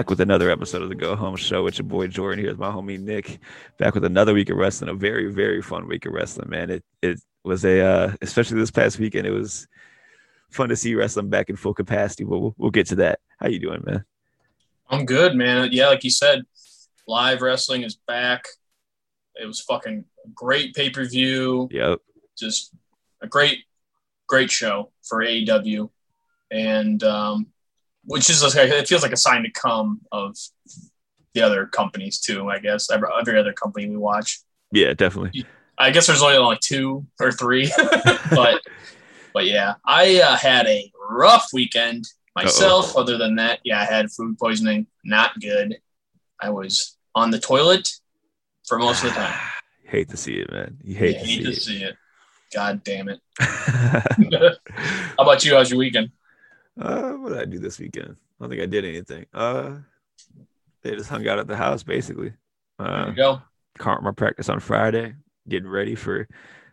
back with another episode of the Go Home Show with your boy Jordan. Here's my homie Nick, back with another week of wrestling. A very, very fun week of wrestling, man. It it was a uh, especially this past weekend. It was fun to see wrestling back in full capacity. But we'll, we'll get to that. How you doing, man? I'm good, man. Yeah, like you said, live wrestling is back. It was fucking great pay per view. Yep. Just a great, great show for AEW, and um, which is like it feels like a sign to come of the other companies too. I guess every, every other company we watch. Yeah, definitely. I guess there's only like two or three, but but yeah, I uh, had a rough weekend myself. Uh-oh. Other than that, yeah, I had food poisoning. Not good. I was on the toilet for most of the time. hate to see it, man. You hate, Yeah, to, hate see, to it. see it. God damn it. How about you? How's your weekend? Uh, what did I do this weekend? I don't think I did anything. Uh, they just hung out at the house basically. There Uh, you go. caught my practice on Friday, getting ready for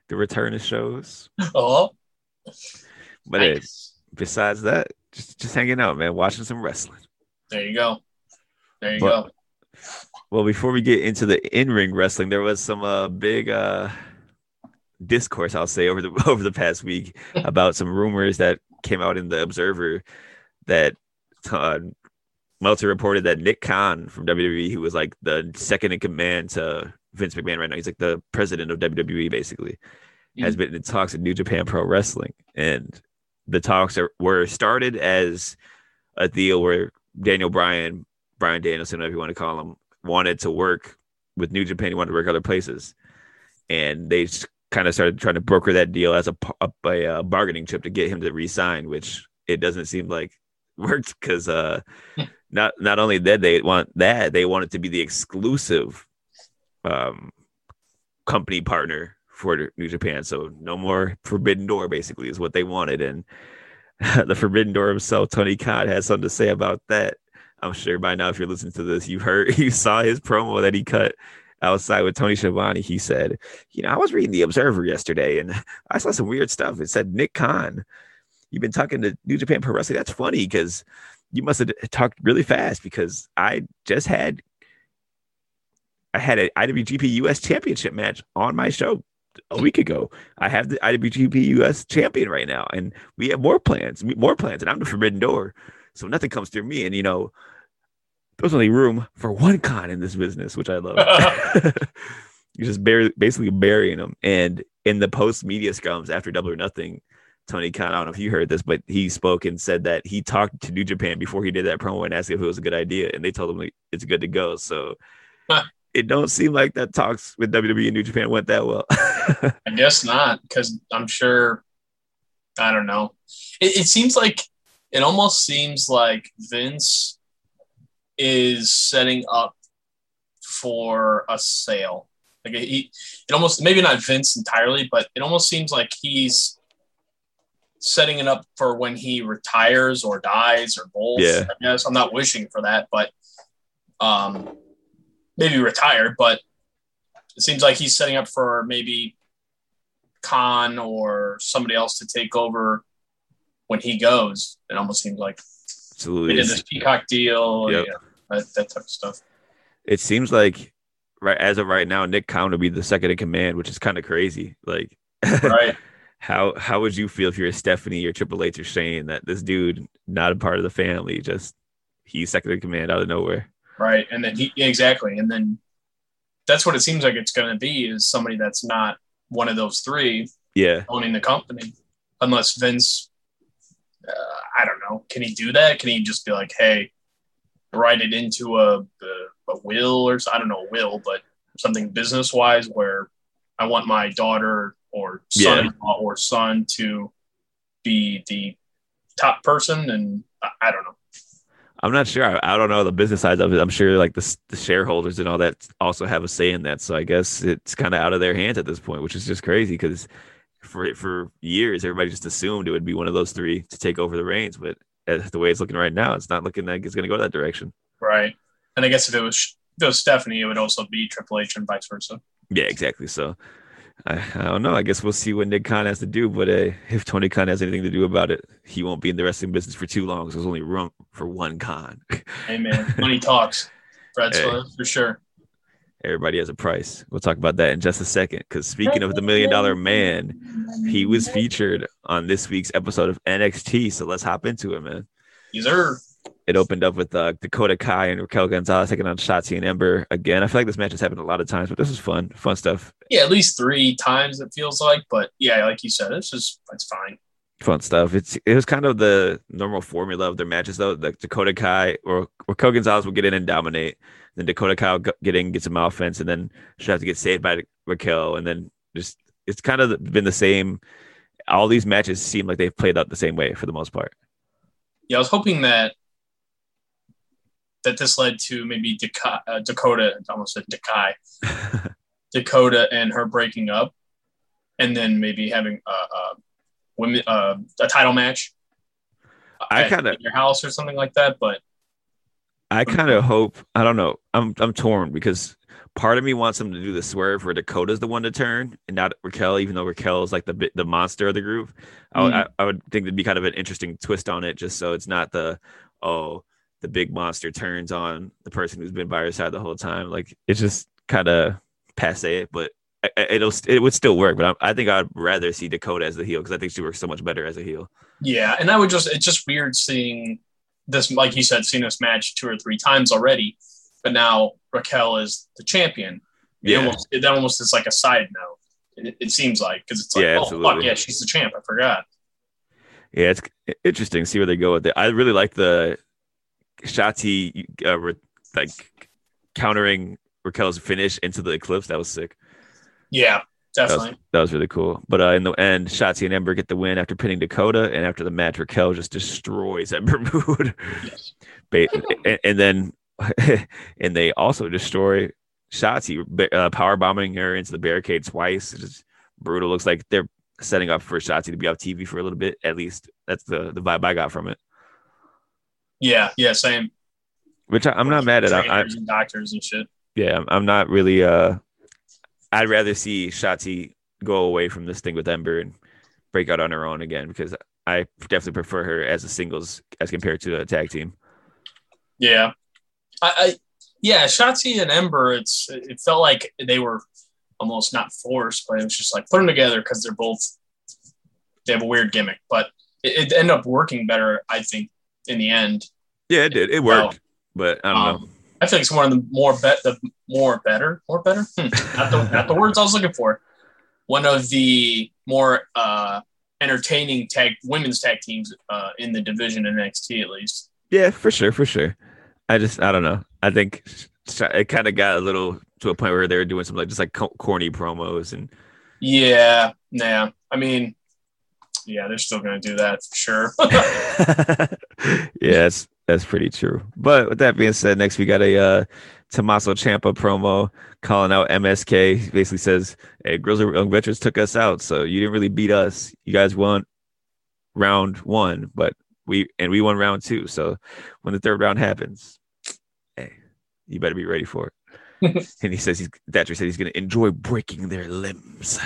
the return of shows. Oh, But nice. besides that, just just hanging out, man, watching some wrestling. there you go. There you But- go. Well, before we get into the in-ring wrestling, there was some uh, big uh, discourse, I'll say, over the over the past week about some rumors that came out in the Observer that uh, Meltzer reported that Nick Khan from WWE, who was like the second in command to Vince McMahon right now, he's like the president of WWE basically, has been in talks with New Japan Pro Wrestling, and the talks are, were started as a deal where Daniel Bryan, Brian Danielson, whatever you want to call him, wanted to work with New Japan. He wanted to work other places, and they just kind of started trying to broker that deal as a uh, bargaining chip to get him to resign, which it doesn't seem like worked because uh, not not only did they want that, they wanted to be the exclusive um, company partner for New Japan. So no more Forbidden Door, basically, is what they wanted, and the Forbidden Door himself, Tony Khan, has something to say about that. I'm sure by now, if you're listening to this, you heard, you saw his promo that he cut outside with Tony Schiavone. He said, "You know, I was reading the Observer yesterday, and I saw some weird stuff. It said Nick Khan, you've been talking to New Japan Pro Wrestling. That's funny because you must have talked really fast because I just had." I had an IWGP US Championship match on my show a week ago. I have the IWGP US champion right now, and we have more plans, more plans, and I'm the forbidden door. So nothing comes through me. And you know, there's only room for one con in this business, which I love. You're just basically burying them. And in the post media scrums after Double or Nothing, Tony Khan, I don't know if you heard this, but he spoke and said that he talked to New Japan before he did that promo and asked if it was a good idea, and they told him like, it's good to go. So it don't seem like that talks with WWE and New Japan went that well. I guess not, because I'm sure. I don't know. It, it seems like it almost seems like Vince is setting up for a sale. Like he, it almost maybe not Vince entirely, but it almost seems like he's setting it up for when he retires or dies or both. Yeah. I guess I'm not wishing for that, but um, maybe retired. But it seems like he's setting up for maybe Khan or somebody else to take over when he goes. It almost seems like they Absolutely. did this Peacock deal, Yep. yeah, that, that type of stuff. it seems like right as of right now, Nick Khan will be the second in command, which is kind of crazy. Like, Right. how how would you feel if you're Stephanie or Triple H or Shane that this dude not a part of the family, just he's second in command out of nowhere? right. And then he yeah, exactly. And then that's what it seems like it's going to be is somebody that's not one of those three Yeah, owning the company, unless Vince. Uh, I don't know. Can he do that? Can he just be like, "Hey, write it into a a, a will or I don't know, will, but something business wise where I want my daughter or son-in-law or son to be the top person, and I, I don't know. I'm not sure. I, I don't know the business side of it. I'm sure like the, the shareholders and all that also have a say in that. So I guess it's kind of out of their hands at this point, which is just crazy because for for years everybody just assumed it would be one of those three to take over the reins, but the way it's looking right now, it's not looking like it's going to go that direction. Right. And I guess if it was if it was Stephanie, it would also be Triple H and vice versa. Yeah, exactly. So I, I don't know. I guess we'll see what Nick Khan has to do. But uh, if Tony Khan has anything to do about it, he won't be in the wrestling business for too long. So there's only room for one Khan. hey man, money talks. That's hey. for sure. Everybody has a price. We'll talk about that in just a second. Because speaking of the million dollar man, he was featured on this week's episode of NXT. So let's hop into it, man. Yes, sir. It opened up with uh, Dakota Kai and Raquel Gonzalez taking on Shotzi and Ember again. I feel like this match has happened a lot of times, but this is fun, fun stuff. Yeah, at least three times it feels like. But yeah, like you said, it's just it's fine. Fun stuff. It's it was kind of the normal formula of their matches though. Like Dakota Kai or Raquel Gonzalez will get in and dominate. Then Dakota Kai will get in, get some offense, and then she'll have to get saved by Raquel, and then just it's kind of been the same. All these matches seem like they've played out the same way for the most part. Yeah, I was hoping that that this led to maybe Dakota, uh, Dakota almost said Dakai, Dakota and her breaking up, and then maybe having a, a women uh, a title match. I kind of your house or something like that, but I kind of hope I don't know. I'm I'm torn because part of me wants them to do the swerve where Dakota's the one to turn and not Raquel, even though Raquel is like the the monster of the group. Mm. I, I would think it'd be kind of an interesting twist on it, just so it's not the oh the big monster turns on the person who's been by her side the whole time. Like it's just kind of passe, but it'll it would still work. But I, I think I'd rather see Dakota as the heel because I think she works so much better as a heel. Yeah, and I would just it's just weird seeing this, like you said, seen this match two or three times already, but now Raquel is the champion. It yeah, almost, it almost is like a side note. It, it seems like because it's like, yeah, oh fuck yeah, she's the champ. I forgot. Yeah, it's interesting see where they go with it. I really like the Shotzi uh, re- like countering Raquel's finish into the eclipse. That was sick. Yeah, definitely. That was, that was really cool. But uh, in the end, Shotzi and Ember get the win after pinning Dakota, and after the match, Raquel just destroys Ember Mood. Yes. and, and, then, and they also destroy Shotzi, uh, power bombing her into the barricade twice. It's just brutal. Looks like they're setting up for Shotzi to be off TV for a little bit. At least that's the the vibe I got from it. Yeah, yeah, same. Which I, am not mad at. I, and doctors and shit. Yeah, I'm, I'm not really. Uh, I'd rather see Shotzi go away from this thing with Ember and break out on her own again because I definitely prefer her as a singles as compared to a tag team. Yeah, I, I yeah, Shotzi and Ember. It's it felt like they were almost not forced, but it was just like put them together because they're both they have a weird gimmick, but it, it ended up working better, I think, in the end. Yeah, it did. It worked, but I don't um, know. I feel like it's one of the more bet the more better, more better. Hmm. not the not the words I was looking for. One of the more uh, entertaining tag women's tag teams uh, in the division in NXT at least. Yeah, for sure, for sure. I just I don't know. I think it kind of got a little to a point where they were doing some like just like corny promos and. Yeah, yeah. I mean, yeah, they're still going to do that for sure. yes, that's pretty true. But with that being said, next we got a uh, Tommaso Ciampa promo calling out MSK. He basically says, "Hey, Grizzled Young Veterans took us out, so you didn't really beat us. You guys won round one, but we and we won round two. So when the third round happens, hey, you better be ready for it." and he says he's Thatcher said he's going to enjoy breaking their limbs.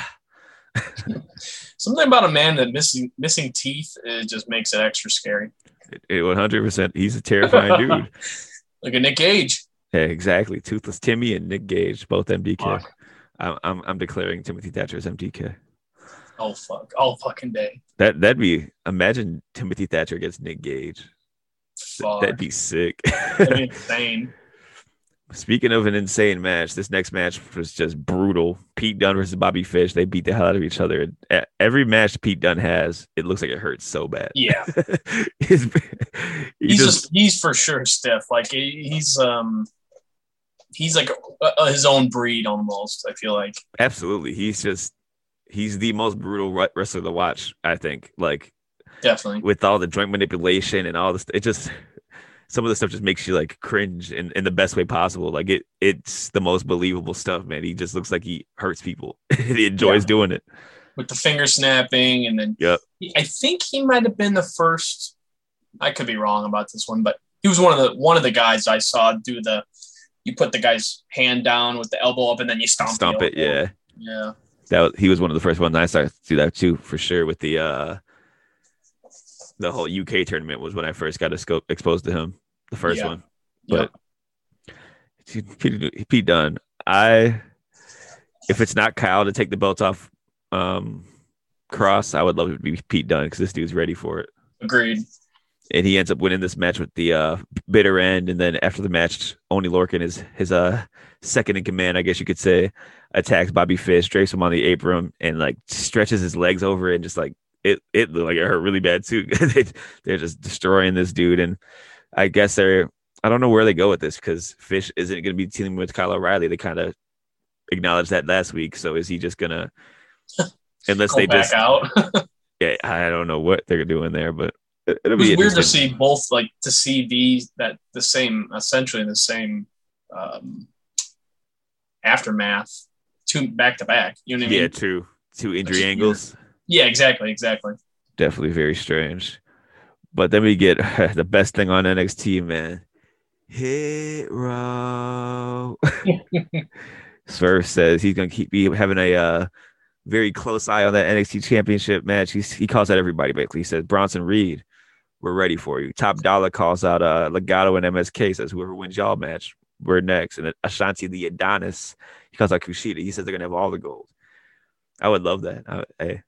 Something about a man that missing missing teeth it just makes it extra scary. One hundred percent. He's a terrifying dude. Like a Nick Gage. Yeah, exactly. Toothless Timmy and Nick Gage, both MDK. I'm, I'm I'm declaring Timothy Thatcher as MDK. Oh fuck! All fucking day. That that'd be. Imagine Timothy Thatcher against Nick Gage. Fuck. That'd be sick. That'd be insane. Speaking of an insane match, this next match was just brutal. Pete Dunne versus Bobby Fish. They beat the hell out of each other. Every match Pete Dunne has, it looks like it hurts so bad. Yeah, he's, he's just, he's for sure stiff. Like he's um he's like a, a, his own breed almost. I feel like absolutely. He's just he's the most brutal wrestler to watch. I think like definitely with all the joint manipulation and all this. It just some of the stuff just makes you like cringe in, in the best way possible. Like it it's the most believable stuff, man. He just looks like he hurts people. he enjoys yeah. doing it. With the finger snapping and then yep. I think he might have been the first I could be wrong about this one, but he was one of the one of the guys I saw do the you put the guy's hand down with the elbow up and then you stomp stomp it, yeah. Yeah. that was, he was one of the first ones I started to do that too, for sure. With the uh, the whole UK tournament was when I first got scope, exposed to him, the first Yeah. one. But Pete, Pete Dunne, I if it's not Kyle to take the belt off um, Kross, I would love it to be Pete Dunne because this dude's ready for it. Agreed. And he ends up winning this match with the uh, bitter end, and then after the match, Oney Lorcan is his uh second in command, I guess you could say, attacks Bobby Fish, drapes him on the apron, and like stretches his legs over it, and just like it it looked like it hurt really bad too. they, they're just destroying this dude, and I guess they're I don't know where they go with this because Fish isn't going to be teaming with Kyle O'Reilly. They kind of acknowledged that last week, so is he just gonna? Unless Go they back just, out. yeah, I don't know what they're doing there, but it- was be weird to see both like to see these that the same essentially the same um aftermath two back to back you know what i mean Yeah, two two injury angles. yeah exactly exactly Definitely very strange. But then we get the best thing on NXT, man. Hit row. Swerve says he's gonna keep be having a uh, very close eye on that NXT championship match. He's, he calls out everybody basically. He says Bronson Reed, we're ready for you. Top Dollar calls out uh, Legado and MSK says whoever wins y'all match, we're next. And then Ashante the Adonis, he calls out Kushida. He says they're gonna have all the gold. I would love that. I, I,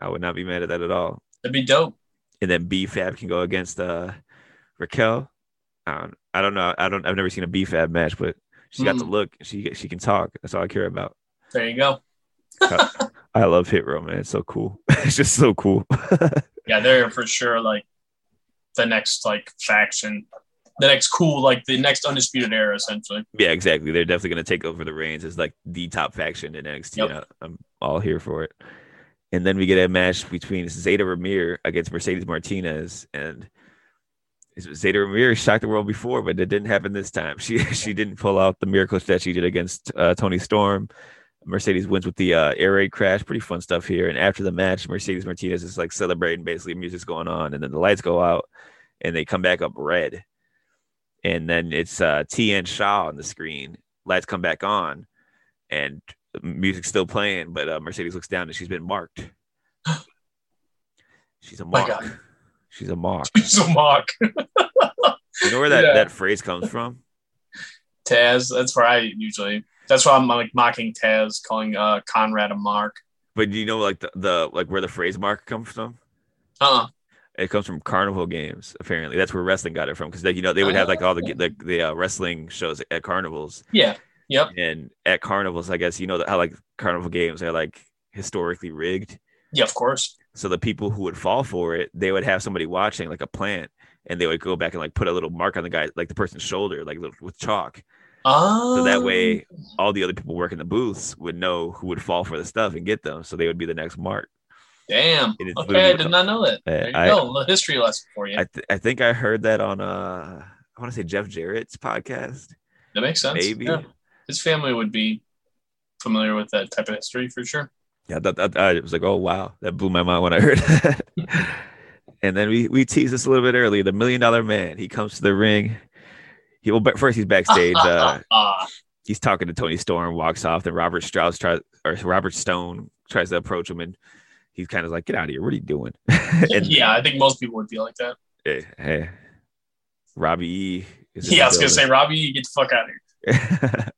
I would not be mad at that at all. that'd be dope And then B Fab can go against uh, Raquel. I don't, I don't know. I don't. I've never seen a B Fab match, but she got the Mm. look. She she can talk. That's all I care about. there you go I love Hit Row, man. It's so cool. it's just so cool. yeah they're for sure like the next like faction the next cool like the next undisputed era essentially yeah, exactly. They're definitely going to take over the reins as like the top faction in NXT. Yep. I'm all here for it. And then we get a match between Zayda Ramier against Mercedes Martinez, and Zayda Ramier shocked the world before, but it didn't happen this time. She she didn't pull out the miracles that she did against uh, Toni Storm. Mercedes wins with the uh, air raid crash. Pretty fun stuff here. And after the match, Mercedes Martinez is like celebrating. Basically, music's going on, and then the lights go out, and they come back up red. And then it's uh, Tian Sha on the screen. Lights come back on, and music's still playing. But uh, Mercedes looks down, and she's been marked. She's a. God. She's a mark. so mock You know where that, Yeah. that phrase comes from? taz that's where i usually that's why i'm like mocking taz calling uh conrad a mark But do you know like the, the like where the phrase mark comes from? uh It comes from carnival games. Apparently, that's where wrestling got it from. Because you know they would have like all the the, the uh, wrestling shows at carnivals, yeah yep and at carnivals, I guess you know how like carnival games are like historically rigged. yeah of course So the people who would fall for it, they would have somebody watching like a plant, and they would go back and like put a little mark on the guy, like the person's shoulder, like with chalk. Oh, So that way, all the other people working the booths would know who would fall for the stuff and get them. So they would be the next mark. Damn. Okay, I did not know that. There you I- go. A little history lesson for you. I th- I think I heard that on uh I want to say Jeff Jarrett's podcast. that makes sense. Maybe. Yeah. His family would be familiar with that type of history for sure. Yeah, that, that I was like, oh wow, that blew my mind when I heard that. and then we we teased this a little bit earlier. The Million Dollar Man, he comes to the ring. He well, but first he's backstage. Uh, he's talking to Toni Storm, walks off. Then Robert Strauss tries or Robert Stone tries to approach him, and he's kind of like, "Get out of here! What are you doing?" and yeah, I think most people would be like that. hey, hey, Robbie E. Yeah, I was gonna say. Robbie, get the fuck out of here.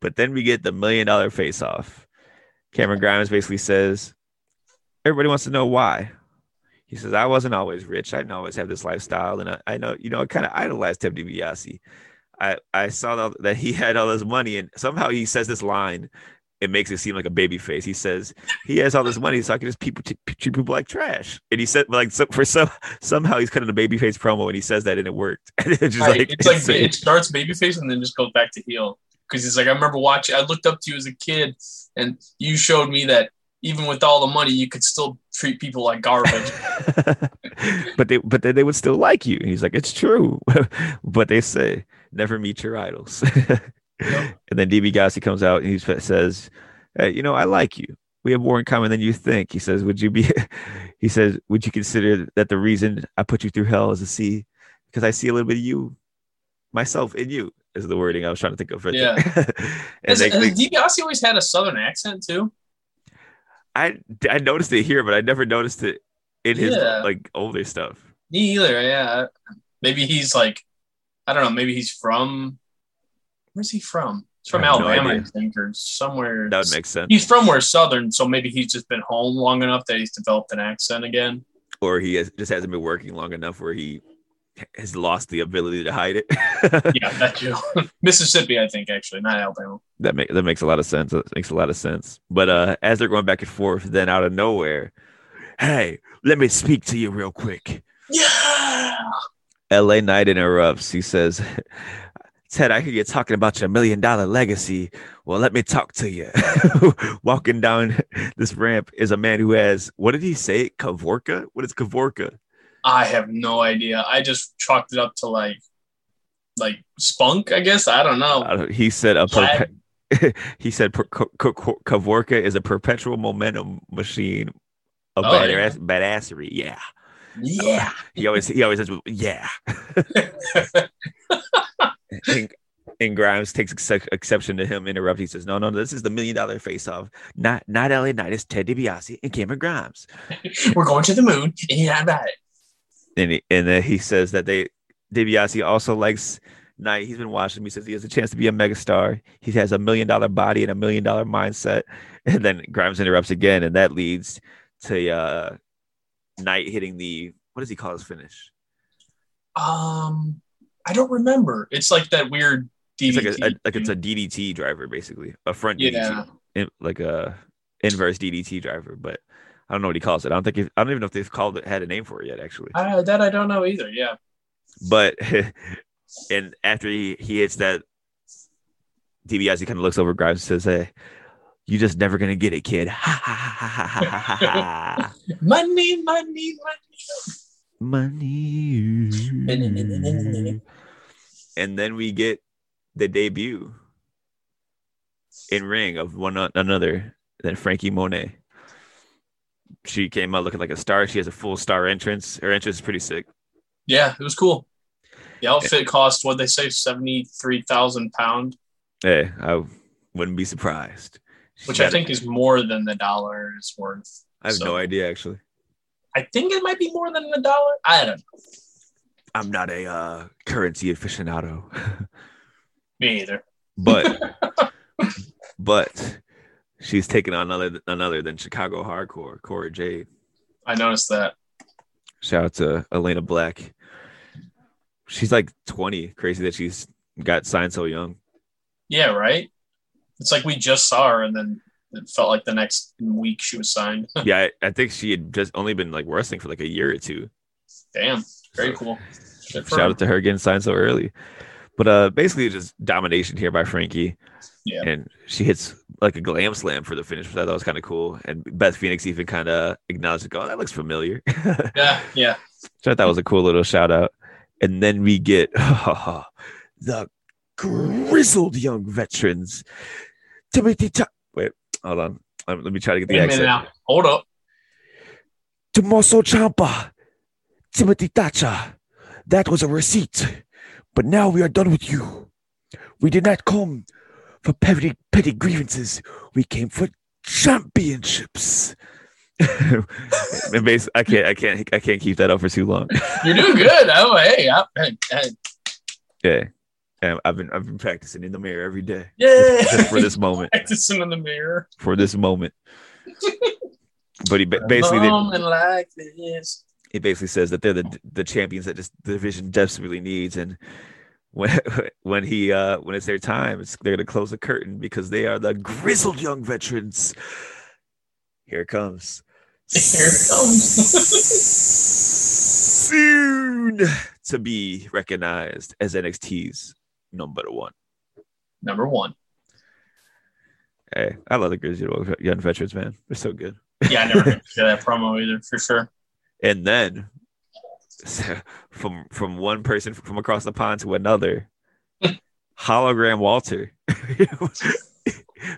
But then we get the million dollar face off. Cameron Grimes basically says, Everybody wants to know why. He says, I wasn't always rich. I didn't always have this lifestyle. And I, I know, you know, I kind of idolized Ted DiBiase. I, I saw that, he had all this money and somehow he says this line. It makes it seem like a baby face. He says he has all this money, so I can just people treat people like trash. And he said, like, so for some somehow he's cutting a baby face promo, and he says that, and it worked. And it's just Right. like it's like it starts babyface and then just goes back to heel. Because he's like, I remember watching. I looked up to you as a kid, and you showed me that even with all the money, you could still treat people like garbage. but they but they would still like you. And he's like, it's true. but they say never meet your idols. And then DiBiase comes out and he says, hey, you know, I like you. We have more in common than you think. He says, would you be he says, would you consider that the reason I put you through hell is to see because I see a little bit of you myself in you is the wording I was trying to think of right Yeah. and Has, they, has they- DiBiase always had a southern accent too? I I noticed it here, but I never noticed it in his Yeah. like older stuff. Me either. Yeah. Maybe he's like, I don't know. Maybe he's from. Where's he from? He's from I have no Alabama, I think, or somewhere. That would make sense. He's from where Southern, so maybe he's just been home long enough that he's developed an accent again. or he has, just hasn't been working long enough where he has lost the ability to hide it. Yeah, that too. Mississippi, I think, actually, not Alabama. that make, that makes a lot of sense. That makes a lot of sense. But uh, as they're going back and forth, then out of nowhere, hey, let me speak to you real quick. Yeah. LA Knight interrupts. He says, Ted, I could get talking about your million dollar legacy. Well, let me talk to you. Walking down this ramp is a man who has, what did he say? Kavorka? What is Kavorka? I have no idea. I just chalked it up to like, like spunk. I guess I don't know. I don't- he said a perpe- he said per- Ka- Ka- Kavorka is a perpetual momentum machine of Oh, badass, badassery. Yeah. Yeah. Uh, he always he always says yeah. and, and Grimes takes excep- exception to him interrupting. He says, "No, no, this is the million dollar face off. Not not LA Knight. It's Ted DiBiase and Cameron Grimes." We're going to the moon. and Yeah, about it. And he, and then he says that they DiBiase also likes Knight. He's been watching him. He says he has a chance to be a megastar. He has a million dollar body and a million dollar mindset. And then Grimes interrupts again, and that leads to uh Knight hitting the what does he call his finish? Um, I don't remember. It's like that weird It's DDT. like a, a like it's a DDT driver basically, a front yeah. In, like a inverse DDT driver. But I don't know what he calls it. I don't think he, I don't even know if they've called it had a name for it yet actually. Uh, that I don't know either. Yeah. But and after he he hits that, DiBiase kind of looks over Grimes and says, "Hey, you just never gonna get it, kid." Money, money, Money. money. and then we get the debut in ring of one another than Frankie Monet. She came out looking like a star. She has a full star entrance. Her entrance is pretty sick. Yeah, it was cool. The outfit cost what they say seventy three thousand pound, Hey, I wouldn't be surprised. She which I think is more than the dollar is worth. I have so- no idea actually. I think it might be more than the dollar. I don't know. I'm not a uh, currency aficionado, Me either. but but she's taking on another another than Chicago hardcore, Cora Jade. I noticed that. Shout out to Elayna Black. She's like 20. Crazy that she's got signed so young. Yeah, right. It's like we just saw her, and then it felt like the next week she was signed. yeah, I, I think she had just only been like wrestling for like a year or two. Damn, very So, cool. Shout her. out to her getting signed so early. But uh basically just domination here by Frankie. Yeah. And she hits like a glam slam for the finish, which I thought was kind of cool. And Beth Phoenix even kind of acknowledged, like, oh, that looks familiar. Yeah, yeah. So I thought was a cool little shout out. And then we get the grizzled young veterans. Timothy Ta- Wait, hold on. Um, let me try to get the Wait a minute accent. now. Hold up. Tommaso Ciampa, Timothy Thatcher. That was a receipt. But now we are done with you. We did not come for petty, petty grievances. We came for championships. And basi- I can't, I can't, I can't keep that up for too long. You're doing good. Oh, hey, I, hey, hey. Yeah, and I've been, I've been practicing in the mirror every day Yay! just for this moment, Practicing in the mirror. for this moment. But he ba- basically, a they, like this. it basically says that they're the the champions that this division desperately needs and when when he uh when it's their time it's they're gonna close the curtain because they are the grizzled young veterans here it comes Here it comes. soon to be recognized as NXT's number one Number one. hey I love the grizzled young veterans man they're so good Yeah, I never heard that promo either, for sure. and then from from one person from across the pond to another. Hologram walter.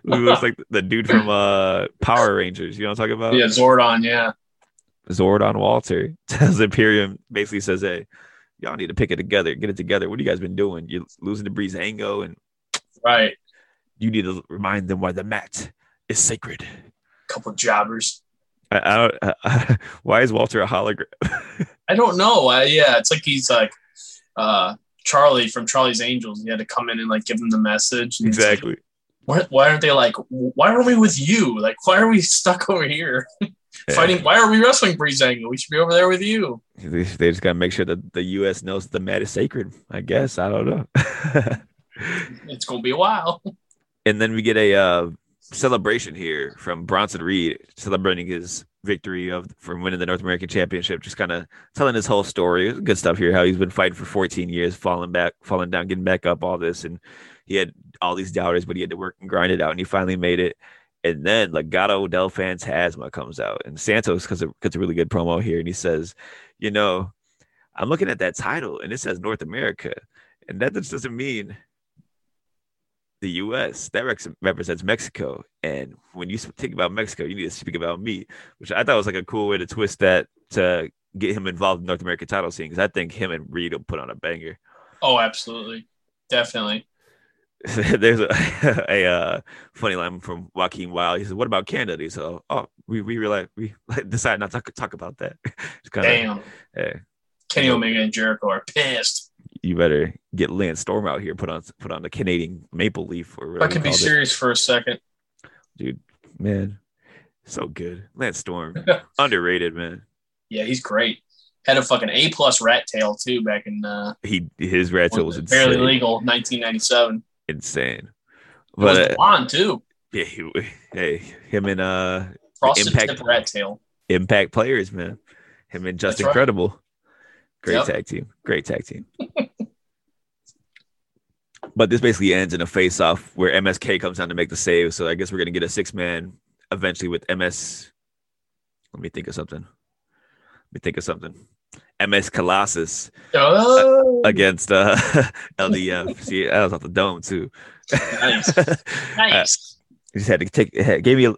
Who looks like the dude from uh power rangers. You know what i'm talking about? Yeah, Zordon, yeah. zordon walter. Tells imperium basically says hey y'all need to pick it together get it together. What have you guys been doing? You're losing to breezango and Right. you need to remind them why the mat is sacred. Couple jobbers. I, I don't, I, why is Walter a hologram? I don't know. Uh, yeah, it's like he's like uh, Charlie from Charlie's Angels. He had to come in and like give them the message. It's like, exactly. why, why aren't they like? Why aren't we with you? Like, why are we stuck over here Yeah. fighting? Why are we wrestling Breezango? We should be over there with you. They, they just gotta make sure that the U.S. knows the mat is sacred. I guess I don't know. It's gonna be a while. and then we get a uh, celebration here from Bronson Reed celebrating his victory of from winning the North American Championship. Just kind of telling his whole story. Good stuff here. How he's been fighting for 14 years, falling back, falling down, getting back up. All this, and he had all these doubters, but he had to work and grind it out, and he finally made it. And then Legado oh, del Fantasma comes out, and Santos cuts a, cuts a really good promo here, and he says, "You know, I'm looking at that title, and it says North America, and that just doesn't mean." The U.S. That rex- represents Mexico, and when you think about Mexico, you need to speak about me, which I thought was like a cool way to twist that to get him involved in North American title scene because I think him and Reed will put on a banger. Oh, absolutely, definitely. There's a, a uh, funny line from Joaquin Wilde. He said, "What about Canada?" He said, "Oh, we we realize we decided not to talk about that." it's kind of Damn, hey, Kenny Omega and Jericho are pissed. You better get Lance Storm out here, put on put on the Canadian maple leaf or I could be called it. serious for a second. dude, man, so good. Lance Storm, underrated, man. Yeah, he's great. Had a fucking A plus rat tail too back in uh, He his rat tail was barely insane. legal 1997. insane. It was But uh, blonde too. yeah, he, hey, him and uh Frosted Impact- rat tail. Impact players, man. Him and Just right. Incredible. Great Yep. tag team. Great tag team. but this basically ends in a face off where MSK comes down to make the save. So I guess we're gonna get a six man eventually with MS. Let me think of something. Let me think of something. MS Colossus Oh, against uh LDF. See, that was off the dome too. Nice. nice. I just had to take gave me a,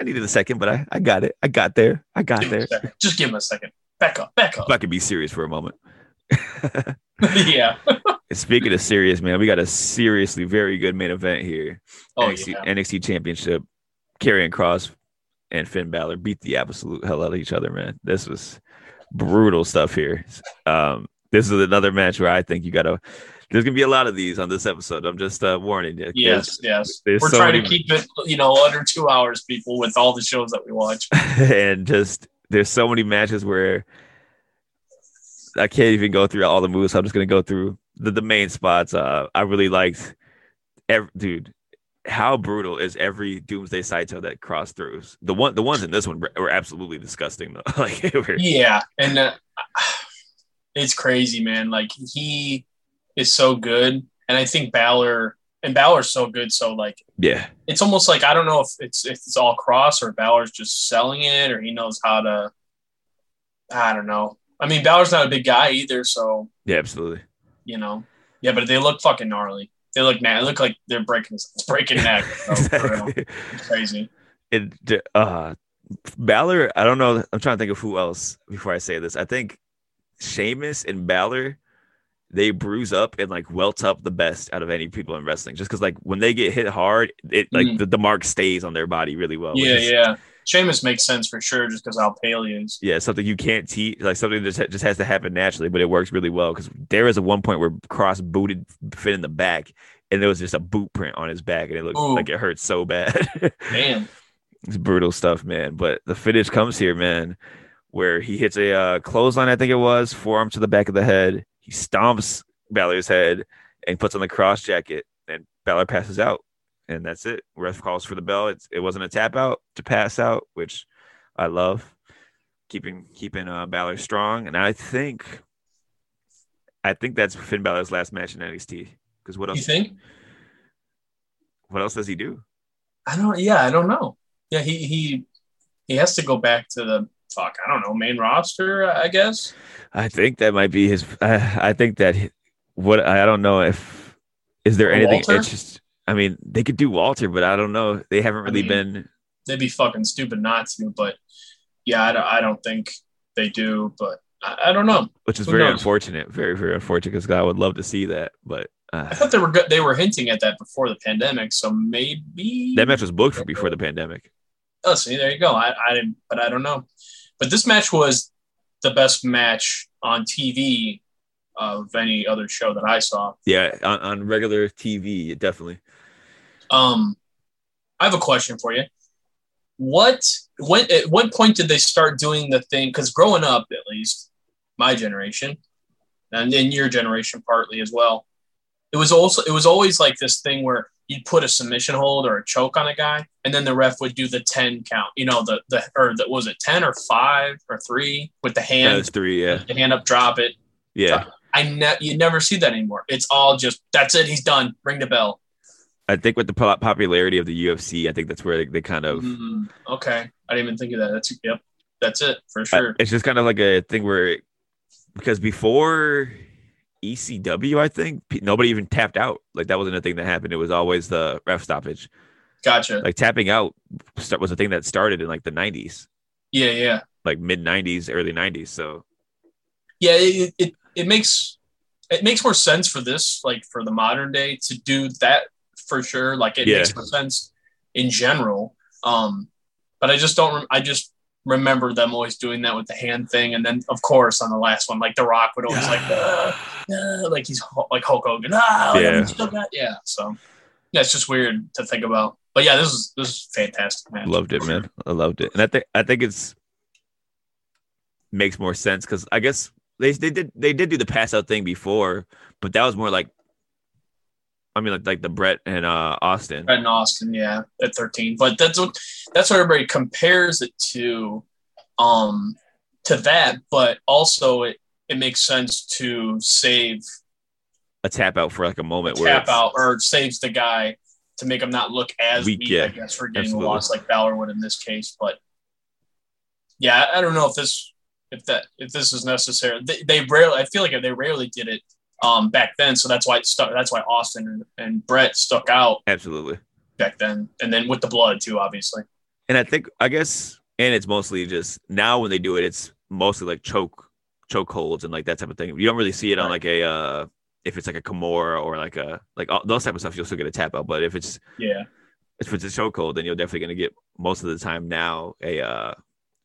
I needed a second, but I, I got it. I got there. I got Give there. Just give him a second. Back up. Back up. If I could be serious for a moment. yeah. Speaking of serious, man, we got a seriously very good main event here. Oh NXT, yeah. NXT Championship. Karrion Kross and Finn Balor beat the absolute hell out of each other, man. This was brutal stuff here. Um, this is another match where I think you gotta. There's gonna be a lot of these on this episode. I'm just uh, warning you. Yes. Yes. We're so trying many- to keep it, you know, under two hours, people, with all the shows that we watch. and just there's so many matches where I can't even go through all the moves. So I'm just gonna go through the, the main spots. Uh, I really liked, every, dude. How brutal is every Doomsday Saito that Kross throughs? The one, the ones in this one were, were absolutely disgusting though. like, were, Yeah, and uh, it's crazy, man. Like he is so good, and I think Balor and Balor's so good. So like, yeah, it's almost like I don't know if it's if it's all Kross or Balor's just selling it, or he knows how to. I don't know. I mean, Balor's not a big guy either, so yeah, absolutely. You know. Yeah, but they look fucking gnarly. They look na- They look like they're breaking breaking neck. So, for real. Exactly. It's crazy. it uh Balor, I don't know. I'm trying to think of who else before I say this. I think Sheamus and Balor, they bruise up and like welt up the best out of any people in wrestling. Just because like when they get hit hard, it like Mhm. the, the mark stays on their body really well. Yeah, is- yeah. Sheamus makes sense for sure, just because how pale he is. Yeah, something you can't teach, like something that just, just has to happen naturally, but it works really well. Because there is a one point where Kross booted Finn in the back, and there was just a boot print on his back, and it looked Ooh. like it hurt so bad. Damn. It's brutal stuff, man. But the finish comes here, man, where he hits a uh, clothesline, I think it was, forearm to the back of the head. He stomps Balor's head and puts on the Kross Jacket, and Balor passes out. And that's it. Ref calls for the bell. It's, it wasn't a tap out to pass out, which I love. Keeping keeping uh, Balor strong, and I think, I think that's Finn Balor's last match in NXT. Because what else? You think? What else does he do? I don't. Yeah, I don't know. Yeah, he he he has to go back to the fuck. I don't know main roster. I guess. I think that might be his. I, I think that what I don't know if is there anything. Walter? I mean, they could do Walter, but I don't know. They haven't really mean, been. They'd be fucking stupid not to. But yeah, I don't, I don't think they do. But I, I don't know. Which is who very knows? unfortunate. Very very unfortunate because I would love to see that, but I uh, thought they were good. They were hinting at that before the pandemic. So maybe that match was booked for before the pandemic. Oh, see, there you go. I, I didn't, but I don't know. But this match was the best match on TV of any other show that I saw. Yeah, on, on regular TV, definitely. Um, I have a question for you. What when at what point did they start doing the thing? Because growing up, at least my generation, and in your generation partly as well, it was also it was always like this thing where you'd put a submission hold or a choke on a guy, and then the ref would do the ten count. You know, the the or that was it ten or five or three with the hand? That's three, yeah, the hand up, drop it. yeah. I ne- you never see that anymore. It's all just that's it. He's done. Ring the bell. I think with the popularity of the UFC, I think that's where they, they kind of. Mm, okay, I didn't even think of that. That's yep. That's it for sure. it's just kind of like a thing where, because before ECW, I think nobody even tapped out. Like that wasn't a thing that happened. It was always the ref stoppage. Gotcha. Like tapping out start, was a thing that started in like the '90s, Yeah, yeah, like mid '90s, early '90s. So yeah. It, it it makes it makes more sense for this, like for the modern day, to do that for sure. Like it Yeah. makes more sense in general. Um, but I just don't. I just remember them always doing that with the hand thing, and then of course on the last one, like The Rock would always like, uh, uh, like he's like Hulk Hogan. Ah, Yeah. I'm still got- yeah. So yeah, it's just weird to think about. But yeah, this is this is fantastic, man. loved it, man. I loved it, and I think I think it's makes more sense because I guess they they did they did do the pass out thing before, but that was more like. I mean, like like the Brett and uh Austin. Brett and Austin, yeah, at 13. But that's what that's what everybody compares it to, um, to that. But also, it it makes sense to save a tap out for like a moment where tap out or saves the guy to make him not look as Weak, weak, yeah, I guess, for getting absolutely. a loss like Balor would in this case. But yeah, I, I don't know if this if that if this is necessary. They, they rarely, I feel like they rarely did it um back then, so that's why it stuck. That's why Austin and, and Brett stuck out absolutely. back then, and then with the blood too, obviously. And I think I guess and it's mostly just now when they do it, it's mostly like choke choke holds and like that type of thing. You don't really see it on like a uh if it's like a Kimura or like a like all, those type of stuff, you'll still get a tap out. But if it's Yeah. if it's a choke hold, then you're definitely gonna get most of the time now a uh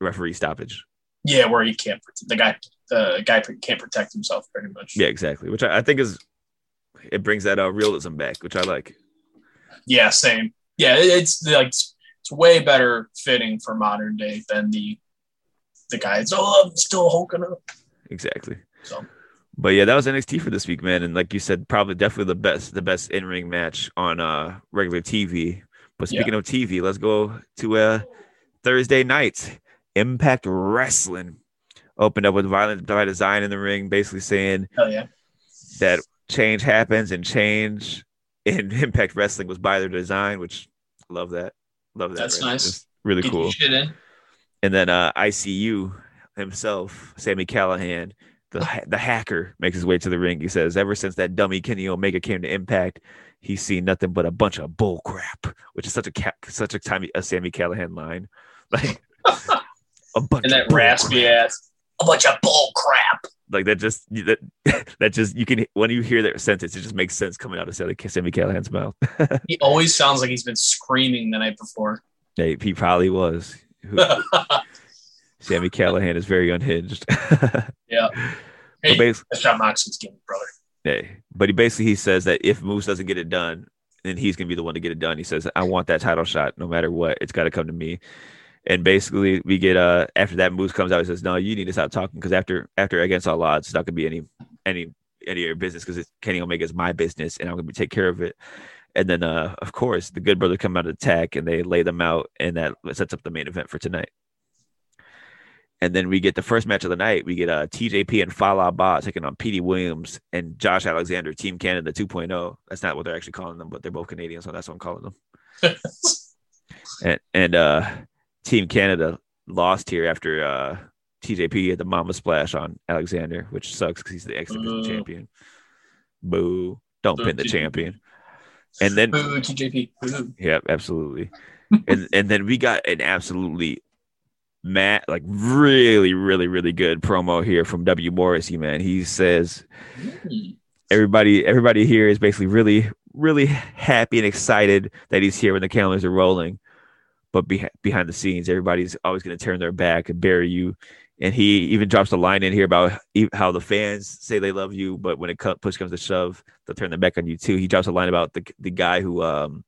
referee stoppage. Yeah, where you can't the guy the guy can't protect himself pretty much. Yeah, exactly. Which I, I think is it brings that uh realism back, which I like. Yeah, same. Yeah, it- it's like it's, it's way better fitting for modern day than the the guy. It's oh, I'm still hulking up. Exactly. So But yeah, that was NXT for this week, man. And like you said, probably definitely the best, the best in ring match on uh regular TV. But Yeah. speaking of TV, let's go to uh Thursday night. Impact Wrestling opened up with Violent by Design in the ring, basically saying yeah. that change happens and change in Impact Wrestling was by their design, which I love that. Love that. That's right? nice. It's really Get cool. And then uh, ICU himself, Sami Callihan, the the hacker, makes his way to the ring. He says, "Ever since that dummy Kenny Omega came to Impact, he's seen nothing but a bunch of bull crap," which is such a ca- such a time a Sami Callihan line, like a bunch And that raspy crap. ass. A bunch of bull crap. like that. Just that that just you can when you hear that sentence, it just makes sense coming out of Sammy Sami Callihan's mouth. He always sounds like he's been screaming the night before. hey, he probably was. Sami Callihan is very unhinged. yeah. Hey, that's Jon Moxley's game, brother. Hey, but he basically he says that if Moose doesn't get it done, then he's gonna be the one to get it done. He says, "I want that title shot, no matter what. It's got to come to me." And basically, we get uh after that Moose comes out, he says, "No, you need to stop talking because after after against all odds, it's not gonna be any any any of your business because Kenny Omega is my business and I'm gonna take care of it." And then, uh, of course, the Good Brother come out to attack and they lay them out, and that sets up the main event for tonight. And then we get the first match of the night. We get uh, TJP and Fallah Bahh taking on Petey Williams and Josh Alexander, Team Canada 2.0. That's not what they're actually calling them, but they're both Canadian, so that's what I'm calling them. And and uh, Team Canada lost here after uh, TJP had the Mamba Splash on Alexander, which sucks because he's the X Division Boo. champion. Boo! Don't pin the TJP. champion. And then Boo, TJP. Boo. yeah, absolutely. and and then we got an absolutely Matt, like really, really, really good promo here from W Morrissey, man. He says everybody everybody here is basically really, really happy and excited that he's here when the calendars are rolling. But be- behind the scenes, everybody's always going to turn their back and bury you. And he even drops a line in here about how the fans say they love you, but when it push comes to shove, they'll turn their back on you too. He drops a line about the the guy who um,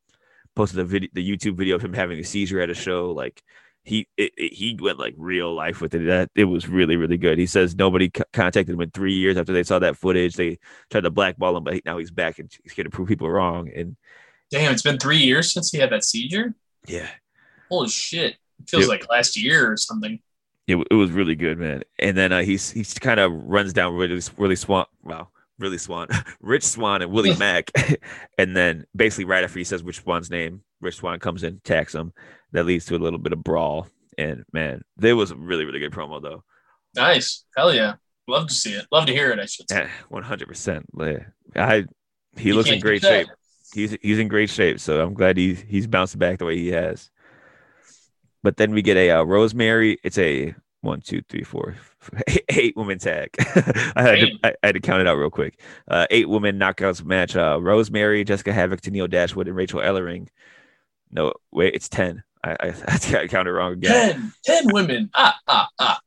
posted the video, the YouTube video of him having a seizure at a show. Like he it, it, he went like real life with it. That it was really really good. He says nobody c- contacted him in three years after they saw that footage. They tried to blackball him, but now he's back and he's going to prove people wrong. And damn, it's been three years since he had that seizure. Yeah. Holy shit! It feels it, like last year or something. It, it was really good, man. And then uh, he's he's kind of runs down really really Swann. Wow, really Swan, Rich Swann and Willie Mack. and then basically right after he says Rich Swann's name, Rich Swann comes in, attacks him. That leads to a little bit of brawl. And man, there was a really really good promo though. Nice, hell yeah, love to see it. Love to hear it. I should say. One hundred percent. I he you looks in great shape. He's he's in great shape, so I'm glad he's he's bounced back the way he has. But then we get a uh, Rosemary. It's a one, two, three, four, eight, eight woman tag. I, had to, I, I, had to count it out real quick. Uh, eight women knockouts match. Uh, Rosemary, Jessicka Havok, Tenille Dashwood, and Rachel Ellering. No, wait, it's ten. I, I, I counted wrong again. Ten, ten women. Ah, ah, ah.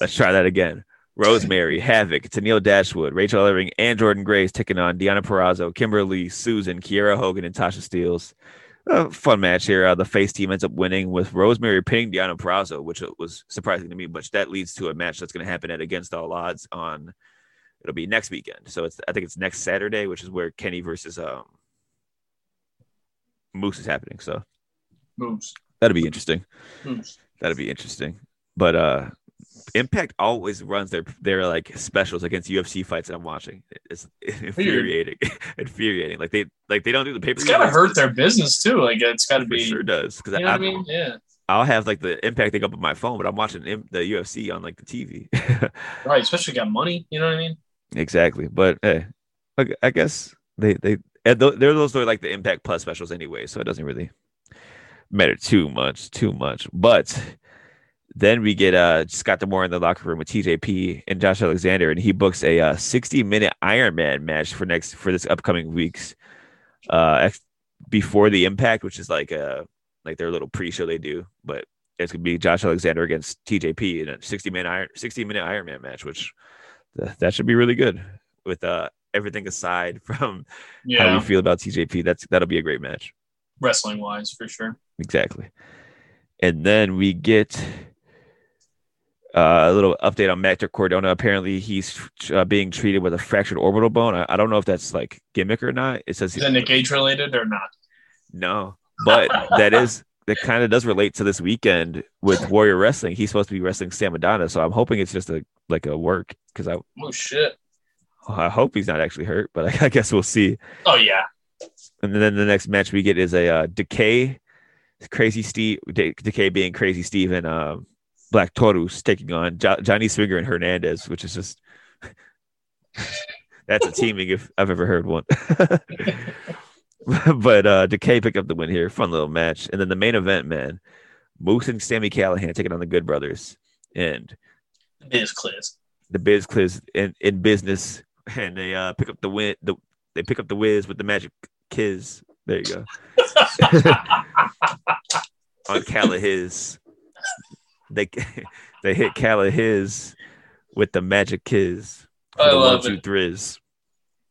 Let's try that again. Rosemary, Havok, Tenille Dashwood, Rachel Ellering, and Jordynne Grace taking on Deonna Purrazzo, Kimber Lee, Susan, Kiera Hogan, and Tasha Steelz a fun match here. Uh, the face team ends up winning with Rosemary pinning Deonna Purrazzo, which was surprising to me, but that leads to a match that's going to happen at Against All Odds on it'll be next weekend. So it's I think it's next Saturday, which is where Kenny versus um Moose is happening. So Moose. That'll be interesting. Moose. That'll be interesting. But uh Impact always runs their their like specials against UFC fights that I'm watching. It's infuriating, infuriating. Like they like they don't do the paper. It's gotta hurt their business too. Like it's gotta be. sure does because you know I, I, mean, yeah. I'll have like the Impact thing up on my phone, but I'm watching the UFC on like the TV. right, especially got money. You know what I mean? Exactly, but hey, I guess they they they're those are like the Impact Plus specials anyway, so it doesn't really matter too much, too much. But then we get uh Scott D'Amore in the locker room with TJP and Josh Alexander, and he books a uh, 60 minute Iron Man match for next for this upcoming weeks, uh, ex- before the Impact, which is like a like their little pre-show they do, but it's gonna be Josh Alexander against TJP in a 60 minute Iron 60 minute Iron Man match, which th- that should be really good. With uh everything aside from yeah. how we feel about TJP, that's that'll be a great match, wrestling wise for sure. Exactly, and then we get uh, a little update on Matt Cardona. Apparently, he's uh, being treated with a fractured orbital bone. I, I, don't know if that's like gimmick or not. It says is that Nick Gage related or not? No, but that is that kind of does relate to this weekend with Warrior Wrestling. He's supposed to be wrestling Sam Madonna, so I'm hoping it's just a like a work because I oh shit. I hope he's not actually hurt, but I, I guess we'll see. Oh yeah. And then the next match we get is a uh, Decay, Crazy Steve, Decay being Crazy Steve and um, Black Taurus taking on jo- Johnny Swinger and Hernandez, which is just that's a teaming if I've ever heard one. but uh Decay picked up the win here. Fun little match. And then the main event, man. Moose and Sami Callihan taking on the Good Brothers. And The Biz Cliz. The Biz Cliz in, in business. And they uh pick up the win the they pick up the whiz with the magic kiz. There you go. on Callihan they they hit Calla his with the magic kiss. I the love one, it. Two,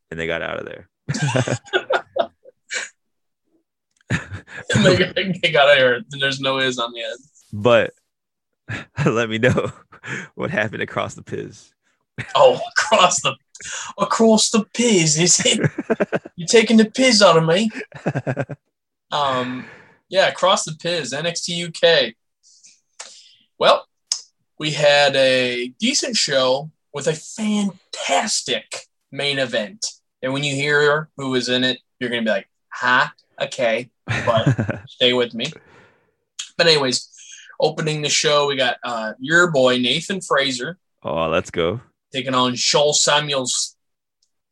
and they got out of there. they, got, they got out of here. There's no is on the end. But let me know what happened across the piz. Oh, across the across the piz, is it? You're taking the piz out of me. Um, yeah, across the piz, NXT UK. Well, we had a decent show with a fantastic main event. And when you hear who was in it, you're going to be like, huh? Okay. But stay with me. But, anyways, opening the show, we got uh, your boy, Nathan Frazer. Oh, let's go. Taking on Sha Samuels.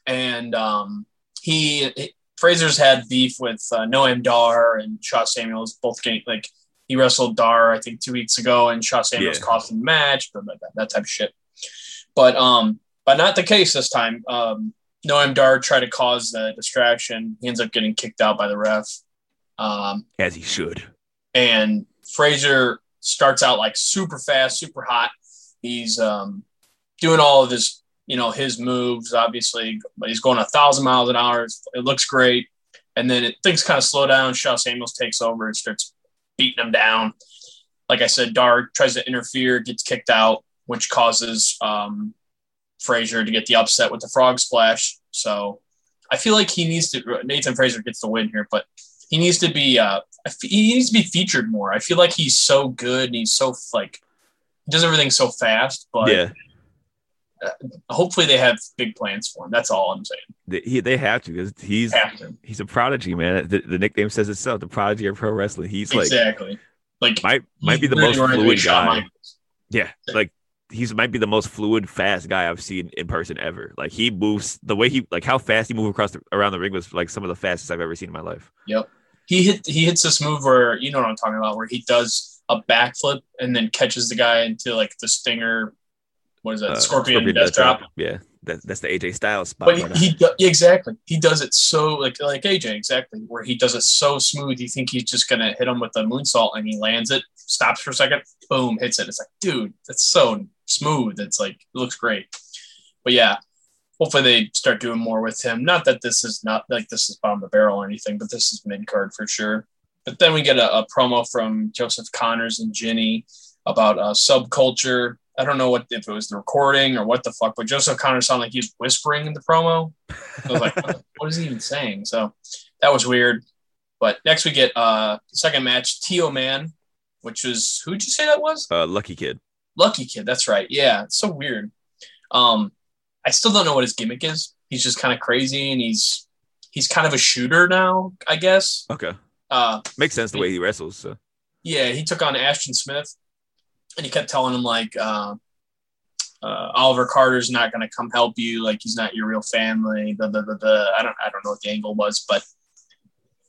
And um, he, he, Frazer's had beef with uh, Noam Dar and Sha Samuels, both getting like he wrestled Dar, I think, two weeks ago, and Sha Samuels yeah. cost him the match, but that, that type of shit. But um, but not the case this time. Um, Noam Dar tried to cause the distraction. He ends up getting kicked out by the ref. Um, As he should. And Frazer starts out like super fast, super hot. He's um, doing all of his, you know, his moves, obviously, but he's going a thousand miles an hour. It looks great. And then it, things kind of slow down. Sha Samuels takes over and starts beating him down. Like I said, Dar tries to interfere, gets kicked out, which causes um, Frazer to get the upset with the frog splash. So I feel like he needs to. Nathan Frazer gets the win here, but he needs to be. Uh, he needs to be featured more. I feel like he's so good and he's so like does everything so fast. But yeah, Uh, hopefully they have big plans for him. That's all I'm saying. they, he, they have to because he's to. he's a prodigy, man. The, the nickname says itself, the prodigy of pro wrestling. He's like exactly. Like might might be the most fluid guy. Yeah, like he's might be the most fluid, fast guy I've seen in person ever. Like he moves the way he like how fast he moves across the, around the ring was like some of the fastest I've ever seen in my life. Yep. He hit he hits this move where you know what I'm talking about, where he does a backflip and then catches the guy into like the stinger. What is that? Uh, Scorpion, death Death drop. Yeah, that, that's the AJ Styles spot. But right he, he do- exactly he does it so like like AJ exactly where he does it so smooth. You think he's just gonna hit him with the moonsault and he lands it, stops for a second, boom, hits it. It's like, dude, that's so smooth. It's like it looks great. But yeah, hopefully they start doing more with him. Not that this is not like this is bottom of the barrel or anything, but this is mid card for sure. But then we get a, a promo from Joseph Conners and Jinny about uh, subculture. I don't know what if it was the recording or what the fuck, but Joseph Conners sounded like he was whispering in the promo. I was like, what, what is he even saying? So that was weird. But next we get uh the second match, Teoman, which was who'd you say that was? uh, Lucky Kid. Lucky Kid. That's right. Yeah, it's so weird. Um, I still don't know what his gimmick is. He's just kind of crazy, and he's he's kind of a shooter now, I guess. Okay, Uh, makes sense the way he wrestles. So. yeah, he took on Ashton Smith, and he kept telling him like, uh, uh, Oliver Carter's not going to come help you. Like he's not your real family. Blah, blah, blah, blah. I don't I don't know what the angle was, but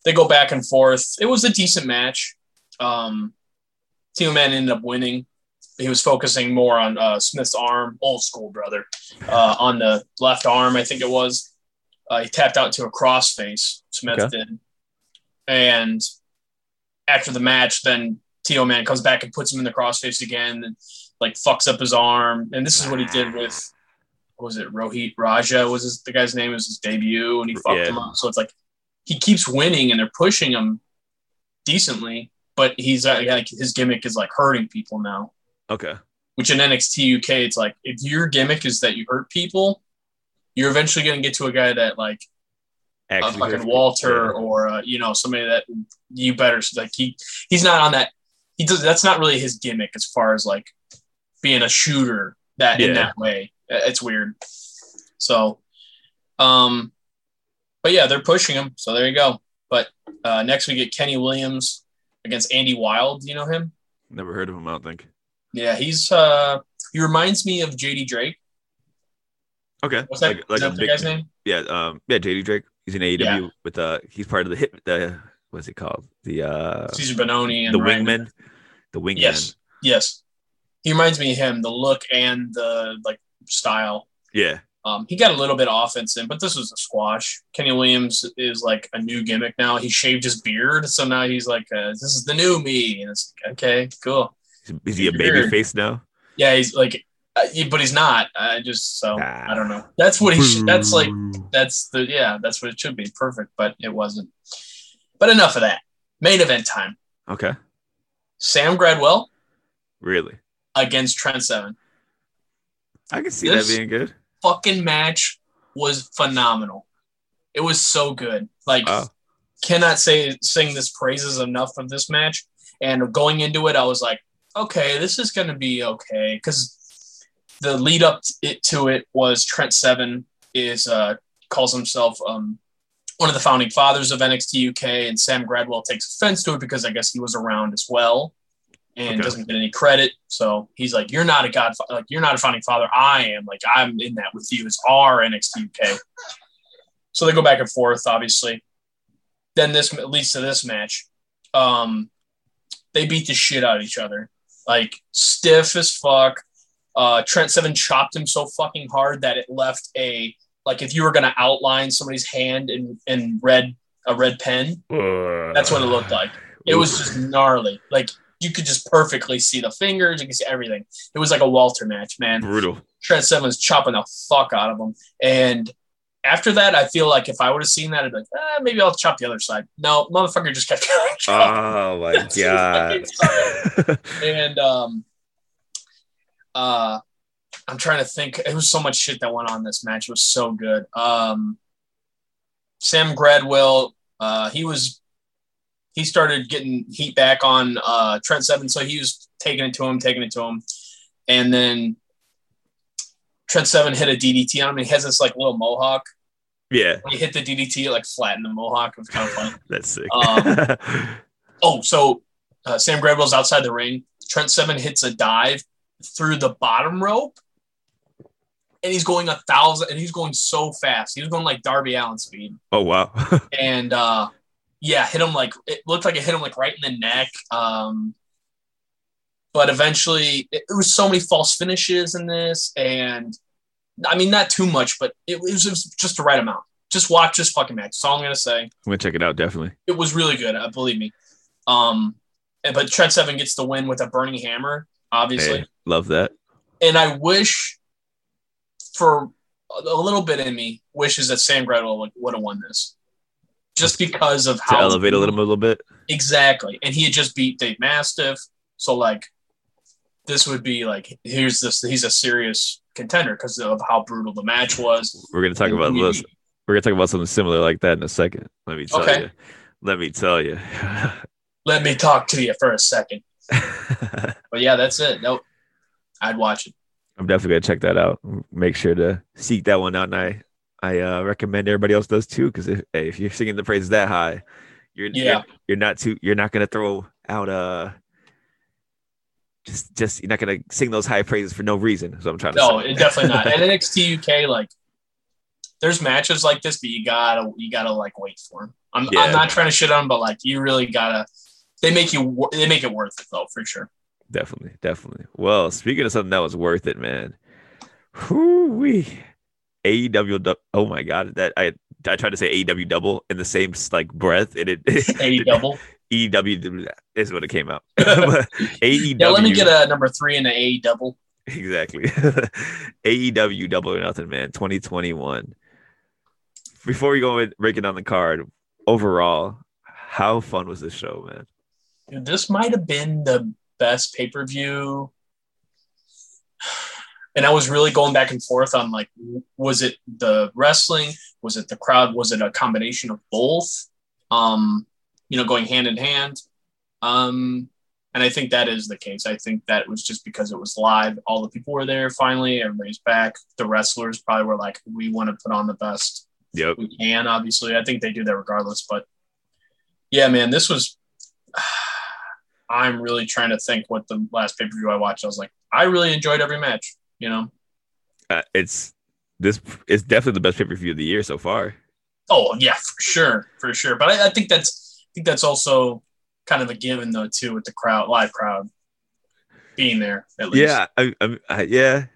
they go back and forth. It was a decent match. Um, Teoman ended up winning. He was focusing more on uh, Smith's arm, old school brother, uh, on the left arm, I think it was. Uh, he tapped out to a crossface. Smith Okay. did, and after the match, then Teoman comes back and puts him in the crossface again, and like fucks up his arm. And this is what he did with what was it? Rohit Raja was his, the guy's name. It was his debut, and he fucked Yeah. him up. So it's like he keeps winning, and they're pushing him decently, but he's uh, like his gimmick is like hurting people now. Okay, Which in NXT UK, it's like if your gimmick is that you hurt people, you're eventually going to get to a guy that like a fucking Walter or uh, you know somebody that you better like he he's not on that he does that's not really his gimmick as far as like being a shooter that in that way it's weird so um but yeah they're pushing him so there you go but uh next we get Kenny Williams against Andy Wild you know him never heard of him. I don't think. yeah he's uh he reminds me of JD Drake Okay, what's that, like, like that the guy's name Yeah, um, yeah, JD Drake. He's in AEW Yeah. with uh, he's part of the hit The what's it called? The uh, Cezar Bononi and the Ryan- wingman. The wingman. yes yes he reminds me of him the look and the like style Yeah. Um, he got a little bit of offense in, but this was a squash. Kenny Williams is like a new gimmick now. He shaved his beard, so now he's like, uh, "This is the new me." And it's like, okay, cool. Is, he a baby Weird. face now? Yeah, he's like, uh, but he's not. I just so Nah. I don't know. That's what he. Sh- that's like that's the yeah. That's what it should be. Perfect, but it wasn't. But enough of that. Main event time. Okay. Sam Gradwell Really? against Trent Seven. I can see This- that being good. Fucking match was phenomenal. It was so good. Like Wow. cannot say sing this praises enough of this match. And going into it, I was like, okay, this is going to be okay because the lead up to it, to it was Trent Seven is uh, calls himself um, one of the founding fathers of NXT UK, and Sam Gradwell takes offense to it because I guess he was around as well and Okay. doesn't get any credit. So he's like, "You're not a god, like you're not a founding father. I am. Like I'm in that with you. It's our NXT UK." So they go back and forth, obviously. Then this leads to this match. Um, they beat the shit out of each other, like stiff as fuck. Uh, Trent Seven chopped him so fucking hard that it left a like if you were gonna outline somebody's hand in in red a red pen, that's what it looked like. It was just gnarly. Like you could just perfectly see the fingers. You can see everything. It was like a Walter match, man. Brutal. Trent Seven was chopping the fuck out of him. And after that, I feel like if I would have seen that, I'd be like, eh, maybe I'll chop the other side. No, motherfucker just kept going. Oh my god. and um, uh, I'm trying to think. It was so much shit that went on this match. It was so good. Um, Sam Gradwell, uh, he was he started getting heat back on uh, Trent Seven, so he was taking it to him, taking it to him, and then Trent Seven hit a DDT on him. He has this like little mohawk. yeah, When he hit the DDT, like flattened the mohawk. It was kind of funny. that's sick. Um, Oh, so uh, Sam Gradwell's outside the ring. Trent Seven hits a dive through the bottom rope, and he's going a thousand, and he's going so fast. He was going like Darby Allin speed, oh wow. and uh, yeah, hit him like it looked like it hit him like right in the neck. Um, but eventually, it, it was so many false finishes in this, and I mean, not too much, but it, was, it was just the right amount. Just watch this fucking match. That's all I'm gonna say I'm gonna check it out definitely. it was really good. Uh, believe me. Um, but Trent Seven gets the win with a burning hammer, obviously. Hey, love that. And I wish, for a little bit in me, wishes that Sam Gradwell would, would have won this, just because of To how elevate a little, a little bit. exactly. And he had just beat Dave Mastiff, so like, this would be like, here's this. He's a serious contender because of how brutal the match was. We're gonna talk about this. We're gonna talk about something similar like that in a second. Let me tell Okay. you. Let me tell you. Let me talk to you for a second. But yeah, that's it. Nope. I'd watch it. I'm definitely gonna check that out. Make sure to seek that one out, and I I uh, recommend everybody else does too. Because if hey, if you're singing the praises that high, you're Yeah. you're, you're not too you're not gonna throw out uh just just you're not gonna sing those high praises for no reason. So I'm trying to No, it definitely not. And NXT UK, like, there's matches like this, but you gotta you gotta like wait for them. I'm Yeah. I'm not trying to shit on, 'em, but like you really gotta. They make you they make it worth it though for sure. Definitely, definitely. Well, speaking of something that was worth it, man. Whoo. AEW. Oh my god, that I I tried to say AEW double in the same like breath, and it A double. EW is what it came out. AEW. Yeah, let me get a number three and the A double. exactly. AEW double or nothing, man. 2021. Before we go in breaking down the card, overall, how fun was this show, man? Dude, this might have been the best pay per view. And I was really going back and forth on like, was it the wrestling? Was it the crowd? Was it a combination of both? Um, you know, going hand in hand. Um, and I think that is the case. I think that was just because it was live. All the people were there finally. Everybody's back. The wrestlers probably were like, we want to put on the best Yep. we can, obviously. I think they do that regardless. But yeah, man, this was. I'm really trying to think what the last pay per view I watched. I was like, I really enjoyed every match. You know. Uh, it's this it's definitely the best pay per view of the year so far. Oh yeah, for sure, for sure. But I, I think that's I think that's also kind of a given though too with the crowd, live crowd being there at least. Yeah, I, I, I yeah.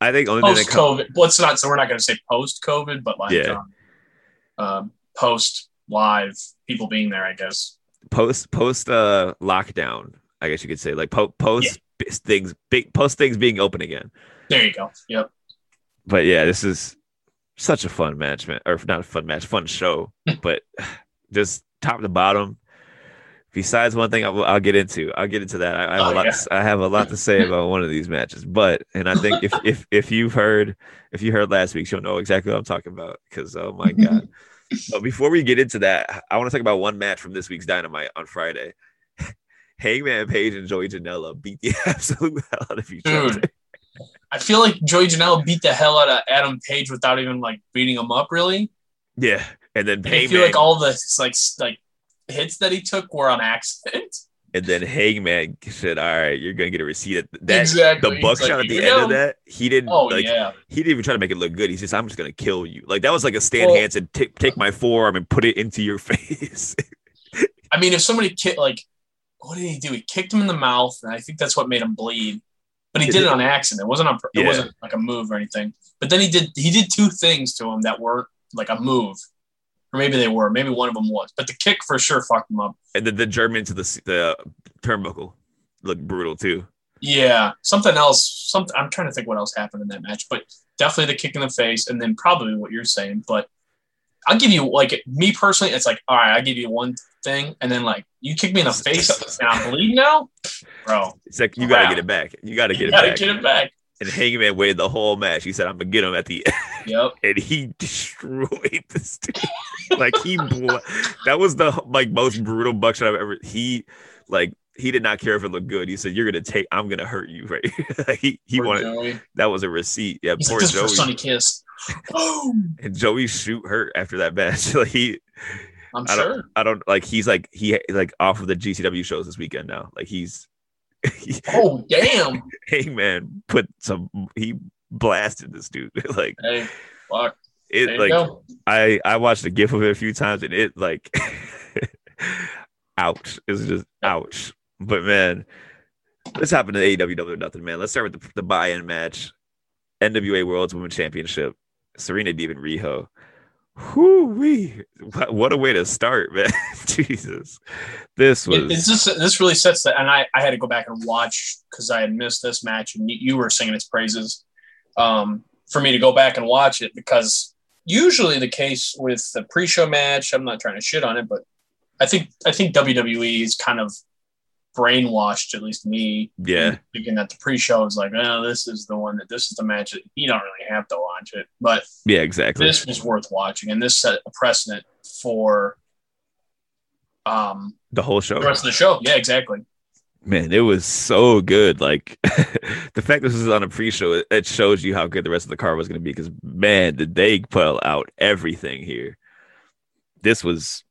I think only Post COVID. Let's not. So we're not going to say post COVID, but like Yeah. um, um, post live people being there. I guess. Post post uh lockdown, I guess you could say like po- post b- things big post things being open again. There you go. Yep. But yeah, this is such a fun match, man, or not a fun match, fun show. but just top to bottom. Besides one thing, I'll, I'll get into. I'll get into that. I, I have Oh, a lot. yeah. To, I have a lot to say about one of these matches. But and I think if if if you've heard if you heard last week you'll know exactly what I'm talking about. Because oh my god. but before we get into that, I want to talk about one match from this week's Dynamite on Friday. Hangman Page and Joey Janela beat the absolute hell out of each other. Dude. I feel like Joey Janela beat the hell out of Adam Page without even like beating him up. Really. Yeah, and then And I feel like all the like like hits that he took were on accident. And then Hangman said, "All right, you're gonna get a receipt." At that exactly. the buckshot like, at the end you of that, he didn't Oh like yeah. he didn't even try to make it look good. He says, "I'm just gonna kill you." Like that was like a Stan Well- Hansen take take my forearm and put it into your face. I mean, if somebody kicked like, what did he do? He kicked him in the mouth, and I think that's what made him bleed. But he did it on accident. It wasn't on. It Yeah. wasn't like a move or anything. But then he did. He did two things to him that were like a move, or maybe they were. Maybe one of them was. But the kick for sure fucked them up. and then the German to the the turnbuckle. looked brutal too. Yeah, something else. Something I'm trying to think what else happened in that match, but definitely the kick in the face, and then probably what you're saying. But I'll give you like me personally, it's like all right, I give you one thing, and then like you kick me in the face, and I'm bleeding now, bro. It's like you gotta get it back. You gotta get You it gotta back. get it back. And Hangman waited the whole match. He said, "I'm gonna get him at the end," Yep. and he destroyed this dude. like he, blew, that was the like most brutal buckshot I've ever. He like he did not care if it looked good. He said, "You're gonna take. I'm gonna hurt you." Right? He he Poor wanted Joey. that was a receipt. Yeah, He's poor like, Joey. for Sonny Kiss. And Joey shoot hurt after that match. like he, I'm I sure. I don't like. He's like he like off of the GCW shows this weekend now. Like he's. Oh damn. Hey man, put some. He blasted this dude. like Hey, fuck. it. There like. I I watched a gif of it a few times and it like ouch. It's just ouch. But man, let's hop into AEW Double or Nothing, man. Let's start with the, the buy-in match. NWA World's Women's Championship. Serena Deeb and Riho. Whoo wee. What, what a way to start, man. Jesus. This was It, just this really sets that, and I, I had to go back and watch because I had missed this match, and you, you were singing its praises. Um, for me to go back and watch it because usually the case with the pre-show match, I'm not trying to shit on it, but I think I think WWE is kind of brainwashed, at least me, yeah. thinking that the pre-show is like, oh, this is the one that this is the match that you don't really have to watch it, but Yeah, exactly. this was worth watching, and this set a precedent for um the whole show. the rest of the show. Yeah, exactly. Man, it was so good. Like the fact this was on a pre-show, it, it shows you how good the rest of the card was going to be. Because man, did they pull out everything here? This was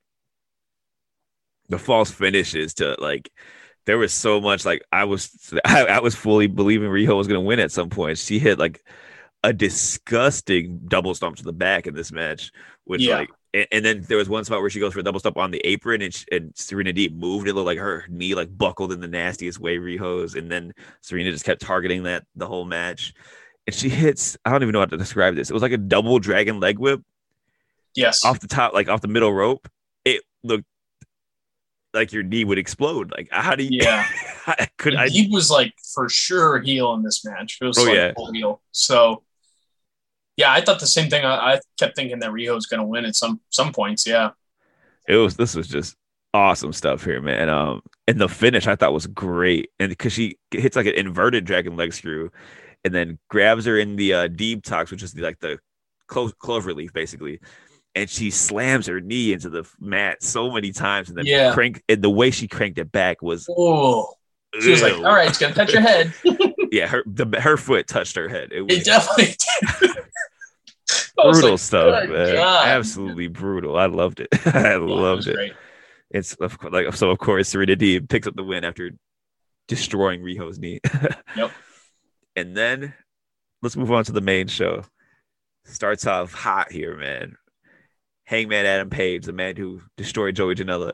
the false finishes to like. There was so much like I was, I, I was fully believing Riho was going to win at some point. She hit like a disgusting double stomp to the back in this match, which Yeah. like, and, and then there was one spot where she goes for a double stomp on the apron, and, she, and Serena Deeb moved. It looked like her knee like buckled in the nastiest way, Riho's, and then Serena just kept targeting that the whole match. And she hits, I don't even know how to describe this. It was like a double dragon leg whip Yes. off the top, like off the middle rope. It looked like your knee would explode. Like, how do you? Yeah. Could I? he was like for sure heel in this match. It was Oh, like yeah. full heel. So yeah, I thought the same thing. I, I kept thinking that Riho was going to win at some some points. Yeah. it was this was just awesome stuff here, man. Um, and the finish I thought was great, and because she hits like an inverted dragon leg screw, and then grabs her in the uh, deep tox, which is the, like the clo- clover leaf, basically, and she slams her knee into the mat so many times, and then Yeah. crank. And the way she cranked it back was, Oh, she was like, "All right, it's going to touch your head." yeah, her the her foot touched her head. It was It definitely did. Brutal like, stuff, man. God." Absolutely brutal. I loved it. I loved it. great. It's of course, like so. Of course, Serena Deeb picks up the win after destroying Riho's knee. Yep. And then let's move on to the main show. Starts off hot here, man. Hangman Adam Page, the man who destroyed Joey Janela,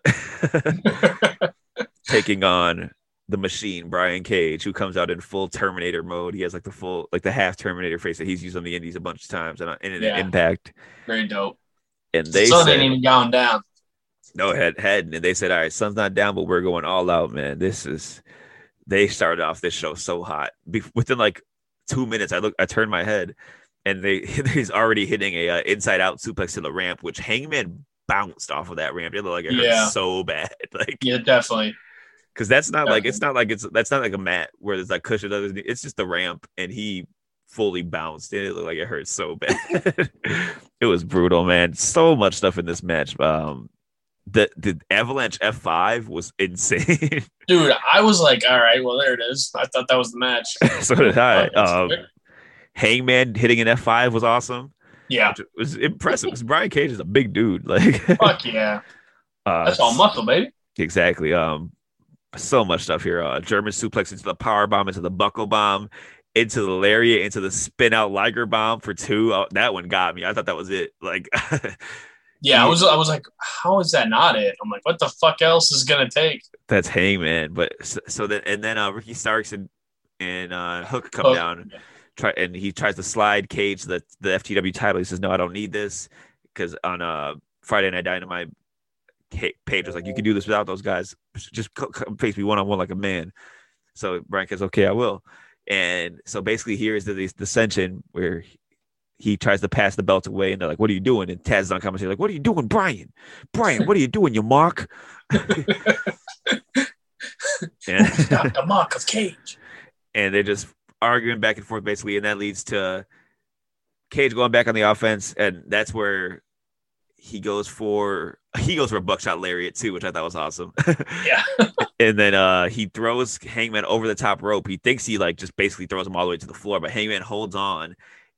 taking on the machine Brian Cage, who comes out in full Terminator mode. He has like the full, like the half Terminator face that he's used on the Indies a bunch of times and uh, in an Yeah. Impact. Very dope. And The they sun said, ain't even gone down. no head head and they said all right sun's not down but we're going all out man this is they started off this show so hot Be- within like two minutes i look i turned my head and they he's already hitting a uh, inside out suplex to the ramp which hangman bounced off of that ramp. It looked like it hurt so bad. Like Yeah, definitely. because that's not like it's not like it's that's not like a mat where there's like cushion it's just the ramp and he fully bounced and it looked like it hurt so bad. It was brutal man. So much stuff in this match. Um the the avalanche f5 was insane. Dude, I was like, all right, well, there it is. I thought that was the match. so did i. Um hangman hitting an f5 was awesome yeah. which was impressive because brian cage is a big dude like Fuck yeah. uh, That's all muscle, baby. Exactly. Um, so much stuff here. Uh, German suplex into the power bomb, into the buckle bomb, into the lariat, into the spin out Liger bomb for two. Oh, that one got me. I thought that was it. Like, Yeah, I was I was like, how is that not it? I'm like, what the fuck else is gonna take? that's Hangman. But so, so then, and then uh, Ricky Starks and and uh, Hook come Hook. down. Try and he tries to slide Cage the the FTW title. He says, "No, I don't need this," because on uh Friday Night Dynamite, Ca- Page was like, "You can do this without those guys. Just co- co- face me one on one like a man." So Brian goes, okay, I will. And so basically, here is the, this dissension where he tries to pass the belt away, and they're like, "What are you doing?" And Taz is on commentary like, "What are you doing, Brian? Brian, what are you doing, you mark?" and, Stop the mark of Cage. and they're just arguing back and forth basically, and that leads to Cage going back on the offense, and that's where he goes for he goes for a buckshot lariat too, which I thought was awesome. Yeah. and then uh he throws Hangman over the top rope. He thinks he like just basically throws him all the way to the floor, but Hangman holds on.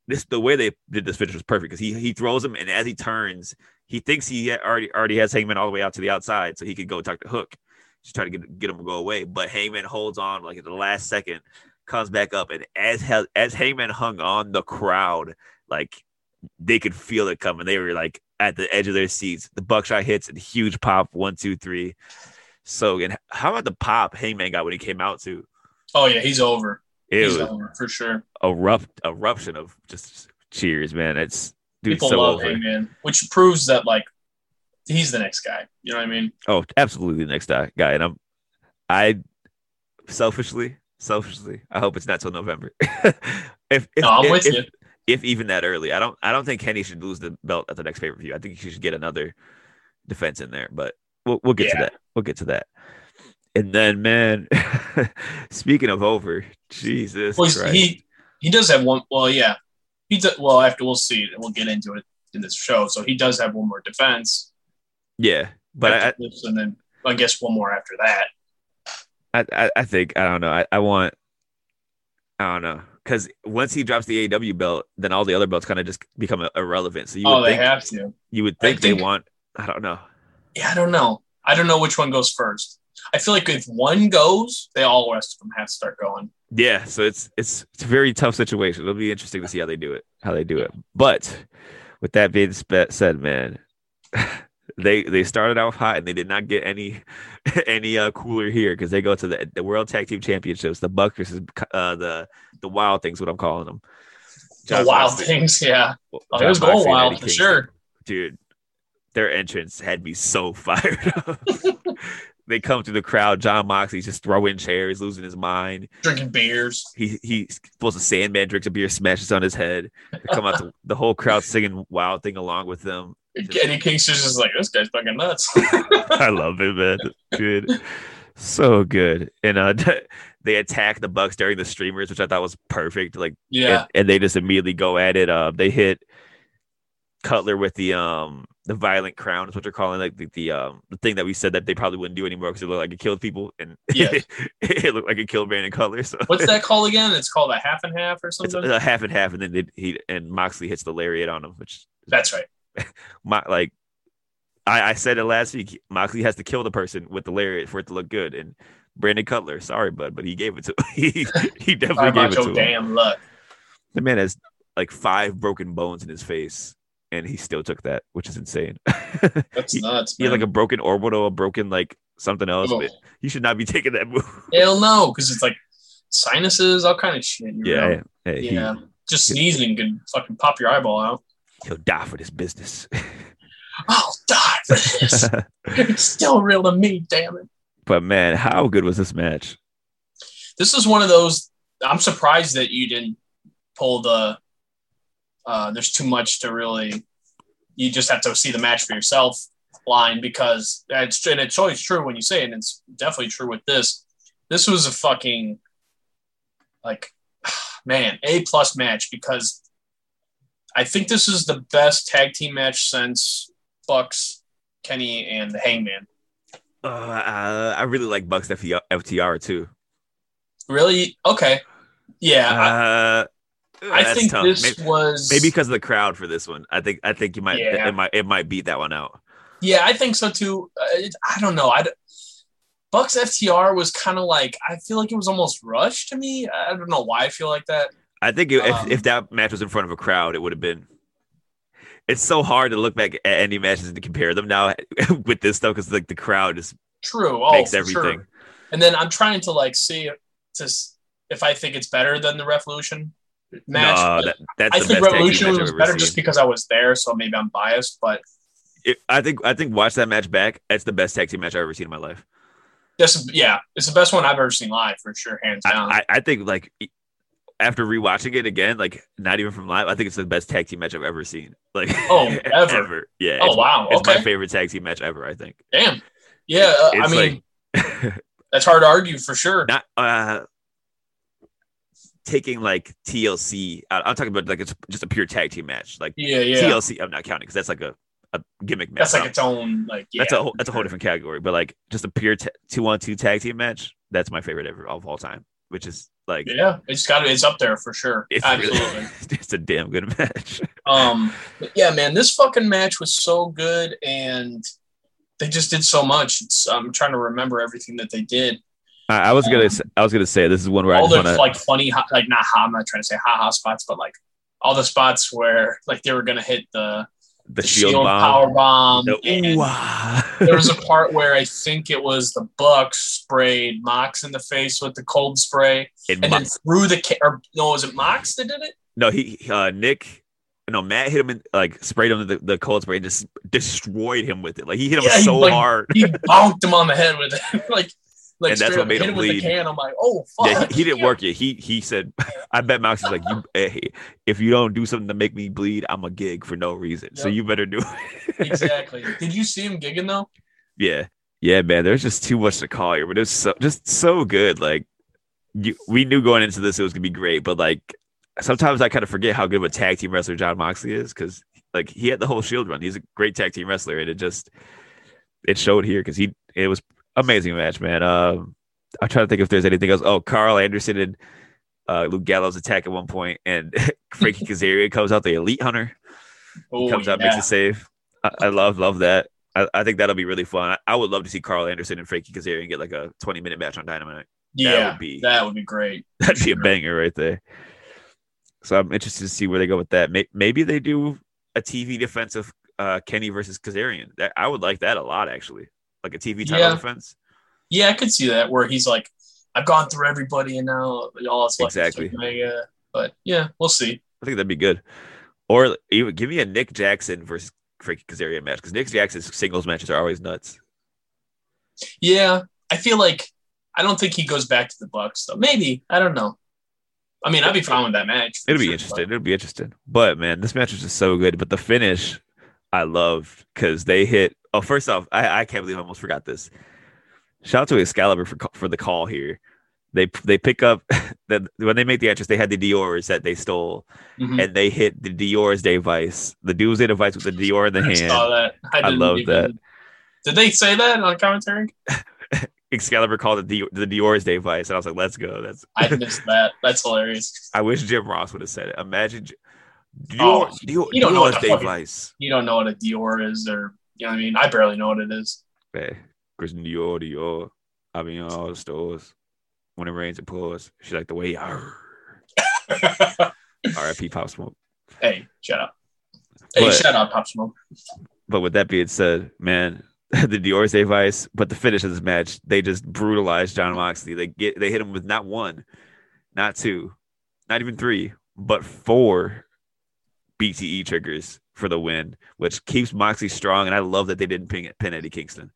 This the way they did this finish was perfect because he he throws him, and as he turns, he thinks he already already has Hangman all the way out to the outside, so he could go talk to Hook, just try to get get him to go away. But Hangman holds on like at the last second, comes back up, and as hell as Hangman hung on, the crowd like they could feel it coming. They were like at the edge of their seats. The buckshot hits and huge pop. One, two, three. So, and how about the pop Hangman got when he came out too? Oh yeah, he's over. It he's over for sure. a rough eruption of just cheers, man. It's dude People so love over. Hangman, which proves that like he's the next guy. You know what I mean? Oh, absolutely the next guy, guy. And I'm, I selfishly, selfishly, I hope it's not till November. if if, No, I'm if, with if, you. if even that early, I don't, I don't think Kenny should lose the belt at the next pay per view. I think he should get another defense in there, but we'll we'll get to that. We'll get to that. And then, man, speaking of over, Jesus Well, he he does have one. Well, yeah, he does. Well, after we'll see it, and we'll get into it in this show. So he does have one more defense, yeah, but I, and then I guess one more after that. I, I, I think I don't know. I, I want I don't know because once he drops the AEW belt, then all the other belts kind of just become irrelevant. So you Oh, would they think have to. you would think, think- they want. I don't know. Yeah, I don't know. I don't know which one goes first. I feel like if one goes, they all the rest of them have to start going. Yeah, so it's it's it's a very tough situation. It'll be interesting to see how they do it. How they do it. But with that being said, man, they they started off hot and they did not get any any uh, cooler here because they go to the the World Tag Team Championships. The Buck versus uh, the the Wild Things, what I'm calling them. The wild Moxley- things, yeah. Oh, it John was going wild for Kingston. sure. dude. Their entrance had me so fired up. they come through the crowd. John Moxley's just throwing chairs, losing his mind. Drinking beers. He he's supposed to Sandman drinks a beer, smashes on his head. They come out to the whole crowd singing "Wild Thing" along with them. Eddie Kingston's just like, this guy's fucking nuts. I love it, man. Dude, so good. And uh, they attack the Bucks during the streamers, which I thought was perfect. Like yeah. and, and they just immediately go at it. Uh, they hit Cutler with the um the violent crown is what they're calling like the, the um the thing that we said that they probably wouldn't do anymore because it looked like it killed people and yeah it looked like it killed Brandon Cutler. So What's that called again? It's called a half and half or It's something. a half and half, and then they, he and Moxley hits the lariat on him, which That's right. my like. I, I said it last week. Moxley has to kill the person with the lariat for it to look good, and Brandon Cutler, sorry, bud, but he gave it to he he definitely gave it to your him. damn luck? The man has like five broken bones in his face, and he still took that, which is insane. That's He- nuts. he had like a broken orbital, a broken like something else. Oh. But you should not be taking that move. Hell no, because it's like sinuses, all kind of shit. you know? yeah, hey, he- yeah. Just sneezing could fucking pop your eyeball out. He'll die for this business. I'll die for this. it's still real to me, damn it. but man, how good was this match? This is one of those. I'm surprised that you didn't pull the. Uh, there's too much to really. You just have to see the match for yourself line because it's and it's always true when you say it. And it's definitely true with this. This was a fucking like man a plus match because I think this is the best tag team match since Bucks, Kenny, and the Hangman. Uh, uh, I really like Bucks FTR, too. Really? Okay. Yeah, I, Uh, I that's think tough. this Maybe, was maybe because of the crowd for this one. I think I think you might Yeah. it might it might beat that one out. Yeah, I think so too. Uh, it, I don't know. I Bucks FTR was kind of like I feel like it was almost rushed to me. I don't know why I feel like that. I think if, Um, if that match was in front of a crowd, it would have been. It's so hard to look back at any matches and to compare them now with this stuff because like the crowd is True. Oh, makes for everything. Sure. And then I'm trying to like see to if I think it's better than the Revolution match. No, that, that's I think Revolution was better seen. just because I was there, so maybe I'm biased. But It- I think I think watch that match back. It's the best tag team match I've ever seen in my life. That's yeah, it's the best one I've ever seen live for sure, hands down. I, I think like after rewatching it again, like not even from live, I think it's the best tag team match I've ever seen. Like Oh, ever? Yeah. oh it's- wow, It's my favorite tag team match ever. I think. damn, yeah. uh, I mean, like that's hard to argue for sure. not uh taking like TLC. I, I'm talking about like it's just a pure tag team match. Like Yeah, yeah. TLC, I'm not counting because that's like a, a gimmick match. That's like its own like. Yeah, that's a whole, that's a whole different category. But like just a pure t- two on two tag team match. That's my favorite ever of all time. Which is like Yeah, it's got it's up there for sure. it's Absolutely. really it's a damn good match. Um, but yeah, man, this fucking match was so good, and they just did so much. It's, I'm trying to remember everything that they did. I, I was gonna Um, s- I was gonna say this is one where I all just the want to like funny, like not ha, I'm not trying to say ha ha spots, but like all the spots where like they were gonna hit the, the the shield, shield, bomb. power bomb. The- and ah. there was a part where I think it was the Bucks sprayed Mox in the face with the cold spray, And and Mo- then threw the ca- or no, was it Mox that did it? no, he uh, Nick. No, Matt hit him in like sprayed him with the, the cold spray and just destroyed him with it. Like he hit him Yeah, he, so like, hard. He bonked him on the head with it, like like And that's what made him bleed. can. I'm like, oh fuck. Yeah, he, he didn't work it. He he said, I bet Mox is like, you. Eh, hey, if you don't do something to make me bleed, I'm a gig for no reason. So you better do it. exactly. Did you see him gigging though? yeah, yeah, man. There's just too much to call here, but it's so, just so good. Like you, we knew going into this it was gonna be great, but like sometimes I kind of forget how good of a tag team wrestler John Moxley is because like he had the whole Shield run. He's a great tag team wrestler, and it just it showed here because he it was amazing match, man. Um, I'm trying to think if there's anything else. Oh, Karl Anderson and uh, Luke Gallows attack at one point, and Frankie Kazarian comes out, the Elite Hunter. Oh, comes out, yeah. makes a save. I, I love love that. I, I think that'll be really fun. I, I would love to see Karl Anderson and Frankie Kazarian get like a 20 minute match on Dynamite. yeah, would be- that would be great. That'd be a banger right there. So I'm interested to see where they go with that. Maybe they do a TV defense of uh, Kenny versus Kazarian. That I would like that a lot actually, like a TV title Yeah. defense. Yeah, I could see that where he's like, I've gone through everybody and now all that's left is Exactly. Omega. But yeah, we'll see. I think that'd be good. Or even give me a Nick Jackson versus Frankie Kazarian match because Nick Jackson's singles matches are always nuts. Yeah, I feel like I don't think he goes back to the Bucks though. Maybe I don't know. I mean, I'd be fine with that match. for It'll be sure, interesting. It'll be interesting. But man, this match was just so good. But the finish, I loved because they hit. Oh, first off, I, I can't believe I almost forgot this. Shout out to Excalibur for for the call here. They they pick up that when they make the entrance, they had the Dior's that they stole, Mhm. and they hit the Dior's device, the Doomsday device with the Dior in the I hand. saw that. I, I love even- that. Did they say that on the commentary? Excalibur called it the the Dior's device, and I was like, "Let's go." That's I missed that. That's hilarious. I wish Jim Ross would have said it. Imagine Dior, Oh, Dior, you don't know what Dior's fuck it- You don't know what a Dior is, or you know what I mean? I barely know what it is. Hey, Christian Dior, Dior. I mean, all the stores. When it rains, it pours. She like the way. Arr. R.I.P. Pop Smoke. hey, shut up. Hey, But- shut up, Pop Smoke. But with that being said, man, the Dior's device. But the finish of this match, they just brutalized John Moxley. They get they hit him with not one, not two, not even three, but four BTE triggers for the win, which keeps Moxie strong. And I love that they didn't pin, pin Eddie Kingston.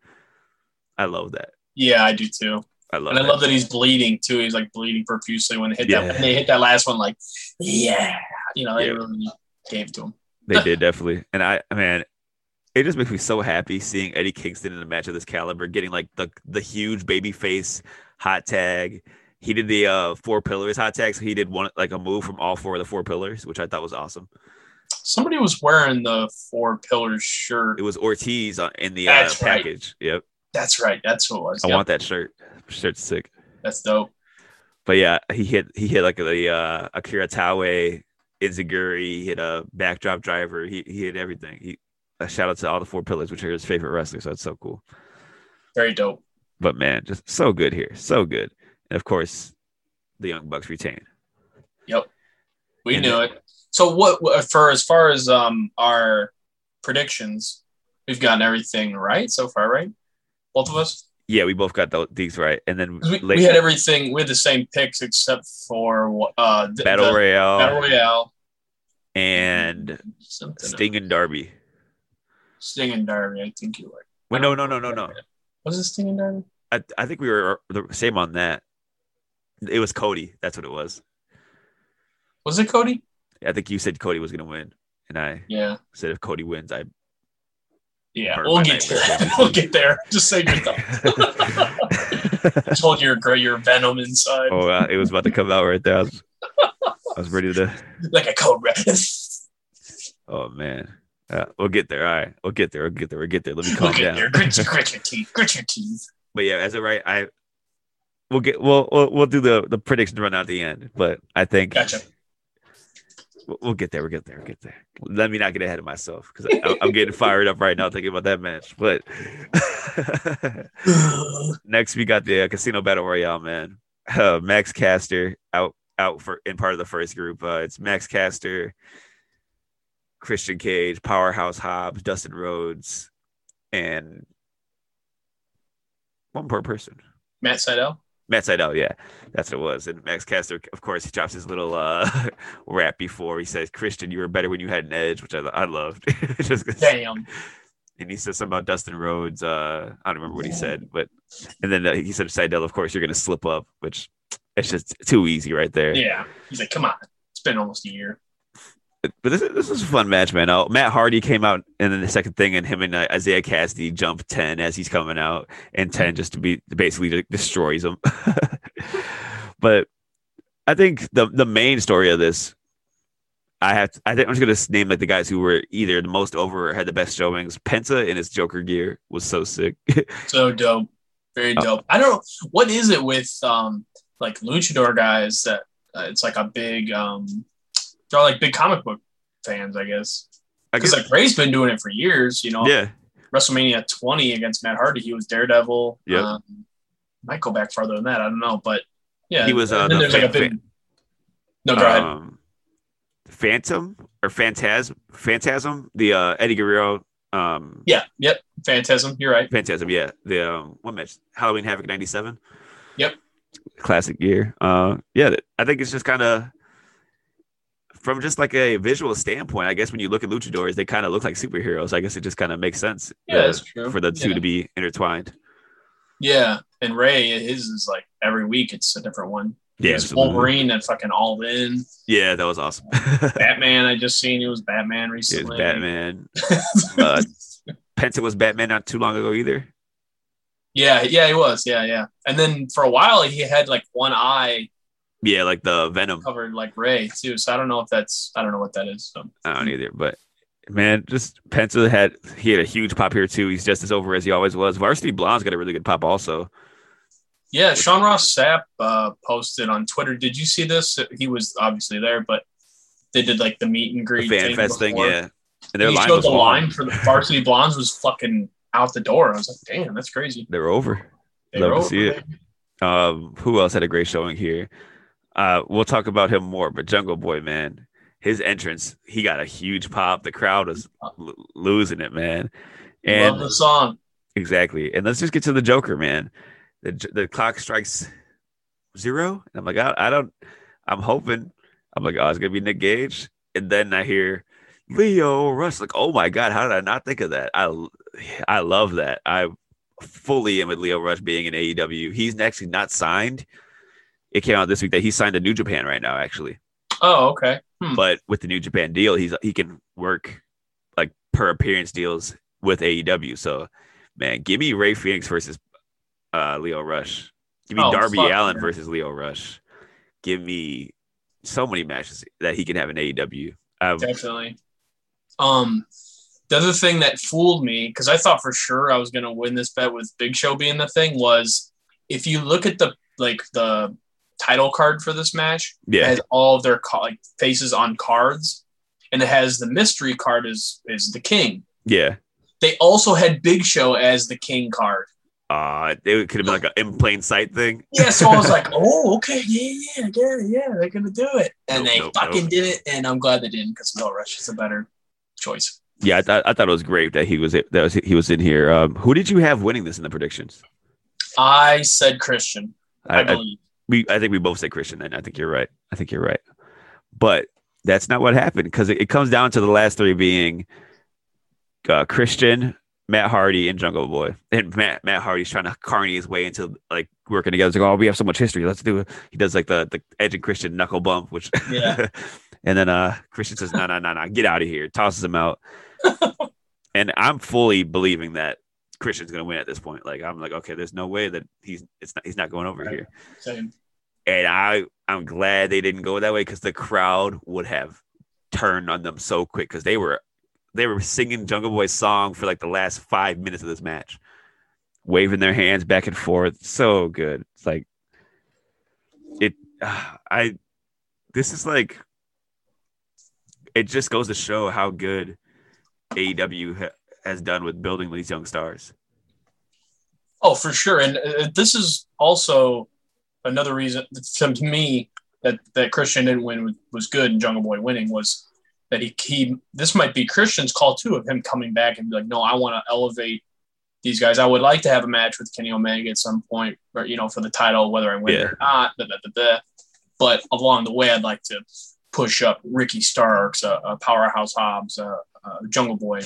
I love that. Yeah, I do too. I love And I that. love that he's bleeding too. He's like bleeding profusely when they hit Yeah. that. When they hit that last one, like, yeah, you know, they Yeah. really gave to him. They did definitely, and I man, it just makes me so happy seeing Eddie Kingston in a match of this caliber, getting like the the huge baby face hot tag. He did the uh four pillars hot tag, so he did one like a move from all four of the four pillars, which I thought was awesome. Somebody was wearing the four pillars shirt. It was Ortiz in the uh, That's right. package. Yep, That's right. That's what it was. I Yep, want that shirt. Shirt's sick. That's dope. But yeah, he hit he hit like the uh, Akira Taue, Izaguri, he hit a backdrop driver. He he hit everything. He a shout out to all the four pillars, which are his favorite wrestlers. So that's so cool. Very dope. but man, just so good here, so good. And of course, the Young Bucks retain. Yep. We And knew it. So what what- for as far as um our predictions, we've gotten everything right so far, right? Both of us. Yeah, we both got tho- these right, and then We, late- we had everything. We had the same picks except for uh the, Battle the Royale Battle Royale and something Sting and Darby. Sting and Darby. I think you were. Wait, no, no, no, no, no. Was it Sting and Darby? I, I think we were the same on that. It was Cody. That's what it was. Was it Cody? I think you said Cody was going to win, and I Yeah. said if Cody wins, I. Yeah. We'll get to that. We'll get there. Just say your thought. I told you your your venom inside. oh, uh, it was about to come out right there. I was, I was ready to. Like a red. Oh man, uh, we'll get there. All right, we'll get there. We'll get there. We'll get there. Let me calm at down. your grit, your- grit your teeth. Grit your teeth. but yeah, as of right, I we'll get we'll we'll, we'll do the the prediction run out at the end. But I think Gotcha. We'll, get there. We'll get there. We'll get there. Let me not get ahead of myself because I'm getting fired up right now thinking about that match. But next, we got the uh, Casino Battle Royale. Man, uh, Max Caster out out for in part of the first group. Uh, it's Max Caster, Christian Cage, Powerhouse Hobbs, Dustin Rhodes, and one more person. Matt Sydal. Matt Sydal, yeah, that's what it was. And Max Caster, of course, he drops his little uh, rap before he says, "Christian, you were better when you had an edge," which I, I loved. Just Damn. and he says something about Dustin Rhodes. Uh, I don't remember what he said, but and then uh, he said, "Sydal, of course, you're gonna slip up," which it's just too easy right there. Yeah. He's like, come on. It's been almost a year. But this this was a fun match, man. Uh, Matt Hardy came out, and then the second thing, and him and uh, Isiah Kassidy jump ten as he's coming out, and ten just to be basically de- destroys him. but I think the the main story of this, I have, I think I'm just gonna name like the guys who were either the most over or had the best showings. Penta in his Joker gear was so sick. So dope. Very Uh, dope. I don't know. What is it with um like luchador guys that uh, it's like a big um they're like big comic book fans, I guess. Because like Rey's been doing it for years, you know. yeah, WrestleMania 20 against Matt Hardy, he was Daredevil. Yep. Um, might go back farther than that. I don't know, but yeah, He was, uh, the there's like a big. No, go ahead. um, Phantom or Phantasm, Phantasm, the uh, Eddie Guerrero. Um, Yeah, yep. Phantasm, you're right. Phantasm, yeah. The um, what match? Halloween Havoc '97. Yep. Classic year. Uh, yeah. I think it's just kind of from just like a visual standpoint. I guess when you look at luchadors, they kind of look like superheroes. I guess it just kind of makes sense. Yeah, that's true. for the two Yeah. to be intertwined. Yeah, and Rey, his is like every week it's a different one. Yeah. Wolverine and fucking All In. Yeah, that was awesome. Batman, I just seen it was Batman recently. Batman. Uh, Penta was Batman not too long ago either. yeah, yeah, he was. Yeah, yeah. And then for a while he had like one eye Yeah, like the Venom. covered like Rey too. So I don't know if that's I don't know what that is. So I don't either, but man, just Penta had he had a huge pop here too. He's just as over as he always was. Varsity Blonds got a really good pop also. yeah, Sean Ross Sapp uh, posted on Twitter. Did you see this? He was obviously there, but they did like the meet and The greet fan fest thing, yeah. And their he line was the long. line for the Varsity Blonds was fucking out the door. I was like, damn, that's crazy. They were over. They Love were to over, see it. Um, who else had a great showing here? Uh, we'll talk about him more, but Jungle Boy, man, his entrance, he got a huge pop. The crowd was l- losing it, man. And Love the song. Exactly. And let's just get to the Joker, man. The the clock strikes zero. And I'm like, I, I don't, I'm hoping, I'm like, oh, it's going to be Nick Gage. And then I hear Lio Rush. Like, oh my God, how did I not think of that? I, I love that. I fully am with Lio Rush being in AEW. He's actually not signed. It came out this week that he signed to New Japan right now, actually. Oh, okay. Hmm. But with the New Japan deal, he's he can work like per appearance deals with AEW. So, man, give me Rey Fenix versus uh, Lio Rush. Give me Oh, Darby fuck, Allin yeah. versus Lio Rush. Give me so many matches that he can have in AEW. Um, Definitely. Um, the other thing that fooled me because I thought for sure I was going to win this bet with Big Show being the thing was if you look at the like the title card for this match, it yeah, has all of their ca- like faces on cards, and it has the mystery card is is the king. yeah. They also had Big Show as the king card. Uh, it could have been like an in plain sight thing. Yeah, so I was like, oh, okay, yeah, yeah, yeah, yeah, they're gonna do it, and Nope, they nope, fucking nope. did it, and I'm glad they didn't because Lio Rush is a better choice. Yeah, I, thought I thought it was great that he was that was he was in here. Um, who did you have winning this in the predictions? I said Christian. I, I, I, believe. We I think we both said Christian, then. I think you're right. I think you're right. But that's not what happened because it, it comes down to the last three being uh, Christian, Matt Hardy and Jungle Boy, and Matt Matt Hardy's trying to carny his way into like working together. It's like, oh, we have so much history. Let's do it. He does like the the Edge and Christian knuckle bump, which Yeah. and then uh Christian says, no, no, no, no, get out of here. Tosses him out, and I'm fully believing that Christian's gonna win at this point. Like I'm like, okay, there's no way that he's it's not he's not going over Right. here. Same. And I I'm glad they didn't go that way because the crowd would have turned on them so quick because they were they were singing Jungle Boy's song for like the last five minutes of this match, waving their hands back and forth. So good. It's like it. Uh, I. This is like. It just goes to show how good AEW has done with building these young stars. Oh, for sure. And uh, this is also another reason to to me that, that Christian didn't win was- good and Jungle Boy winning was that he, he this might be Christian's call too of him coming back and be like, no, I want to elevate these guys. I would like to have a match with Kenny Omega at some point, or you know, for the title, whether I win Yeah. or not. Da, da, da, da. But along the way, I'd like to push up Ricky Starks, uh, uh, Powerhouse Hobbs, uh, uh, Jungle Boy.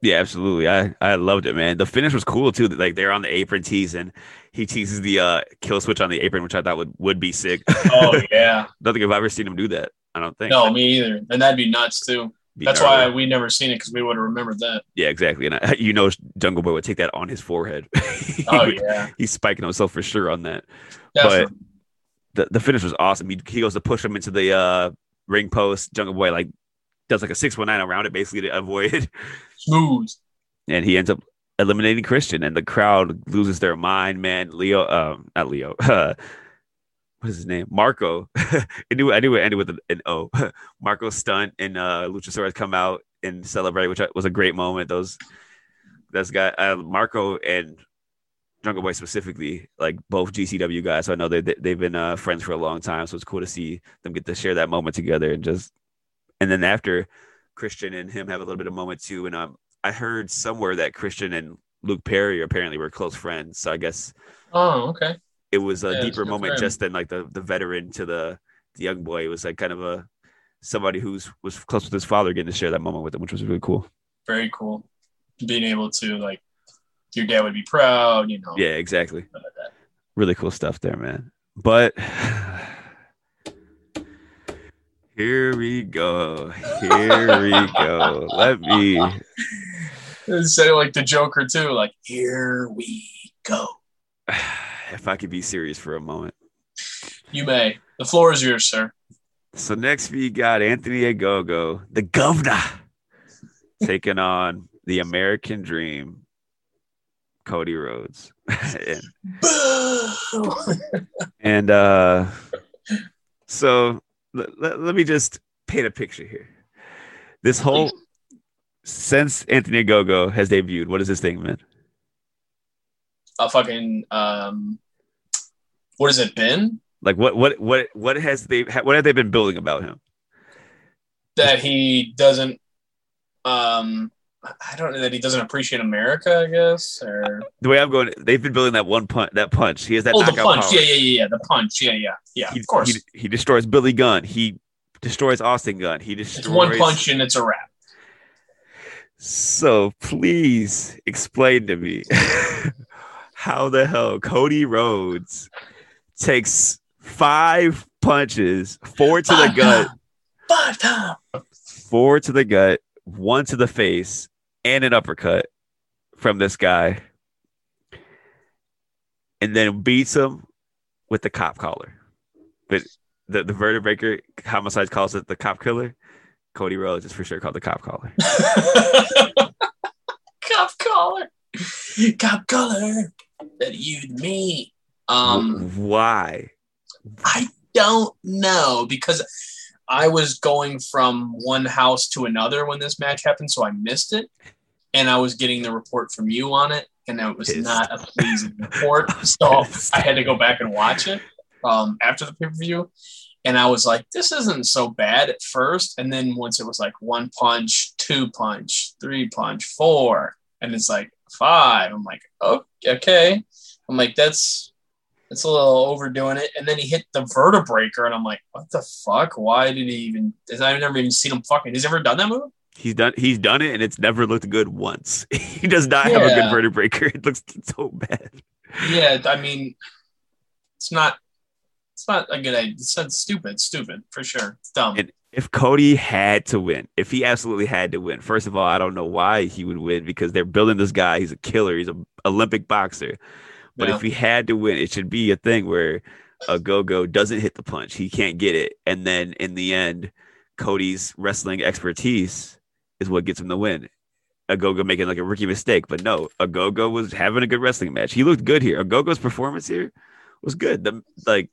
Yeah, absolutely. I I loved it, man. The finish was cool too. Like they're on the apron teasing. He teases the uh kill switch on the apron, which I thought would would be sick. Oh yeah, don't think I've ever seen him do that. I don't think. no, me either. And that'd be nuts too. Be That's gnarly. why we never seen it because we would have remembered that. Yeah, exactly. And I, you know, Jungle Boy would take that on his forehead. He Oh yeah, He's spiking himself for sure on that. definitely. The the finish was awesome. He, he goes to push him into the uh ring post. Jungle Boy like does like a six one nine around it basically to avoid, smooth. and he ends up eliminating Christian, and the crowd loses their mind. Man, Leo, um, not Leo. Uh, what is his name? Marko. I knew I knew it ended with an, an O. Marko Stunt and uh, Luchasaurus come out and celebrate, which was a great moment. Those those guy uh, Marko and Jungle Boy specifically, like both GCW guys. So I know they they- they've been uh, friends for a long time. So it's cool to see them get to share that moment together and just. And then after Christian and him have a little bit of moment too, and um, I heard somewhere that Christian and Luke Perry apparently were close friends. So I guess Oh, okay. it was a Yeah, deeper moment just than like the the veteran to the the young boy. It was like kind of a somebody who's was close with his father getting to share that moment with him, which was really cool. Very cool. Being able to like, your dad would be proud. You know. Yeah, exactly. Really cool stuff there, man. But here we go. Here we go. Let me say like the Joker too. Like, here we go. if I could be serious for a moment. You may. The floor is yours, sir. So next we got Anthony Ogogo, the governor, taking on the American Dream, Cody Rhodes. and, and uh so let, let, let me just paint a picture here. This whole since Anthony Ogogo has debuted, what is this thing, man? A fucking um, what has it been? Like what what what what has they what have they been building about him? That he doesn't. Um, I don't know that he doesn't appreciate America. I guess or The way I'm going, they've been building that one punch. That punch. He has that oh, the punch. power. Yeah, yeah, yeah, yeah. The punch. Yeah, yeah, yeah. he, of course. he, he destroys Billy Gunn. He destroys Austin Gunn. He destroys it's one punch and it's a wrap. So please explain to me how the hell Cody Rhodes takes five punches, four to the gut, time. Five times, four to the gut, one to the face, and an uppercut from this guy, and then beats him with the cop collar. But the the vertebreaker homicide calls it the cop killer. Cody Rhodes is for sure called the cop collar. Cop collar. Cop collar. That you me. Um, Why? I don't know because I was going from one house to another when this match happened, so I missed it. And I was getting the report from you on it, and it was Pissed. not a pleasing report. So I had to go back and watch it um, after the pay per view. And I was like, this isn't so bad at first. And then once it was like one punch, two punch, three punch, four, and it's like five, I'm like, oh, okay. I'm like, that's that's a little overdoing it. And then he hit the vertebreaker, and I'm like, what the fuck? Why did he even? I've never even seen him fucking. Has he ever done that move? He's done. He's done it, and it's never looked good once. he does not have a good converter breaker. It looks so bad. Yeah, I mean, it's not. It's not a good idea. It's not stupid. It's stupid for sure. It's dumb. And if Cody had to win, if he absolutely had to win, first of all, I don't know why he would win because they're building this guy. He's a killer. He's an Olympic boxer. But Yeah. if he had to win, it should be a thing where Ogogo doesn't hit the punch. He can't get it. And then in the end, Cody's wrestling expertise is what gets him the win. Ogogo making like a rookie mistake. But no, Ogogo was having a good wrestling match. He looked good here. Ogogo's performance here was good. The, like,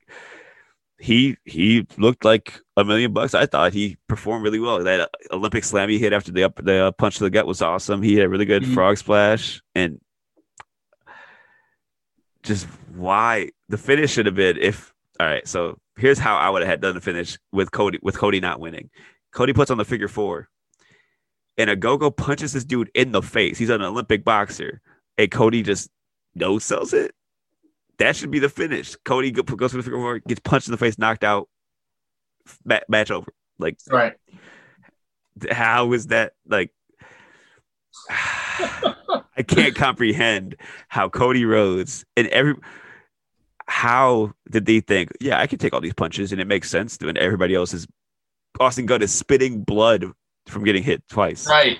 he he looked like a million bucks. I thought he performed really well. That Olympic slam he hit after the up the punch to the gut was awesome. He had a really good Mhm. frog splash and just why the finish should have been if all right. So here's how I would have had done the finish with Cody with Cody not winning. Cody puts on the figure four, and Ogogo punches this dude in the face. He's an Olympic boxer, and Cody just no sells it. That should be the finish. Cody goes for the figure four, gets punched in the face, knocked out, match over. Like, right. how is that? Like, I can't comprehend how Cody Rhodes and every. How did they think? Yeah, I can take all these punches and it makes sense. when everybody else is Austin Gunn is spitting blood from getting hit twice. Right.